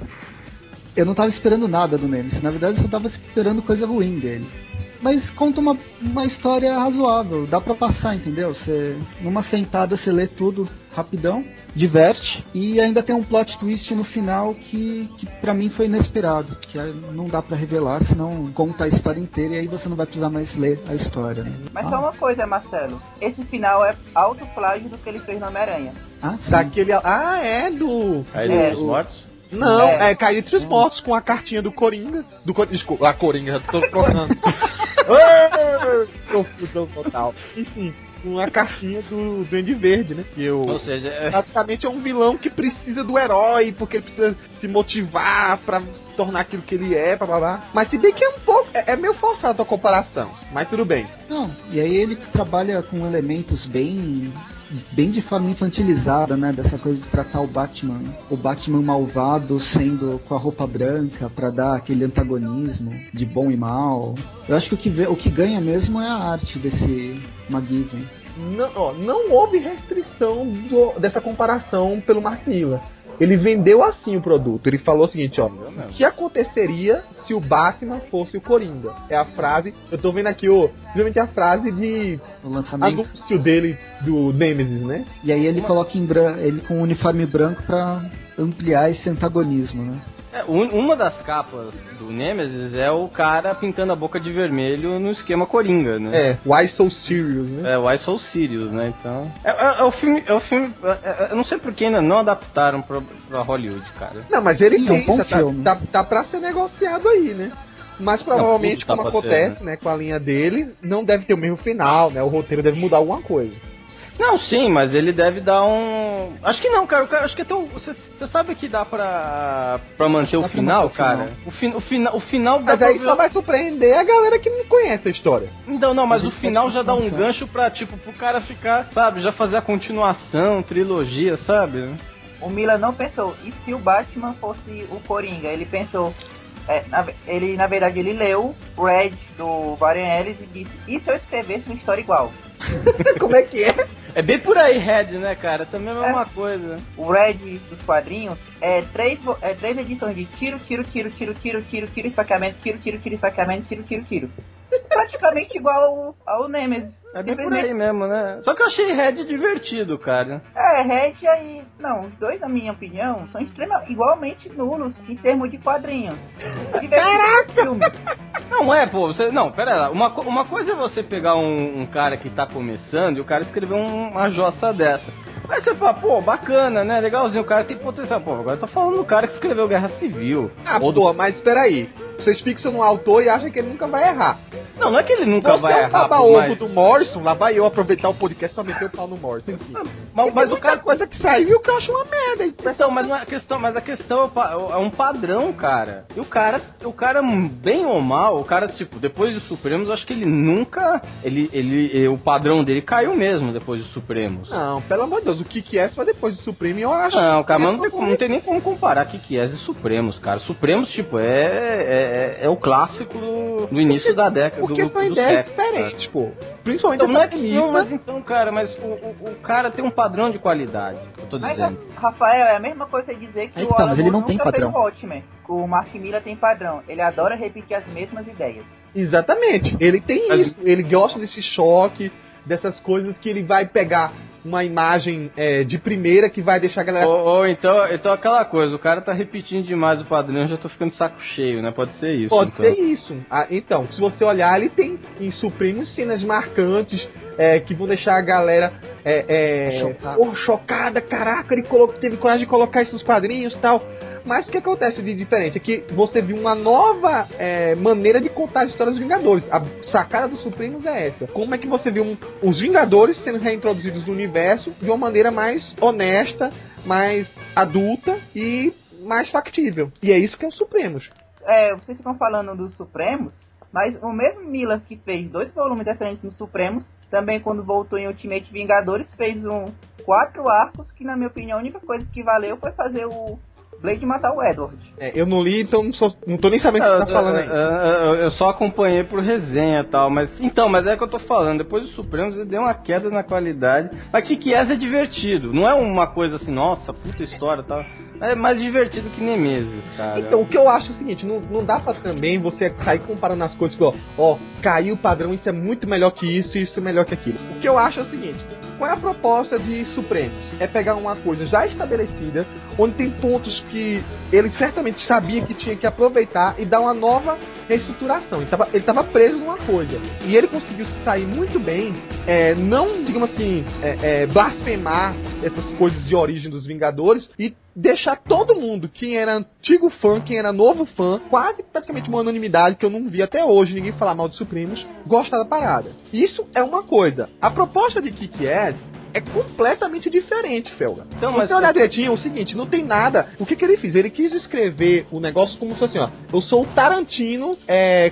Eu não tava esperando nada do Nemesis, na verdade eu só tava esperando coisa ruim dele. Mas conta uma, uma história razoável, dá pra passar, entendeu? Você, numa sentada você lê tudo rapidão, diverte e ainda tem um plot twist no final que, que para mim foi inesperado, que é- não dá pra revelar, senão conta a história inteira e aí você não vai precisar mais ler a história. Né? Mas ah, só uma coisa, Marcelo. Esse final é alto plágio do que ele fez no Homem-Aranha. ah, sim. Daquele. Ah, é do. Aí É, dos mortos? Não, É. é, Cair entre os mortos com a cartinha do Coringa. Do Coringa. Desculpa, a Coringa, tô trocando. Confusão total. Enfim, com a cartinha do Duende Verde, né? Que eu. Ou seja, é- Praticamente é um vilão que precisa do herói, porque ele precisa se motivar pra se tornar aquilo que ele é, blá blá blá. Mas se bem que é um pouco. É, é meio forçado a comparação. Mas tudo bem. Não, e aí ele trabalha com elementos bem bem de forma infantilizada, né, dessa coisa de tratar o Batman, o Batman malvado sendo com a roupa branca pra dar aquele antagonismo de bom e mal. Eu acho que o que, vê- o que ganha mesmo é a arte desse McGiven. Não, ó, não houve restrição do- dessa comparação pelo Mark Miller. Ele vendeu assim o produto. Ele falou o seguinte, ó. O que aconteceria se o Batman fosse o Coringa? É a frase. Eu tô vendo aqui, ó. Realmente a frase de O lançamento. anúncio dele do Nemesis, né? E aí ele coloca em bran ele com um uniforme branco pra ampliar esse antagonismo, né? É, um- uma das capas do Nemesis é o cara pintando a boca de vermelho no esquema Coringa, né? É, Why So Serious, né? É, Why So Sirius, né? Então. É, é- é o filme. É o filme. é- é- eu não sei por que ainda não adaptaram pra, pra Hollywood, cara. Não, mas ele Sim, é um tem, bom tá, filme. tá, tá pra ser negociado aí, né? Mas provavelmente, tudo tá como pra ser, acontece, né, com a linha dele, não deve ter o mesmo final, né? O roteiro deve mudar alguma coisa. Não, sim, mas ele deve dar um. Acho que não, cara. O cara acho que até o. Você sabe que dá pra. pra manter o final, cara? O, fi, o, fina, o final Mas aí só vai surpreender a galera que não conhece a história. Não, não, mas o final pode já dá um gancho pra, tipo, pro cara ficar, sabe, já fazer a continuação, trilogia, sabe? O Miller não pensou, e se o Batman fosse o Coringa? Ele pensou, é, na ele na verdade ele leu o Red do Varian Ellis e disse, e se eu escrevesse uma história igual? Como é que é? É bem por aí, Red, né, cara? Também é a mesma coisa. O Red dos quadrinhos é três, é três edições de tiro, tiro, tiro, tiro, tiro, tiro, tiro, esfaqueamento, tiro, tiro, tiro, esfaqueamento, tiro, tiro, tiro. Praticamente igual ao, ao Nemesis. É bem por aí mesmo, né? Só que eu achei Red divertido, cara. É, Red aí. Não, os dois, na minha opinião, são extremamente igualmente nulos em termos de quadrinhos. Caraca! Não é, pô, você. Não, pera lá. Uma, uma coisa é você pegar um, um cara que tá começando e o cara escrever um- uma jossa dessa. Aí você fala, pô, bacana, né? Legalzinho, o cara tem potencial. Pô, agora eu tô falando do cara que escreveu Guerra Civil. Ah, Ou do- pô, mas espera aí. Vocês fixam no autor e acham que ele nunca vai errar. Não, não é que ele nunca Você vai é um errar, baba-ovo mas... do Morrison, lá vai eu aproveitar o podcast pra meter o pau no Morrison, enfim. Mas, mas o cara... coisa que saiu que eu acho uma merda. hein? Então, mas, não é a questão, mas a questão é, o é um padrão, cara. E o cara, o cara, bem ou mal, o cara, tipo, depois de Supremos, eu acho que ele nunca. Ele, ele, o padrão dele caiu mesmo depois de Supremos. Não, pelo amor de Deus, o que que é só depois do Supremo eu acho. Não, cara, que mas é não tem, como- não tem nem como comparar que que é e Supremos, cara. Supremos, tipo, é, é, é o clássico do, do início da década. Porque do, são do ideias diferentes, pô. Principalmente Então, não é que não, feminista. mas então, cara, mas o, o, o cara tem um padrão de qualidade, eu tô Mas, dizendo. Rafael, é a mesma coisa dizer que Aí o que tá, Alan mas ele não tem nunca fez padrão. o o Mark Miller tem padrão. Ele adora repetir as mesmas ideias. Exatamente. Ele tem Mas- isso. Ele gosta desse choque, dessas coisas que ele vai pegar uma imagem é, de primeira que vai deixar a galera. Ou, ou então, então aquela coisa, o cara tá repetindo demais o padrão, eu já tô ficando de saco cheio, né? Pode ser isso. Pode então. ser isso. Ah, então, se você olhar, ele tem em Supremos cenas marcantes é, que vão deixar a galera é, é, Chocada. porra, chocada. Caraca, ele colocou, teve coragem de colocar isso nos quadrinhos e tal. Mas o que acontece de diferente é que você viu uma nova é, maneira de contar as histórias dos Vingadores. A sacada dos Supremos é essa. Como é que você viu um- os Vingadores sendo reintroduzidos no universo de uma maneira mais honesta, mais adulta e mais factível. E é isso que é o Supremos. É, vocês ficam falando dos Supremos, mas o mesmo Miller que fez dois volumes diferentes nos Supremos, também quando voltou em Ultimate Vingadores, fez um quatro arcos que, na minha opinião, a única coisa que valeu foi fazer o Blade matar o Edward. É, eu não li, então não, sou- não tô nem sabendo o que você tá falando aí. eu- eu- eu só acompanhei por resenha e tal, mas. Então, mas é que eu tô falando, depois do Supremos ele deu uma queda na qualidade. Mas que que é divertido. Não é uma coisa assim, nossa, puta história e tal. É mais divertido que Nemesis, cara. Então, o que eu acho é o seguinte, não, não dá pra também você sair comparando as coisas, ó, ó, caiu o padrão, isso é muito melhor que isso, isso é melhor que aquilo. O que eu acho é o seguinte, qual é a proposta de Supremos? É pegar uma coisa já estabelecida, onde tem pontos que ele certamente sabia que tinha que aproveitar e dar uma nova reestruturação. Ele tava, ele tava preso numa coisa. E ele conseguiu se sair muito bem, é, não, digamos assim, é, é, blasfemar essas coisas de origem dos Vingadores e deixar todo mundo, quem era antigo fã, quem era novo fã, quase praticamente uma unanimidade que eu não vi até hoje ninguém falar mal dos Supremos, gostar da parada. Isso é uma coisa. A proposta de Kick-Ass é completamente diferente, Felga. Então, Se você olhar direitinho, é o seguinte, não tem nada. O que, que ele fez? Ele quis escrever o negócio como se fosse assim, ó. Eu sou o Tarantino, é,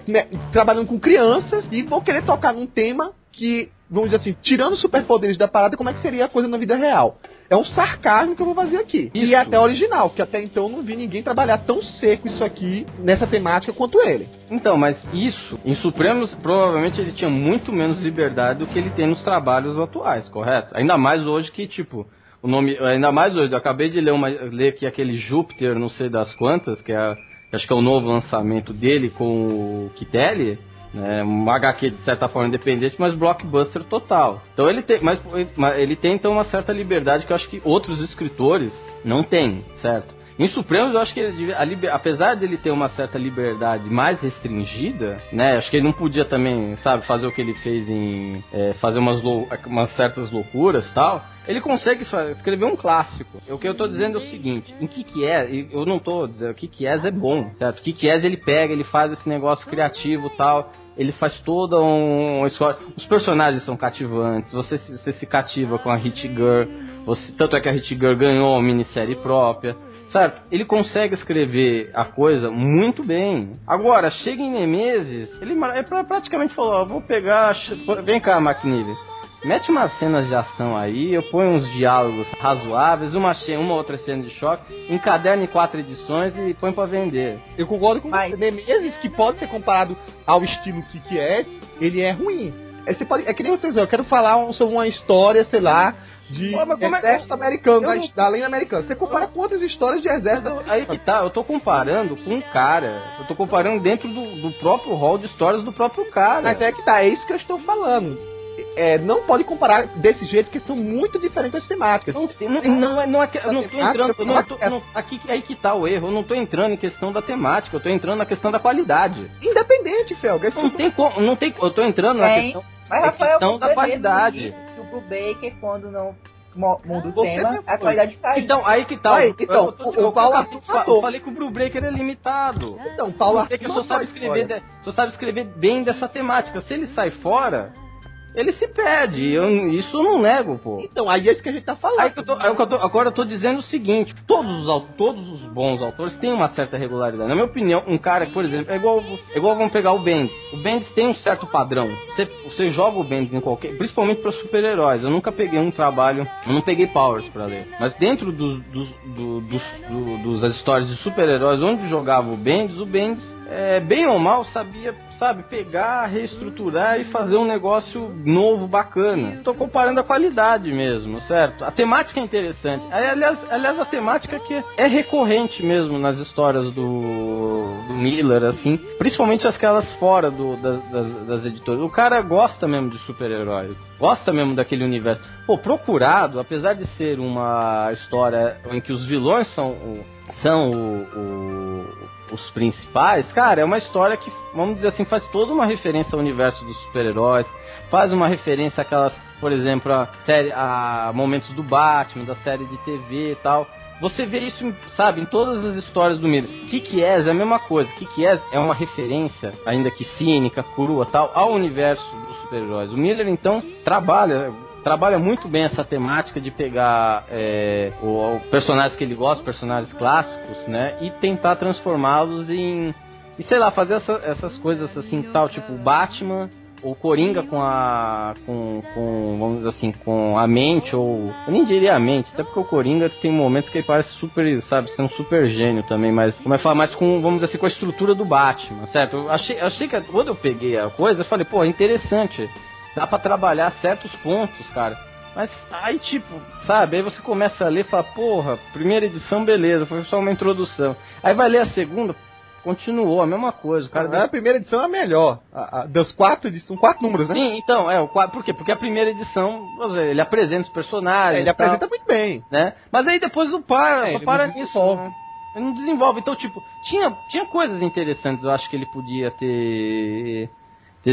trabalhando com crianças e vou querer tocar num tema que, vamos dizer assim, tirando os superpoderes da parada, como é que seria a coisa na vida real? É um sarcasmo que eu vou fazer aqui. E Isso. é até original, que até então eu não vi ninguém trabalhar tão seco isso aqui nessa temática quanto ele. Então, mas isso, em Supremos, provavelmente ele tinha muito menos liberdade do que ele tem nos trabalhos atuais, correto? Ainda mais hoje que, tipo, o nome. Ainda mais hoje, eu acabei de ler, uma, ler aqui aquele Júpiter, não sei das quantas, que é. a- Acho que é o novo lançamento dele com o Kitelli. Né, um HQ de certa forma independente, mas blockbuster total. Então ele tem, mas, ele tem então uma certa liberdade que eu acho que outros escritores não têm, certo? Em Supremos, eu acho que ele, a liber, apesar dele ter uma certa liberdade mais restringida, né? Acho que ele não podia também, sabe, fazer o que ele fez em é, fazer umas, lou, umas certas loucuras tal. Ele consegue escrever um clássico. O que eu tô dizendo é o seguinte: em que que é? Eu não tô dizendo o que que é é bom, certo? O que que é ele pega, ele faz esse negócio criativo tal ele faz toda um, uma história. Os personagens são cativantes, você, você se cativa com a Hit Girl, você, tanto é que a Hit Girl ganhou uma minissérie própria. Certo? Ele consegue escrever a coisa muito bem. Agora, chega em Nemesis, ele, ele praticamente falou: ó, vou pegar. Vem cá, McNiven. Mete umas cenas de ação aí, eu ponho uns diálogos razoáveis, uma, uma outra cena de choque, encaderna em quatro edições e põe para vender. Eu concordo com Mas... Nemesis, que pode ser comparado ao estilo que é, ele é ruim. É, você pode, é que nem vocês, eu quero falar sobre uma história, sei lá, de é exército americano, da, não... da lei americana. Você compara com outras histórias de exército eu, Aí que tá, eu tô comparando com um cara. Eu tô comparando dentro do, do próprio hall de histórias do próprio cara. Até que tá, é isso que eu estou falando é, não pode comparar desse jeito, que são muito diferentes as temáticas. Não, não, é, não é, eu não tô entrando, eu não tô, não, aqui aí que tá o erro, eu não tô entrando em questão da temática, eu tô entrando na questão da qualidade. Independente, Felga. Não tem como, não tem, eu tô entrando na questão, Mas, Rafael, questão da qualidade. O pro Baker, quando não muda o tema, a qualidade cai. Então, aí que tá. Aí, então, eu, eu, o, o Paulo eu falei que o Blue Breaker é limitado. Então, o Paulo Breaker só sabe escrever, de, só sabe escrever bem dessa temática. Se ele sai fora, ele se perde. Eu, isso eu não nego, pô. Então, aí é isso que a gente tá falando. Aí eu tô, eu tô, agora eu tô dizendo o seguinte: todos os, todos os bons autores têm uma certa regularidade. Na minha opinião, um cara que, por exemplo, é igual, é igual vamos pegar o Bendis. O Bendis tem um certo padrão. Você, você joga o Bendis em qualquer. Principalmente para super-heróis. Eu nunca peguei um trabalho. Eu não peguei Powers para ler. Mas dentro dos, dos, do, dos, do, dos, das histórias de super-heróis, onde jogava o Bendis, o Bendis, é, bem ou mal, sabia sabe, pegar, reestruturar e fazer um negócio novo, bacana. Tô comparando a qualidade mesmo, certo? A temática é interessante. Aliás, aliás a temática que é recorrente mesmo nas histórias do, do Miller, assim, principalmente aquelas fora do, das, das, das editoras. O cara gosta mesmo de super-heróis, gosta mesmo daquele universo. Pô, Procurado, apesar de ser uma história em que os vilões são, são o, o os principais, cara, é uma história que, vamos dizer assim, faz toda uma referência ao universo dos super-heróis, faz uma referência àquelas, por exemplo, a, série, a momentos do Batman, da série de TV e tal. Você vê isso, sabe, em todas as histórias do Miller. Kick-Ass é a mesma coisa. Kick-Ass é uma referência, ainda que cínica, crua tal, ao universo dos super-heróis. O Miller, então, trabalha trabalha muito bem essa temática de pegar é, o, o personagens que ele gosta, personagens clássicos, né? E tentar transformá-los em. E sei lá, fazer essa, essas coisas assim, tal, tipo Batman ou Coringa com a. Com, com, vamos dizer assim, com a mente, ou. Eu nem diria a mente, até porque o Coringa tem momentos que ele parece super, sabe, ser um super gênio também, mas como é falar, mais com, vamos dizer assim, com a estrutura do Batman, certo? Eu achei, achei que quando eu peguei a coisa, eu falei, pô, interessante dá para trabalhar certos pontos, cara. Mas aí, tipo, sabe? Aí você começa a ler e fala, porra, primeira edição, beleza, foi só uma introdução. Aí vai ler a segunda, continuou a mesma coisa. O cara deu... A primeira edição é a melhor. A, a, das quatro edições, quatro números, né? Sim, então, é, o quadro, por quê? Porque a primeira edição, dizer, ele apresenta os personagens. É, ele apresenta muito bem. Né? Mas aí depois não para, é, só para nisso. Né? Ele não desenvolve. Então, tipo, tinha, tinha coisas interessantes, eu acho que ele podia ter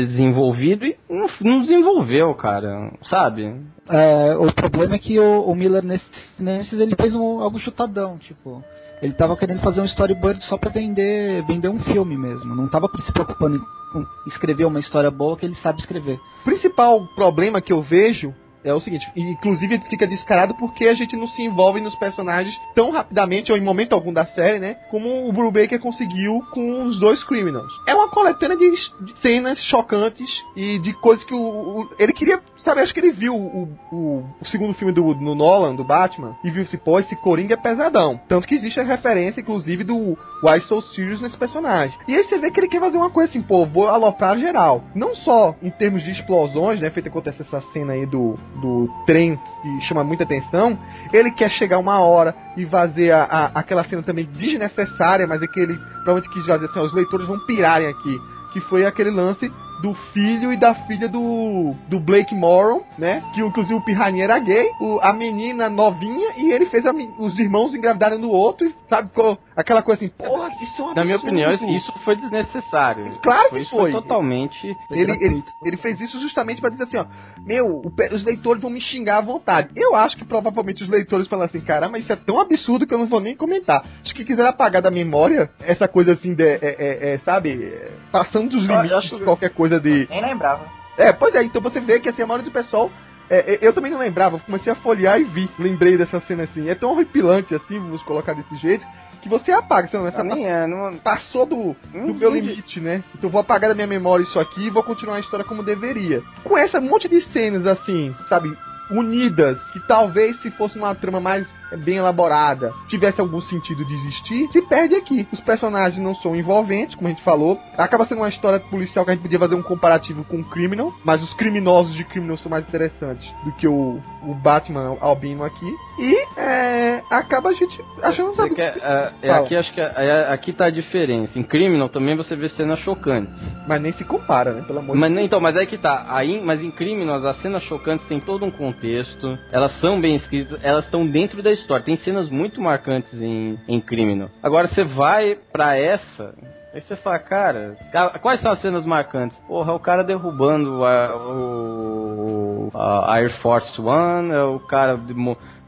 desenvolvido e não, não desenvolveu, cara, sabe? É, o problema é que o, o Miller nesses, nesses ele fez um, algo chutadão, tipo, ele tava querendo fazer um storyboard só para vender, vender um filme mesmo, não tava se preocupando em escrever uma história boa que ele sabe escrever. O principal problema que eu vejo é o seguinte, inclusive fica descarado porque a gente não se envolve nos personagens tão rapidamente ou em momento algum da série, né? Como o Brubaker conseguiu com os dois Criminals. É uma coletânea de, de cenas chocantes e de coisas que o, o, ele queria, sabe, acho que ele viu o, o, o segundo filme do no Nolan, do Batman, e viu se pô, esse Coringa é pesadão. Tanto que existe a referência, inclusive, do Why So Serious nesse personagem. E aí você vê que ele quer fazer uma coisa assim, pô, vou aloprar geral. Não só em termos de explosões, né? Feito acontece essa cena aí do do trem que chama muita atenção, ele quer chegar uma hora e fazer a, a, aquela cena também desnecessária, mas é que ele provavelmente quis fazer assim, ó, os leitores vão pirarem aqui, que foi aquele lance do filho e da filha do, do Blake Moron, né? Que inclusive o Piranha era gay, o, a menina novinha, e ele fez a, os irmãos engravidarem no outro, e sabe? Aquela coisa assim, porra, isso é um Na minha opinião, isso foi desnecessário. Claro que isso foi. foi totalmente. Ele, ele, ele, fez isso justamente para dizer assim, ó, meu, os leitores vão me xingar à vontade. Eu acho que provavelmente os leitores falam assim, cara, mas isso é tão absurdo que eu não vou nem comentar. Acho que quiser apagar da memória essa coisa assim de, é, é, é sabe, passando dos limites de qualquer coisa de. Nem lembrava. É, pois é, então você vê que assim, a maioria do pessoal é, eu também não lembrava, comecei a folhear e vi. Lembrei dessa cena assim. É tão horripilante assim, vamos colocar desse jeito, que você apaga. Você não, essa é, não... Passou do, do meu limite, né? Então vou apagar da minha memória isso aqui e vou continuar a história como deveria. Com essa monte de cenas assim, sabe? Unidas, que talvez se fosse uma trama mais bem elaborada, tivesse algum sentido de existir, se perde aqui. Os personagens não são envolventes, como a gente falou. Acaba sendo uma história policial que a gente podia fazer um comparativo com o Criminal, mas os criminosos de Criminal são mais interessantes do que o, o Batman albino aqui. E é, acaba a gente achando sabe, quer, é, é, aqui acho que é, é, aqui tá a diferença. Em Criminal também você vê cenas chocantes. Mas nem se compara, né? Pelo amor mas, de Deus. Então, mas é que tá. Aí, mas em Criminal as cenas chocantes têm todo um contexto. Elas são bem escritas, elas estão dentro da história. Tem cenas muito marcantes em, em Criminal. Agora você vai para essa. Aí você fala, cara, quais são as cenas marcantes? Porra, é o cara derrubando a, o, a Air Force One, é o cara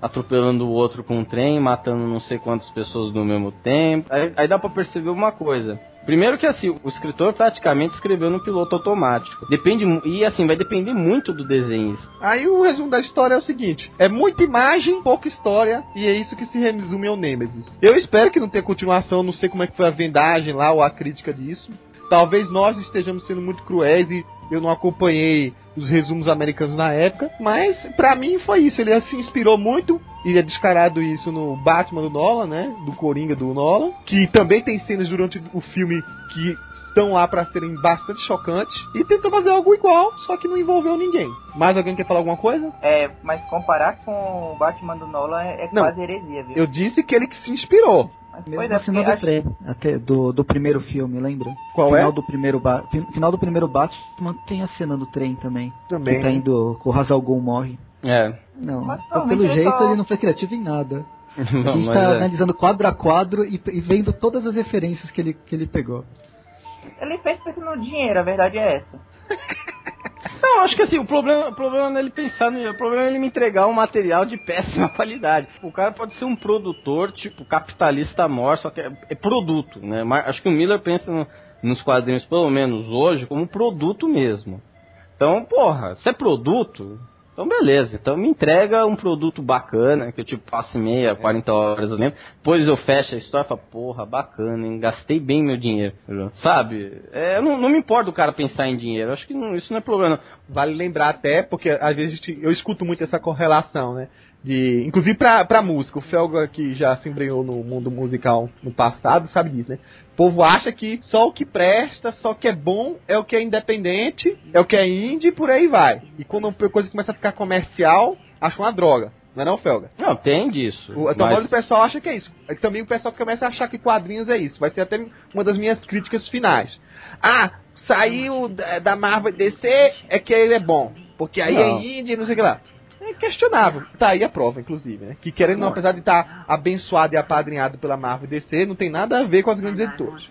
atropelando o outro com um trem, matando não sei quantas pessoas no mesmo tempo. Aí, aí dá pra perceber uma coisa. Primeiro que assim, o escritor praticamente escreveu no piloto automático. Depende e assim vai depender muito do desenho. Aí o resumo da história é o seguinte: é muita imagem, pouca história e é isso que se resume ao Nemesis. Eu espero que não tenha continuação, não sei como é que foi a vendagem lá ou a crítica disso. Talvez nós estejamos sendo muito cruéis e eu não acompanhei os resumos americanos na época, mas para mim foi isso. Ele se inspirou muito e é descarado isso no Batman do Nolan, né? Do Coringa do Nolan, que também tem cenas durante o filme que estão lá para serem bastante chocantes e tentou fazer algo igual, só que não envolveu ninguém. Mais alguém quer falar alguma coisa? É, mas comparar com o Batman do Nolan é, é quase heresia, viu? Eu disse que ele que se inspirou. Mesmo é, final do, acho... pré, até do, do primeiro filme, lembra? Qual final é? Do primeiro ba... Final do primeiro Batman tem a cena do trem também. Também. Que tá indo, com o Hazal morre. É. Não, mas, pelo jeito só... ele não foi criativo em nada. Não, a gente tá é. analisando quadro a quadro e, e, vendo todas as referências que ele, que ele pegou. Ele fez pensando no dinheiro, a verdade é essa. Não, acho que assim, o problema, o problema não é ele pensar no o problema é ele me entregar um material de péssima qualidade. O cara pode ser um produtor, tipo, capitalista mor, só que é, é produto, né? Mas acho que o Miller pensa no, nos quadrinhos, pelo menos hoje, como produto mesmo. Então, porra, se é produto, então, beleza. Então, me entrega um produto bacana, que eu tipo passe meia, 40 horas, eu lembro. Depois eu fecho a história e falo, porra, bacana, hein? Gastei bem meu dinheiro. Sabe? É, não, não me importa o cara pensar em dinheiro. Acho que não, isso não é problema. Vale lembrar até, porque às vezes eu escuto muito essa correlação, né? De inclusive pra, pra música. O Felga, que já se embrenhou no mundo musical no passado, sabe disso, né? O povo acha que só o que presta, só o que é bom é o que é independente, é o que é indie e por aí vai. E quando a coisa começa a ficar comercial, acha uma droga. Não é não, Felga? Não, tem disso. O, então mas... o pessoal acha que é isso. Também o pessoal começa a achar que quadrinhos é isso. Vai ser até uma das minhas críticas finais. Ah, saiu da Marvel DC, é que ele é bom. Porque aí é não. é indie, não sei o que lá é questionável. Tá aí a prova, inclusive, né? Que querendo não, apesar de estar tá abençoado e apadrinhado pela Marvel DC, não tem nada a ver com as grandes editoras.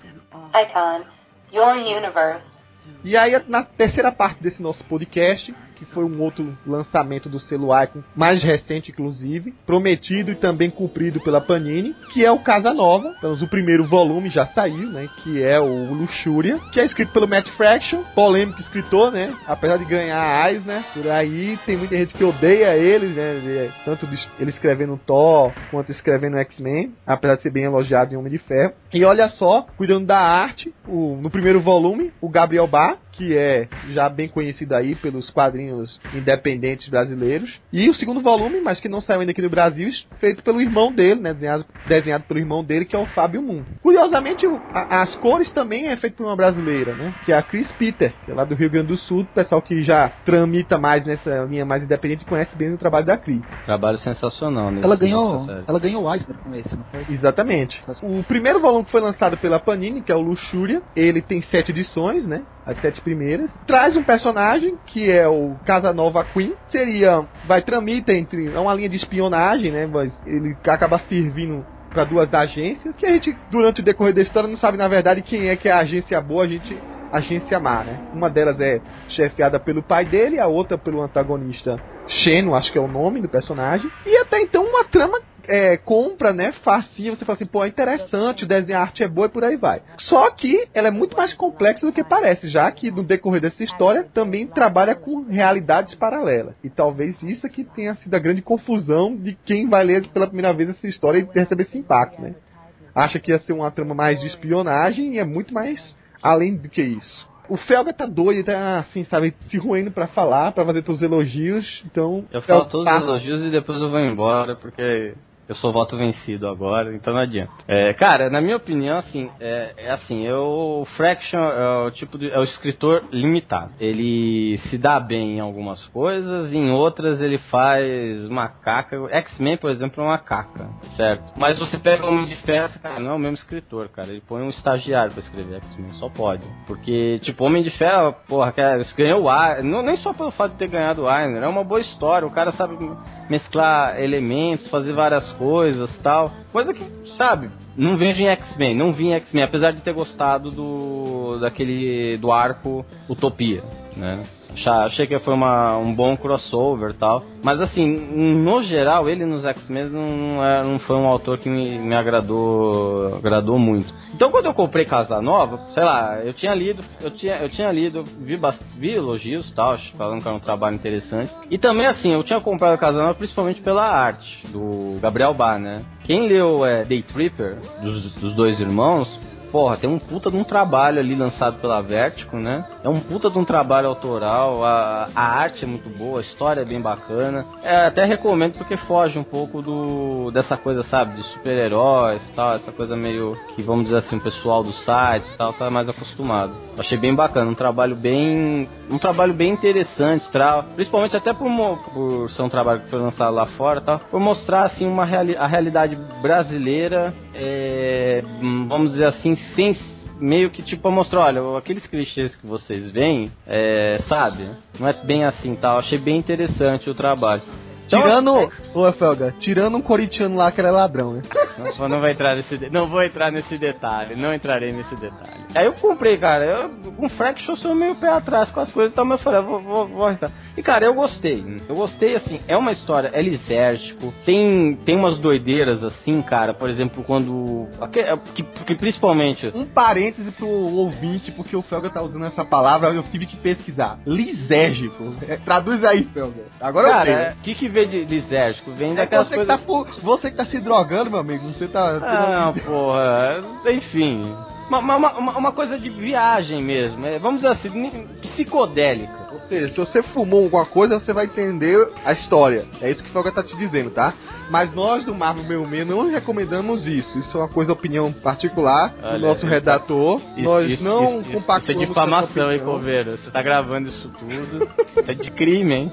Icon, your universe. E aí, na terceira parte desse nosso podcast, que foi um outro lançamento do selo Icon, mais recente inclusive, prometido e também cumprido pela Panini, que é o Casa Nova. Então, o primeiro volume já saiu, né? Que é o Luxúria, que é escrito pelo Matt Fraction, polêmico escritor, né? Apesar de ganhar a né? Por aí tem muita gente que odeia ele, né? Tanto ele escrevendo Thor quanto escrevendo X-Men, apesar de ser bem elogiado em Homem de Ferro. E olha só, cuidando da arte, o, no primeiro volume, o Gabriel Bar, que é já bem conhecido aí pelos quadrinhos independentes brasileiros. E o segundo volume, mas que não saiu ainda aqui no Brasil, feito pelo irmão dele, né? Desenhado, desenhado pelo irmão dele, que é o Fábio Moon. Curiosamente, o, a, as cores também é feito por uma brasileira, né? Que é a Chris Peter, que é lá do Rio Grande do Sul, pessoal que já tramita mais nessa linha mais independente e conhece bem o trabalho da Cris. Trabalho sensacional, né? Ela ganhou, ela ganhou o Eisner com esse, não foi? Exatamente. O primeiro volume que foi lançado pela Panini, que é o Luxúria, ele tem sete edições, né? As sete primeiras. Traz um personagem que é o Casanova Queen. Seria. Vai tramita entre. É uma linha de espionagem, né? Mas ele acaba servindo para duas agências que a gente durante o decorrer da história não sabe na verdade quem é que é a agência boa, a gente agência má, né? Uma delas é chefiada pelo pai dele, a outra pelo antagonista Xeno, acho que é o nome do personagem. E até então uma trama é, compra, né, facinho, você fala assim, pô, é interessante, o desenho, a arte é boa e por aí vai. Só que ela é muito mais complexa do que parece, já que no decorrer dessa história também trabalha com realidades paralelas. E talvez isso que tenha sido a grande confusão de quem vai ler pela primeira vez essa história e receber esse impacto, né? Acha que ia ser uma trama mais de espionagem e é muito mais além do que isso. O Felga tá doido, tá assim, sabe, se ruindo pra falar, pra fazer todos os elogios, então... Eu falo todos os elogios e depois eu vou embora, porque eu sou voto vencido agora, então não adianta. É, cara, na minha opinião, assim, é, é, assim, eu, o Fraction é o tipo de, é o escritor limitado. Ele se dá bem em algumas coisas, em outras ele faz macaca. X-Men, por exemplo, é uma caca, certo? Mas você pega o Homem de Ferro, cara, não é o mesmo escritor, cara. Ele põe um estagiário pra escrever X-Men, só pode. Porque, tipo, Homem de Ferro, porra, cara, ganhou o ar, não, nem só pelo fato de ter ganhado o Eisner, é uma boa história. O cara sabe mesclar elementos, fazer várias coisas tal. Coisa que, sabe, não vejo em X-Men, não vi em X-Men, apesar de ter gostado do daquele do arco Utopia né? Achei que foi uma, um bom crossover tal. Mas assim, no geral, ele nos X-Men não, é, não foi um autor que me, me agradou, agradou muito. Então quando eu comprei Casa Nova, sei lá, eu tinha lido, eu tinha, eu tinha lido, vi, vi elogios tal, falando que era um trabalho interessante. E também assim, eu tinha comprado Casa Nova principalmente pela arte do Gabriel Bar, né? Quem leu é, Day Tripper, dos, dos dois irmãos, porra, tem um puta de um trabalho ali lançado pela Vertigo, né? É um puta de um trabalho autoral, a, a arte é muito boa, a história é bem bacana. É, até recomendo porque foge um pouco do dessa coisa, sabe, de super-heróis tal, essa coisa meio que, vamos dizer assim, o pessoal do site tal, tá mais acostumado. Achei bem bacana, um trabalho bem. Um trabalho bem interessante, tra... principalmente até por, por ser um trabalho que foi lançado lá fora tal, por mostrar assim uma reali... a realidade brasileira, é... vamos dizer assim, sem meio que tipo mostrar, olha, aqueles clichês que vocês veem, é, sabe? Não é bem assim, tal. Tá? Achei bem interessante o trabalho. Então, tirando, ô Felga, tirando um corintiano lá que era ladrão, né? Não, não, vai entrar nesse, não vou entrar nesse detalhe, não entrarei nesse detalhe. Aí eu comprei, cara, eu, com Fraction eu sou meio pé atrás com as coisas, então eu falei, vou, vou, vou entrar. E cara, eu gostei. Eu gostei, assim, é uma história, é lisérgico, tem, tem umas doideiras, assim, cara, por exemplo, quando. Que, que principalmente. Um parêntese pro ouvinte, porque o Felga tá usando essa palavra, eu tive que pesquisar. Lisérgico. É, traduz aí, Felga. Agora cara, eu sei. O que, que vem de lisérgico? Vem é daquelas você coisas. Que tá, você que tá se drogando, meu amigo. Você tá. Ah, não, porra. Enfim. Uma, uma, uma, uma, coisa de viagem mesmo, é, vamos dizer assim, psicodélica. Ou seja, se você fumou alguma coisa, você vai entender a história. É isso que o Felga tá te dizendo, tá? Mas nós do Marvel Meu Meio não recomendamos isso. Isso é uma coisa, opinião particular Olha, do nosso redator. Isso, nós isso, não isso, compactuamos Isso é difamação, hein, Coveiro? Você tá gravando isso tudo. isso é de crime, hein?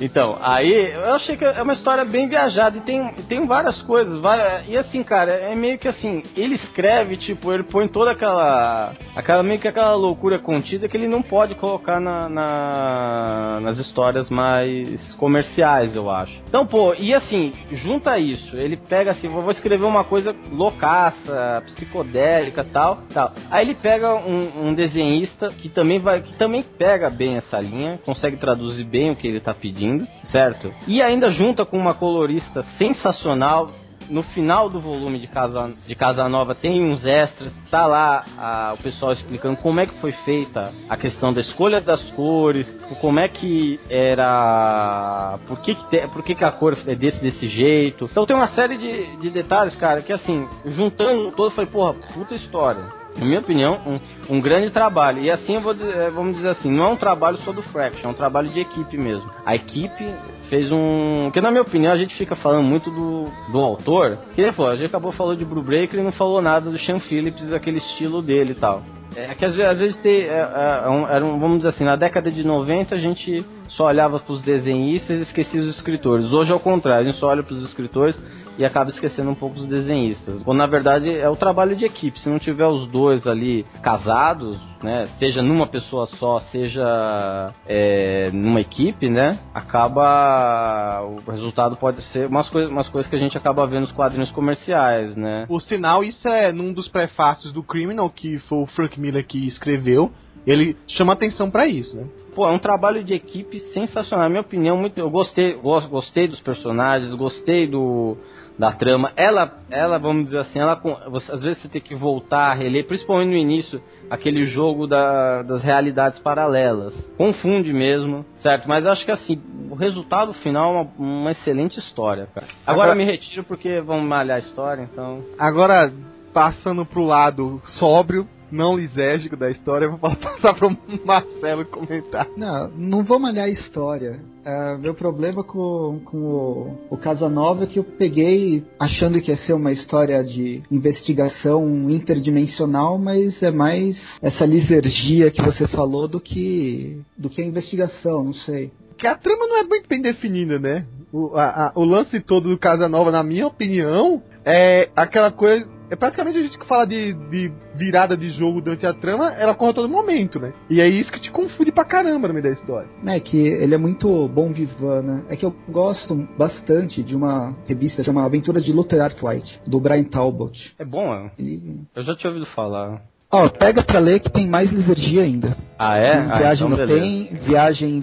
Então, aí eu achei que é uma história bem viajada e tem, tem várias coisas. Várias, e assim, cara, é meio que assim, ele escreve, tipo, ele põe toda aquela. aquela meio que aquela loucura contida que ele não pode colocar na, na nas histórias mais comerciais, eu acho. Então, pô, e assim, junta isso, ele pega assim, vou escrever uma coisa loucaça, psicodélica tal, tal. Aí ele pega um, um desenhista que também vai, que também pega bem essa linha, consegue traduzir bem o que ele tá pedindo, certo? E ainda junta com uma colorista sensacional, no final do volume de Casa, de Casa Nova tem uns extras, tá lá a, o pessoal explicando como é que foi feita a questão da escolha das cores, como é que era. Por que, que, te, por que, que a cor é desse desse jeito. Então tem uma série de, de detalhes, cara, que assim, juntando todo, falei, porra, puta história na minha opinião, um, um grande trabalho. E assim, dizer, é, vamos dizer assim, não é um trabalho só do Fraction, é um trabalho de equipe mesmo. A equipe fez um. Que na minha opinião a gente fica falando muito do, do autor. Que ele falou, a gente acabou falando de Blue Breaker e não falou nada do Sean Phillips, aquele estilo dele e tal. É que às vezes, às vezes tem, é, é, é um, um, vamos dizer assim, na década de 90 a gente só olhava para os desenhistas e esquecia os escritores. Hoje é o contrário, a gente só olha para os escritores e acaba esquecendo um pouco os desenhistas. Ou na verdade é o trabalho de equipe. Se não tiver os dois ali casados, né, seja numa pessoa só, seja é, numa equipe, né, acaba o resultado pode ser umas coisas, umas coisas que a gente acaba vendo nos quadrinhos comerciais, né. Por sinal, isso é num dos prefácios do Criminal que foi o Frank Miller que escreveu. Ele chama atenção para isso, né? Pô, é um trabalho de equipe sensacional. Na minha opinião, muito, eu gostei, gostei dos personagens, gostei do, da trama. Ela, ela, vamos dizer assim, ela você, às vezes você tem que voltar a reler, principalmente no início, aquele jogo da, das realidades paralelas. Confunde mesmo, certo? Mas acho que assim, o resultado final é uma, uma excelente história, cara. Agora, Agora me retiro porque vamos malhar a história, então. Agora, passando pro lado sóbrio, não lisérgico da história, eu vou passar pro Marcelo comentar. Não, não vou malhar a história. Uh, meu problema com, com o, o Casanova é que eu peguei achando que ia ser uma história de investigação interdimensional, mas é mais essa lisergia que você falou do que, do que a investigação, não sei. Que a trama não é muito bem definida, né? O, a, a, o lance todo do Casanova, na minha opinião, é aquela coisa é praticamente a gente que fala de, de virada de jogo durante a trama, ela corre a todo momento, né? E é isso que te confunde pra caramba no meio da história. É que ele é muito bom vivan, né? É que eu gosto bastante de uma revista chamada Aventura de Luther Arkwright, do Brian Talbot. É bom, é? Ele... Eu já tinha ouvido falar. Ó, oh, pega pra ler que tem mais lisergia ainda. Ah, é? Tem viagem ah, então no tem, viagem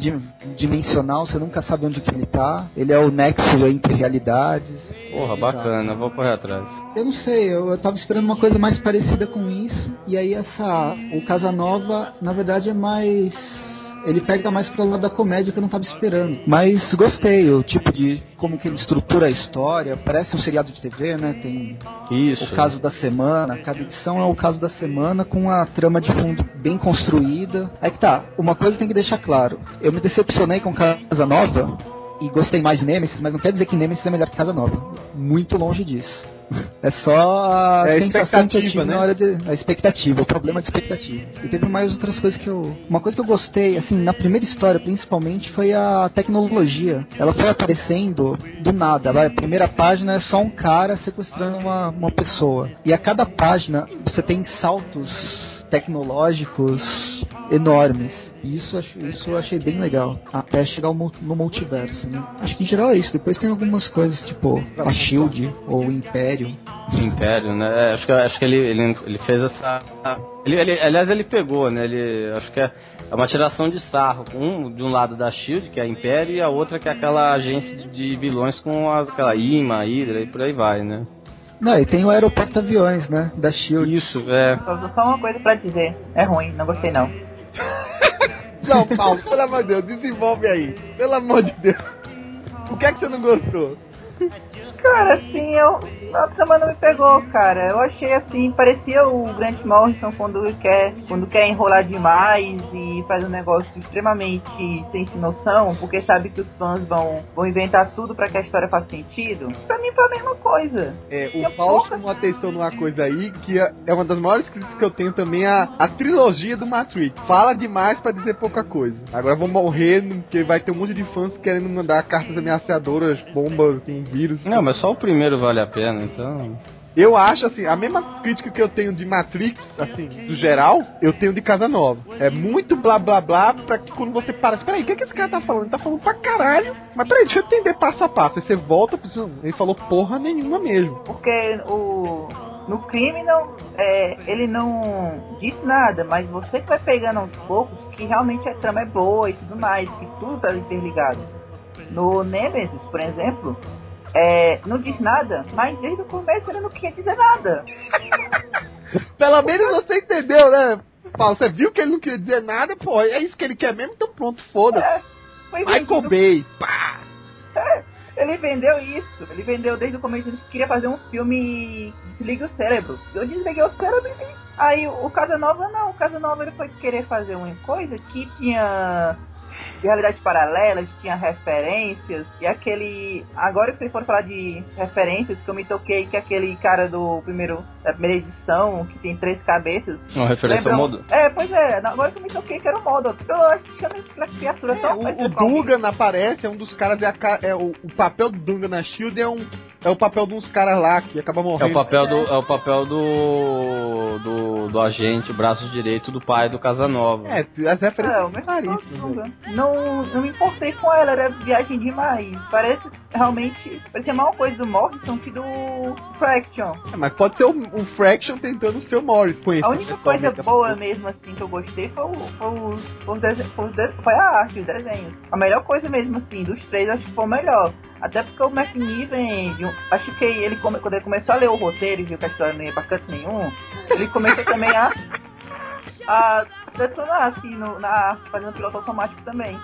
dimensional, você nunca sabe onde que ele tá. Ele é o nexo entre realidades. Porra, bacana, vou correr atrás. Eu não sei, eu, eu tava esperando uma coisa mais parecida com isso. E aí essa. O Casanova, na verdade, é mais ele pega mais pro lado da comédia que eu não tava esperando. Mas gostei, o tipo de como que ele estrutura a história, parece um seriado de TV, né? Tem Isso. o caso da semana, cada edição é o caso da semana com a trama de fundo bem construída. É que tá, uma coisa tem que deixar claro. Eu me decepcionei com Casa Nova e gostei mais de Nemesis, mas não quer dizer que Nemesis é melhor que Casa Nova. Muito longe disso. É só a é eu tive né? na hora de. A expectativa, o problema de expectativa. E teve mais outras coisas que eu. Uma coisa que eu gostei, assim, na primeira história principalmente, foi a tecnologia. Ela foi aparecendo do nada. A primeira página é só um cara sequestrando uma, uma pessoa. E a cada página você tem saltos tecnológicos enormes. Isso, isso eu achei bem legal. Até chegar no multiverso, né? Acho que em geral é isso. Depois tem algumas coisas, tipo a Shield ou o Império. Império, né? É, acho que, acho que ele, ele, ele fez essa. Ele, ele, aliás, ele pegou, né? Ele, acho que é, é uma tiração de sarro. Um de um lado da Shield, que é a Império, e a outra que é aquela agência de, de vilões com as, aquela IMA, Hydra e por aí vai, né? Não, e tem o aeroporto aviões, né? Da Shield. Isso, é. Só, só uma coisa pra dizer. É ruim, não gostei não. Não, Paulo, pelo amor de Deus, desenvolve aí. Pelo amor de Deus. O que é que você não gostou? Cara, assim, eu. A trama não me pegou, cara. Eu achei assim, parecia o Grant Morrison quando quer, quando quer enrolar demais e faz um negócio extremamente sem noção, porque sabe que os fãs vão, vão inventar tudo para que a história faça sentido. Pra mim foi a mesma coisa. É, o Paulo pouca... chamou atenção numa coisa aí que é, é uma das maiores críticas que eu tenho também a, a trilogia do Matrix. Fala demais para dizer pouca coisa. Agora eu vou morrer porque vai ter um monte de fãs querendo mandar cartas ameaçadoras, bombas com vírus. Não, mas só o primeiro vale a pena, então. Eu acho assim, a mesma crítica que eu tenho de Matrix, assim, do geral, eu tenho de Casa Nova. É muito blá blá blá pra que quando você para, espera aí, o que, é que esse cara tá falando? Ele tá falando pra caralho. Mas peraí, deixa eu entender passo a passo. Aí você volta, ele falou porra nenhuma mesmo. Porque o. No Criminal, é, ele não disse nada, mas você que vai pegando aos poucos que realmente a trama é boa e tudo mais, que tudo tá interligado. No Nemesis, por exemplo, é, não diz nada, mas desde o começo ele não queria dizer nada. Pelo menos você entendeu, né? Paulo, você viu que ele não queria dizer nada, pô, é isso que ele quer mesmo, então pronto, foda-se. É, Michael Bay, pá! É, ele vendeu isso, ele vendeu desde o começo, ele queria fazer um filme Desligue o Cérebro. Eu desliguei o cérebro e Aí o Casanova não, o Casanova ele foi querer fazer uma coisa que tinha de realidades paralelas, tinha referências, e aquele. Agora que vocês foram falar de referências, que eu me toquei que aquele cara do primeiro. da primeira edição, que tem três cabeças. Uma referência ao modo? É, pois é, agora que eu me toquei que era o modo. Eu acho que era criatura é, O, o Dugan aparece, é um dos caras, é, a, é o, o papel do Dugan na Shield é um é o papel de uns caras lá que acaba É morrendo. o papel do é o papel do do, do agente, braço direito do pai do Casanova. É, as referências É, claríssimas. velho. não, não me importei com ela, era viagem demais. Parece realmente. Parecia mais uma coisa do Morrison que do Fraction. É, mas pode ser o, o Fraction tentando ser o Morris. Conhecer A única coisa a boa mesmo assim que eu gostei foi, o, foi, os, foi, os foi a arte, os desenhos. A melhor coisa mesmo assim, dos três acho que foi o melhor. Até porque o McNiven, um- acho que ele come- quando ele começou a ler o roteiro e viu que a história não ia pra canto nenhum, ele começou também a, a detonar assim no, na fazendo piloto automático também.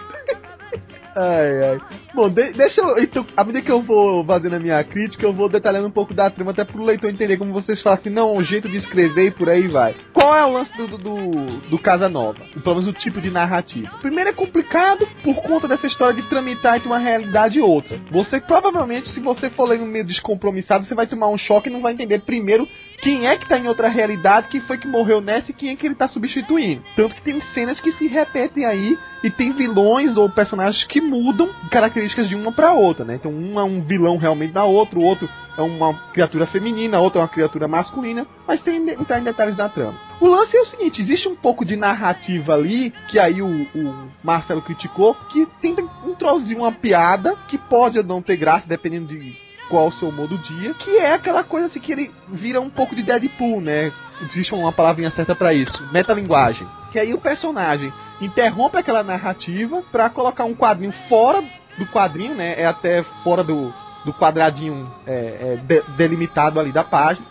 Ai, ai. Bom, de- deixa eu. Então, à medida que eu vou fazendo a minha crítica, eu vou detalhando um pouco da trama, até pro leitor entender como vocês falam assim, não, o jeito de escrever e por aí vai. Qual é o lance do, do, do, Casa Nova? Pelo menos o tipo de narrativa. Primeiro é complicado por conta dessa história de tramitar entre uma realidade e outra. Você provavelmente, se você for lendo meio descompromissado, você vai tomar um choque e não vai entender primeiro quem é que tá em outra realidade, quem foi que morreu nessa e quem é que ele tá substituindo. Tanto que tem cenas que se repetem aí e tem vilões ou personagens que mudam características de uma pra outra, né? Então um é um vilão realmente da outra, o outro é uma criatura feminina, a outra é uma criatura masculina, mas tem entrar em detalhes da trama. O lance é o seguinte, existe um pouco de narrativa ali, que aí o, o Marcelo criticou, que tenta introduzir uma piada que pode ou não ter graça, dependendo de qual o seu humor do dia, que é aquela coisa assim que ele vira um pouco de Deadpool, né? Existe uma palavrinha certa pra isso, metalinguagem. Que aí o personagem interrompe aquela narrativa pra colocar um quadrinho fora do quadrinho, né? É até fora do, do quadradinho é, é, de- delimitado ali da página.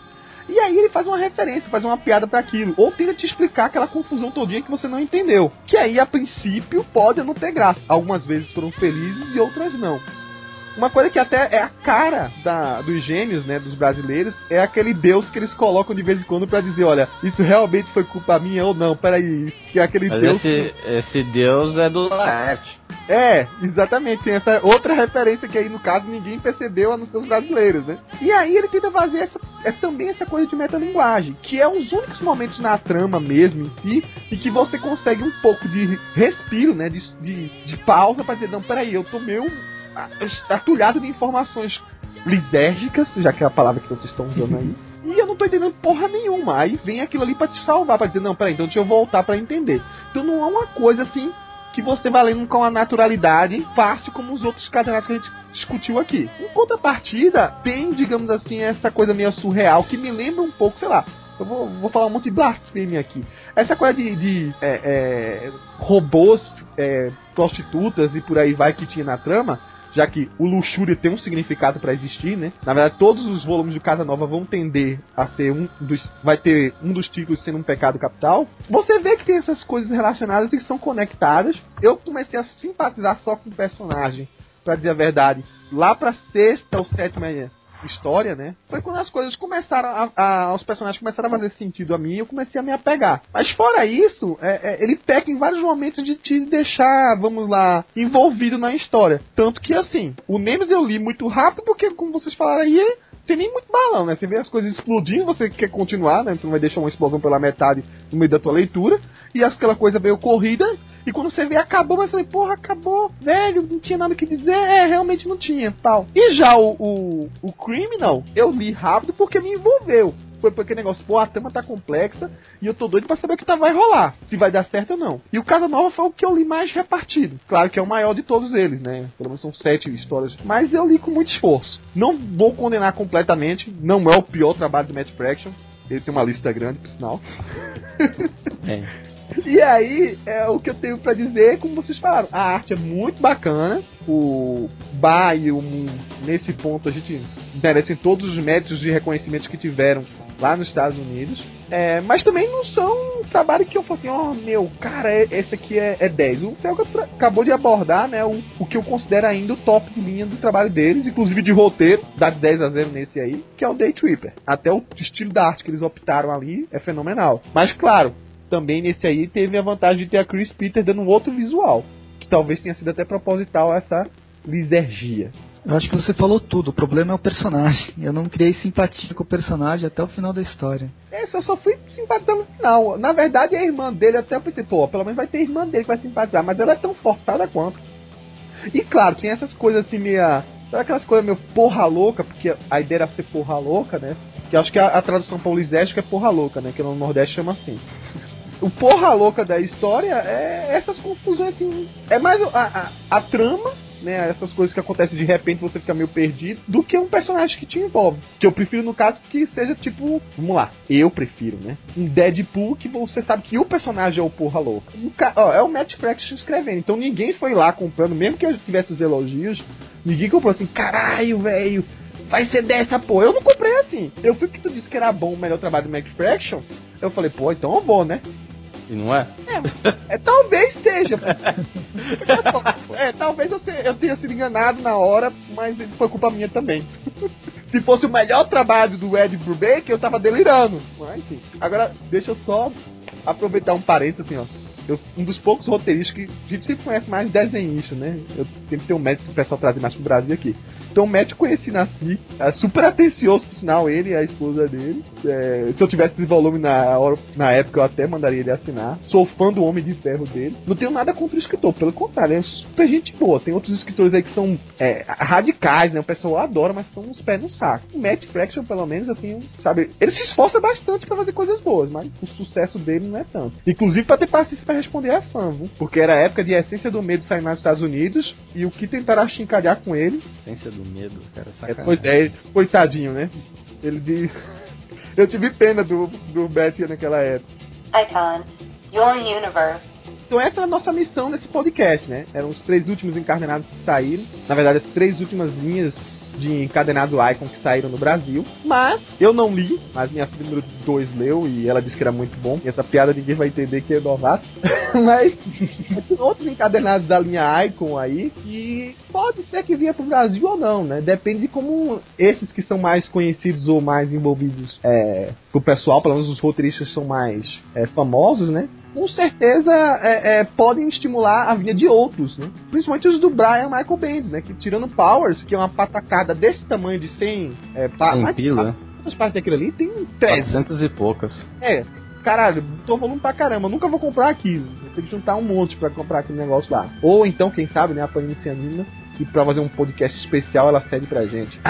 E aí ele faz uma referência, faz uma piada pra aquilo. Ou tenta te explicar aquela confusão todinha que você não entendeu. Que aí, a princípio, pode não ter graça. Algumas vezes foram felizes e outras não. Uma coisa que até é a cara da, dos gêmeos, né, dos brasileiros, é aquele Deus que eles colocam de vez em quando pra dizer, olha, isso realmente foi culpa minha ou não, peraí, que é aquele Mas Deus... esse, esse deus é do Laerte. É, exatamente, tem essa outra referência que aí no caso ninguém percebeu a não ser os brasileiros, né? E aí ele tenta fazer essa, é também essa coisa de metalinguagem, que é os únicos momentos na trama mesmo em si, e que você consegue um pouco de respiro, né, de, de, de pausa pra dizer, não, peraí, eu tô meio atulhado de informações lisérgicas, já que é a palavra que vocês estão usando aí. E eu não tô entendendo porra nenhuma. Aí vem aquilo ali pra te salvar, pra dizer, não, peraí, então deixa eu voltar pra entender. Então não é uma coisa assim que você vai lendo com a naturalidade fácil como os outros cadernos que a gente discutiu aqui. Em contrapartida, tem, digamos assim, essa coisa meio surreal que me lembra um pouco, sei lá. Eu vou, vou falar um monte de blasfêmia aqui. Essa coisa de, de é, é, robôs, é, prostitutas e por aí vai que tinha na trama, já que o luxúria tem um significado para existir, né? Na verdade, todos os volumes de Casa Nova vão tender a ser um dos. Vai ter um dos títulos sendo um pecado capital. Você vê que tem essas coisas relacionadas e que são conectadas. Eu comecei a simpatizar só com o personagem, para dizer a verdade, lá pra sexta ou sétima história, né? Foi quando as coisas começaram a, a- os personagens começaram a fazer sentido a mim e eu comecei a me apegar. Mas fora isso, é- é, ele peca em vários momentos de te deixar, vamos lá, envolvido na história. Tanto que assim, o Nemes eu li muito rápido porque, como vocês falaram aí, tem nem muito balão, né? Você vê as coisas explodindo, você quer continuar, né? Você não vai deixar uma explosão pela metade no meio da tua leitura. E aquela coisa veio corrida. E quando você vê, acabou, mas você porra, acabou, velho, não tinha nada que dizer. É, realmente não tinha, tal. E já o, o, o Criminal, eu li rápido porque me envolveu. Foi porque negócio, pô, a trama tá complexa e eu tô doido pra saber o que tá, vai rolar, se vai dar certo ou não. E o Casa Nova foi o que eu li mais repartido. Claro que é o maior de todos eles, né? Pelo menos são sete histórias. Mas eu li com muito esforço. Não vou condenar completamente, não é o pior trabalho do Matt Fraction. Ele tem uma lista grande, por sinal. É. E aí, é, o que eu tenho pra dizer é como vocês falaram. A arte é muito bacana. O Bar e o Moon, nesse ponto, a gente merecem todos os méritos de reconhecimentos que tiveram lá nos Estados Unidos. É, mas também não são um trabalho que eu falo assim, ó, meu, cara, é- esse aqui é, é 10. O Felga acabou de abordar, né, o, o que eu considero ainda o top de linha do trabalho deles, inclusive de roteiro, dá de 10 a 0 nesse aí, que é o Day Tripper. Até o estilo da arte que eles optaram ali é fenomenal. Mas, claro, também nesse aí teve a vantagem de ter a Chris Peter dando um outro visual, que talvez tenha sido até proposital essa lisergia. Eu acho que você falou tudo. O problema é o personagem. Eu não criei simpatia com o personagem até o final da história. Esse eu só fui simpatizar no final. Na verdade, a irmã dele, até eu pensei, pô, pelo menos vai ter irmã dele que vai simpatizar, mas ela é tão forçada quanto. E claro, tem essas coisas assim, meia Sabe aquelas coisas meio porra louca, porque a ideia era ser porra louca, né? Que acho que a, a tradução paulistesca é porra louca, né? Que no Nordeste chama assim. O porra louca da história é essas confusões assim. É mais a, a, a trama né, essas coisas que acontecem de repente você fica meio perdido, do que um personagem que te envolve. Que eu prefiro, no caso, que seja tipo, vamos lá, eu prefiro, né? Um Deadpool que você sabe que o personagem é o porra louca. Ca... Ó, é o Matt Fraction escrevendo, então ninguém foi lá comprando, mesmo que eu tivesse os elogios, ninguém comprou assim, caralho, velho. Vai ser dessa, pô. Eu não comprei assim. Eu fui que tu disse que era bom o melhor trabalho do Matt Fraction. Eu falei, pô, então eu vou, né? E não é? É, é talvez seja. é, talvez eu, eu, tenha sido enganado na hora, mas foi culpa minha também. Se fosse o melhor trabalho do Ed Brubaker, eu tava delirando. Mas enfim. Agora, deixa eu só aproveitar um parênteses assim, ó eu, um dos poucos roteiristas que a gente sempre conhece mais desenhista, né? Eu tenho que ter um médico que o pessoal trazer mais pro Brasil aqui. Então o médico conheci na FI, é super atencioso por sinal, ele e a esposa dele. É, se eu tivesse esse volume na, hora, na época, eu até mandaria ele assinar. Sou fã do Homem de Ferro dele. Não tenho nada contra o escritor, pelo contrário, é super gente boa. Tem outros escritores aí que são é, radicais, né? O pessoal adora, mas são uns pés no saco. O Matt Fraction, pelo menos, assim, sabe? Ele se esforça bastante para fazer coisas boas, mas o sucesso dele não é tanto. Inclusive para ter pra responder é fã, viu? Porque era a época de Essência do Medo sair nos Estados Unidos e o que tentaram chincalhar com ele. Essência do Medo, cara, é, pois é, coitadinho, né? Ele de. Eu tive pena do, do Betty naquela época. Icon, Your Universe. Então essa é a nossa missão nesse podcast, né? Eram os três últimos encarnados que saíram. Na verdade, as três últimas linhas de encadenados Icon que saíram no Brasil. Mas eu não li, mas minha filha número 2 leu e ela disse que era muito bom. E essa piada ninguém vai entender que é novato. mas tem outros encadenados da linha Icon aí que pode ser que vinha pro Brasil ou não, né? Depende de como esses que são mais conhecidos ou mais envolvidos é, pro pessoal, pelo menos os roteiristas são mais é, famosos, né? Com certeza é, é, podem estimular a vinda de outros, né? Principalmente os do Brian Michael Bendis, né? Que tirando Powers, que é uma patacada desse tamanho de 100 é, pa, um pila. Quantas partes daquilo ali? Tem 300 e poucas. É, caralho, tô volume pra caramba, nunca vou comprar aquilo. Eu tenho que juntar um monte pra comprar aquele negócio lá. Ou então, quem sabe, né, a Panini se anima e pra fazer um podcast especial ela cede pra gente.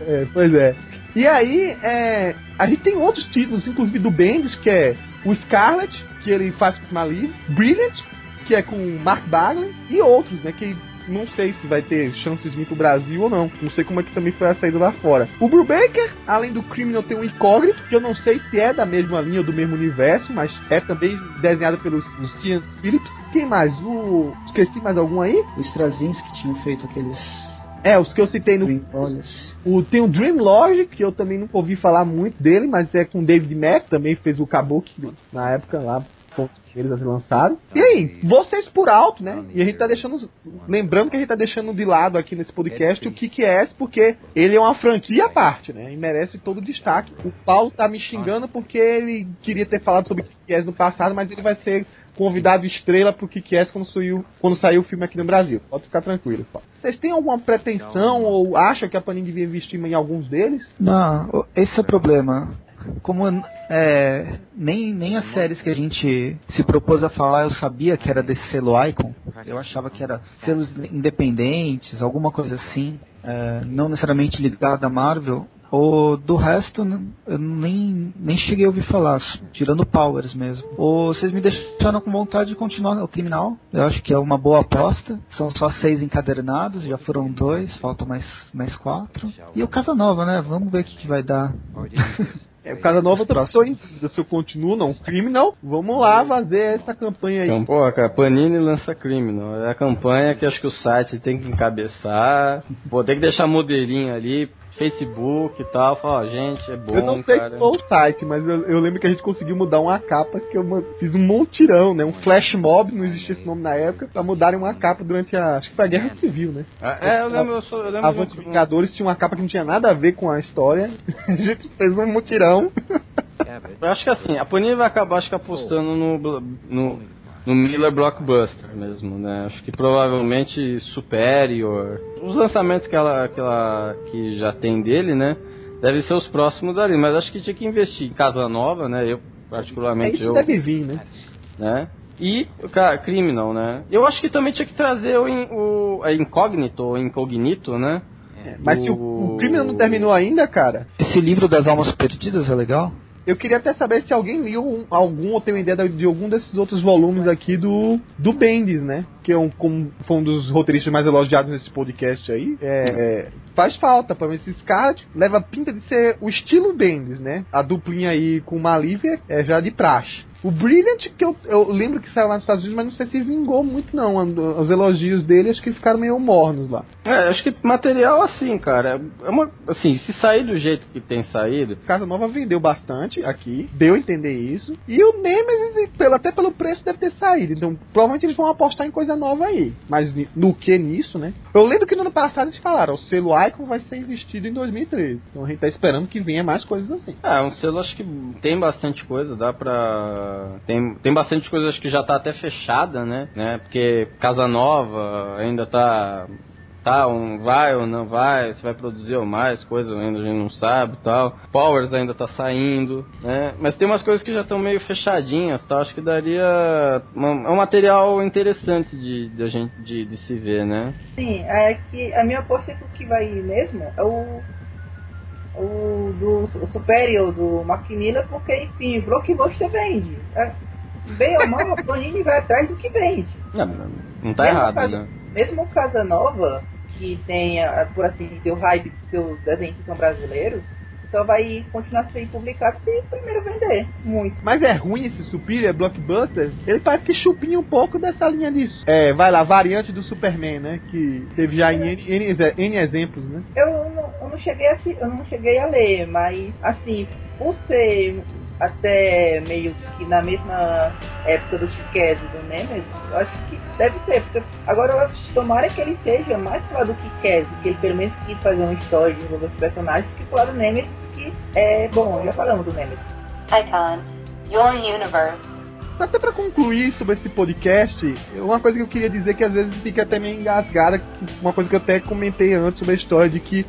é, pois é. E aí, é, a gente tem outros títulos, inclusive do Bendis, que é o Scarlet, que ele faz com Mali, Brilliant, que é com Mark Bagley, e outros, né, que não sei se vai ter chances de vir pro Brasil ou não. Não sei como é que também foi a saída lá fora. O Brubaker, além do Criminal, tem um incógnito, que eu não sei se é da mesma linha ou do mesmo universo, mas é também desenhado pelo Lucian Phillips. Quem mais? O. Esqueci mais algum aí? O Straczynski tinha feito aqueles é, os que eu citei no. O, tem o Dream Logic, que eu também nunca ouvi falar muito dele, mas é com David Mack, também fez o Kabuki na época lá, eles a ser lançado. E aí, vocês por alto, né? E a gente tá deixando. Lembrando que a gente tá deixando de lado aqui nesse podcast o que que é, porque ele é uma franquia à parte, né? E merece todo o destaque. O Paulo tá me xingando porque ele queria ter falado sobre o que é no passado, mas ele vai ser convidado estrela pro que é quando saiu, quando saiu o filme aqui no Brasil. Pode ficar tranquilo. Vocês têm alguma pretensão ou acham que a Panini devia investir em alguns deles? Não, esse é o problema. Como é, nem, nem as séries que a gente se propôs a falar eu sabia que era desse selo Icon. Eu achava que era selos independentes, alguma coisa assim. É, não necessariamente ligado à Marvel. O do resto, eu nem, nem cheguei a ouvir falar, tirando Powers mesmo. Ou vocês me deixaram com vontade de continuar o Criminal. Eu acho que é uma boa aposta. São só seis encadernados, já foram dois, falta mais, mais quatro. E o Casa Nova, né? Vamos ver o que, que vai dar. É, o Casa Nova eu tô em dúvida se eu continuo não. Criminal, vamos lá fazer essa campanha aí. Então, pô, cara, Panini lança Criminal. É a campanha que acho que o site tem que encabeçar. Pô, tem que deixar modelinho ali, Facebook e tal, falar, ó, gente, é bom. Eu não sei cara. se foi o site, mas eu, eu, lembro que a gente conseguiu mudar uma capa que eu fiz um montirão, né? Um flash mob, não existia esse nome na época, pra mudarem uma capa durante a. Acho que foi a Guerra Civil, né? É, é eu lembro, eu, sou, eu lembro. Avante Vingadores tinha uma capa que não tinha nada a ver com a história. a gente fez um mutirão. eu acho que assim, a Panini vai acabar acho que apostando no, no no Miller Blockbuster mesmo, né? Acho que provavelmente Superior. Os lançamentos que ela, que ela que já tem dele, né? Devem ser os próximos ali, mas acho que tinha que investir em Casa Nova, né? Eu particularmente é, isso eu, deve vir, né? né? E, cara, Criminal, né? Eu acho que também tinha que trazer o, o é Incógnito, ou Incognito, né? Mas se o, o Criminal não terminou ainda, cara, Esse livro das almas perdidas é legal? Eu queria até saber se alguém um- algum ou tem uma ideia de algum desses outros volumes aqui do, do Bendis, né? Que é um, como foi um dos roteiristas mais elogiados nesse podcast aí. É, é, faz falta, pra ver se Scarlet leva pinta de ser o estilo Bendis, né? A duplinha aí com Malívia é já de praxe. O Brilliant, que eu, eu lembro que saiu lá nos Estados Unidos, mas não sei se vingou muito não. Os elogios dele acho que ficaram meio mornos lá. É, acho que material assim, cara. É uma, assim, se sair do jeito que tem saído, Casa Nova vendeu bastante aqui, deu a entender isso. E o Nemesis, pelo, até pelo preço, deve ter saído. Então, provavelmente eles vão apostar em coisa nova aí. Mas no que nisso, né? Eu lembro que no ano passado eles falaram: o selo Icon vai ser investido em 2013. Então a gente tá esperando que venha mais coisas assim. É, um selo acho que tem bastante coisa, dá pra. Tem, tem bastante coisa acho que já tá até fechada, né? né? Porque Casa Nova ainda tá. Tá, um vai ou não vai, se vai produzir ou mais, coisa ainda a gente não sabe tal. Powers ainda tá saindo, né? Mas tem umas coisas que já estão meio fechadinhas, tal. Acho que daria. uma- é um material interessante de, de, gente, de, de se ver, né? Sim, é que a minha aposta é que o que vai mesmo é o. O do o Superior do Mark Miller, porque enfim, blockbuster vende. É, bem ou mal, a Panini vai atrás do que vende. Não, não tá Mesmo errado, caso- né? Mesmo o Casanova, que tem, por assim dizer, o hype dos seus desenhos que são brasileiros, só vai continuar sendo publicado se primeiro vender. Muito. Mas é ruim esse Superior Blockbuster. Ele parece que chupinha um pouco dessa linha disso. É, vai lá, variante do Superman, né? Que teve já em N, N, N exemplos, né? Eu não, eu não cheguei a eu não cheguei a ler, mas assim, por ser até meio que na mesma época do e do Nemesis, eu acho que deve ser, porque agora tomara que ele seja mais pro lado do Kikaz, que ele pelo menos quis fazer uma história de desenvolver os personagens, que pro lado do Nemesis, que é bom, já falamos do Nemesis. Icon, your universe. Até pra concluir sobre esse podcast, uma coisa que eu queria dizer que às vezes fica até meio engasgada, que- uma coisa que eu até comentei antes sobre a história de que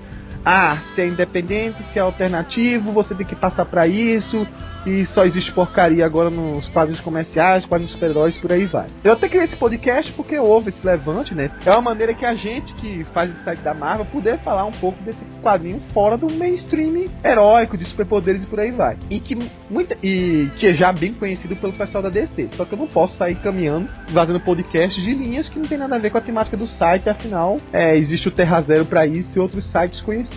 ah, se é independente, se é alternativo, você tem que passar pra isso, e só existe porcaria agora nos quadrinhos comerciais, quadrinhos super-heróis, por aí vai. Eu até criei esse podcast porque houve esse levante, né? É uma maneira que a gente que faz o site da Marvel puder falar um pouco desse quadrinho fora do mainstream heróico, de superpoderes e por aí vai. E que muita e que é já bem conhecido pelo pessoal da DC. Só que eu não posso sair caminhando, fazendo podcast de linhas que não tem nada a ver com a temática do site, afinal, é, existe o Terra Zero pra isso e outros sites conhecidos.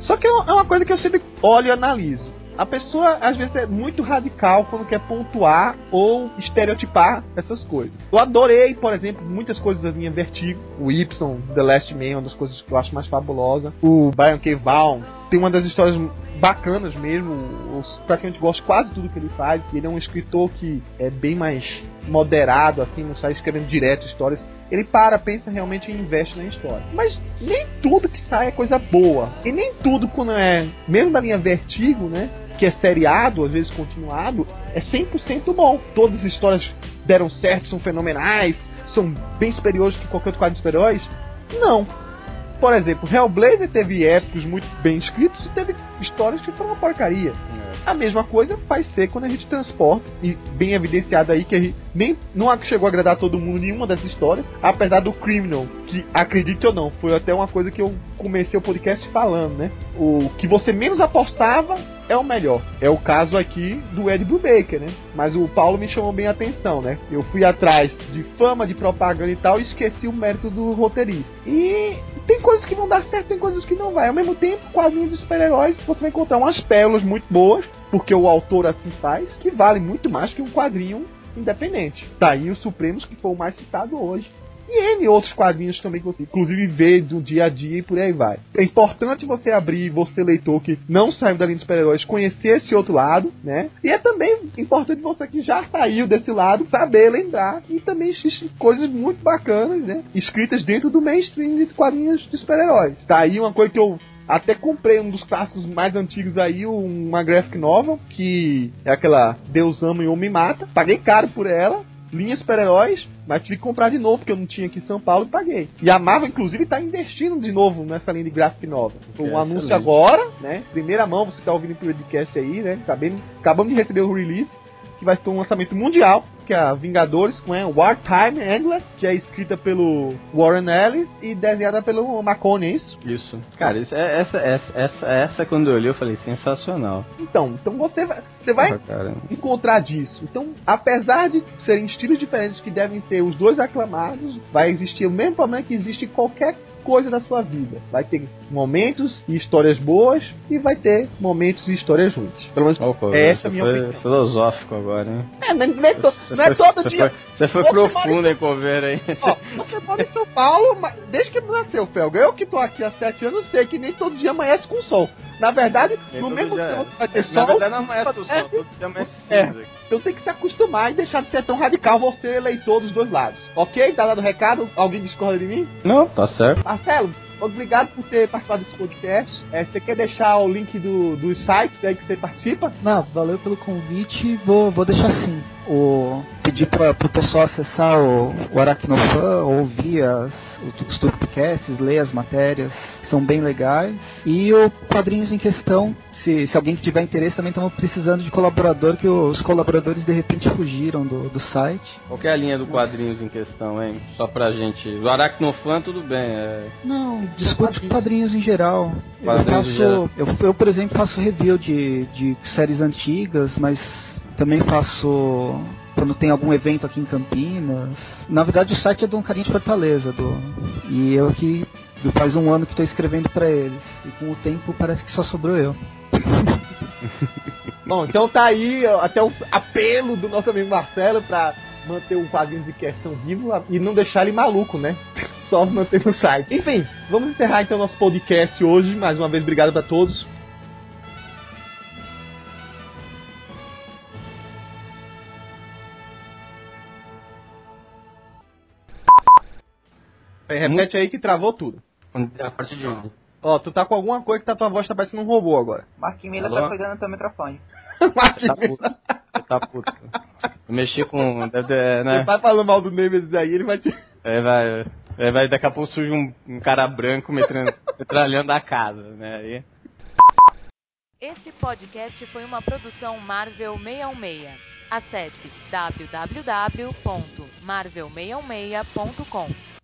Só que é é uma coisa que eu sempre olho e analiso. A pessoa às vezes é muito radical quando quer pontuar ou estereotipar essas coisas. Eu adorei, por exemplo, muitas coisas da linha Vertigo. O Y, The Last Man, uma das coisas que eu acho mais fabulosa. O Brian K. Vaughan tem uma das histórias bacanas mesmo. Eu praticamente gosto quase tudo que ele faz. Ele é um escritor que é bem mais moderado, assim, não sai escrevendo direto histórias. Ele para, pensa realmente e investe na história. Mas nem tudo que sai é coisa boa. E nem tudo, quando é, mesmo da linha Vertigo, né? Que é seriado, às vezes continuado, é 100% bom. Todas as histórias deram certo, são fenomenais, são bem superiores que qualquer outro quadro de super-heróis. Não. Por exemplo, Hellblazer teve épicos muito bem escritos e teve histórias que foram uma porcaria. A mesma coisa vai ser quando a gente transporta, e bem evidenciado aí que a gente nem não chegou a agradar todo mundo nenhuma dessas histórias, apesar do Criminal, que acredite ou não, foi até uma coisa que eu comecei o podcast falando, né? O que você menos apostava é o melhor. É o caso aqui do Ed Brubaker, né? Mas o Paulo me chamou bem a atenção, né? Eu fui atrás de fama, de propaganda e tal, e esqueci o mérito do roteirista. E tem coisas que vão dar certo, tem coisas que não vai. Ao mesmo tempo, quadrinhos de super-heróis, você vai encontrar umas pérolas muito boas, porque o autor assim faz, que vale muito mais que um quadrinho independente. Tá aí o Supremos, que foi o mais citado hoje. E N outros quadrinhos também que você, inclusive, vê do dia a dia e por aí vai. É importante você abrir, você leitor que não saiu da linha de super-heróis, conhecer esse outro lado, né? E é também importante você que já saiu desse lado, saber lembrar que também existem coisas muito bacanas, né? Escritas dentro do mainstream de quadrinhos de super-heróis. Tá aí uma coisa que eu até comprei um dos clássicos mais antigos aí, uma graphic novel, que é aquela Deus ama e homem mata. Paguei caro por ela, linha super-heróis, mas tive que comprar de novo, porque eu não tinha aqui em São Paulo e paguei. E a Marvel, inclusive, está investindo de novo nessa linha de graphic novel. Foi um É, anúncio excelente. agora, né? Primeira mão, você está ouvindo o podcast aí, né? Acabei, acabamos de receber o release, que vai ser um lançamento mundial. Que é a Vingadores, com é Wartime Endless, que é escrita pelo Warren Ellis e desenhada pelo Macone, é isso? Isso. Cara, isso, é, essa, essa, essa, essa quando eu li eu falei, sensacional. Então, então você vai, você vai encontrar disso. Então, apesar de serem estilos diferentes que devem ser os dois aclamados, vai existir o mesmo problema que existe em qualquer coisa da sua vida. Vai ter momentos e histórias boas e vai ter momentos e histórias ruins. Pelo menos Opa, é essa a minha foi opinião. filosófico agora, hein? É, não, não é, to- Você não é foi- todo você dia. Foi, você foi Você profundo em cover aí. Ó, você mora em São Paulo, mas desde que nasceu, Felga. Eu que tô aqui há sete anos sei que nem todo dia amanhece com sol. Na verdade, Nem no mesmo dia tempo é. vai ter Na sol, verdade não é o sol, É. todo dia mais É. então tem que se acostumar e deixar de ser tão radical você, eleitor dos dois lados. Ok? Tá dado o recado? Alguém discorda de mim? Não, tá certo. Marcelo, obrigado por ter participado desse podcast. É, você quer deixar o link do, dos sites aí que você participa? Não, valeu pelo convite. Vou, vou deixar assim. O, pedir para o pessoal acessar o, o Aracnofan, ouvir as, os Turpcasts, ler as matérias, que são bem legais. E o Quadrinhos em Questão, se, se alguém tiver interesse, também estamos precisando de colaborador, que os colaboradores de repente fugiram do, do site. Qual que é a linha do quadrinhos em questão, hein? Só pra gente. O Aracnofan, tudo bem. É... Não, discute quadrinhos em geral. Eu Quadrinhos em faço, geral. eu, eu, por exemplo, faço review de, de séries antigas, mas também faço quando tem algum evento aqui em Campinas. Na verdade, o site é de um carinha de Fortaleza, do e eu que faz um ano que estou escrevendo para eles. E com o tempo parece que só sobrou eu. Bom, então tá aí até o apelo do nosso amigo Marcelo pra manter o quadrinho de questão vivo e não deixar ele maluco, né? Só manter no site. Enfim, vamos encerrar então nosso podcast hoje. Mais uma vez, obrigado pra todos. Repete aí que travou tudo. A partir de onde? Ó, tu tá com alguma coisa que tá, tua voz tá parecendo um robô agora. Marquinhos Miller tá cuidando do teu microfone. Tá puto. Tá puto. Mexi com. Deve, ter, Você né? vai falando mal do Nemesis aí, ele vai te. Aí vai, aí vai. Daqui a pouco surge um, um cara branco metralhando, metralhando a casa, né? Aí. Esse podcast foi uma produção Marvel 616. Acesse www.marvel616.com.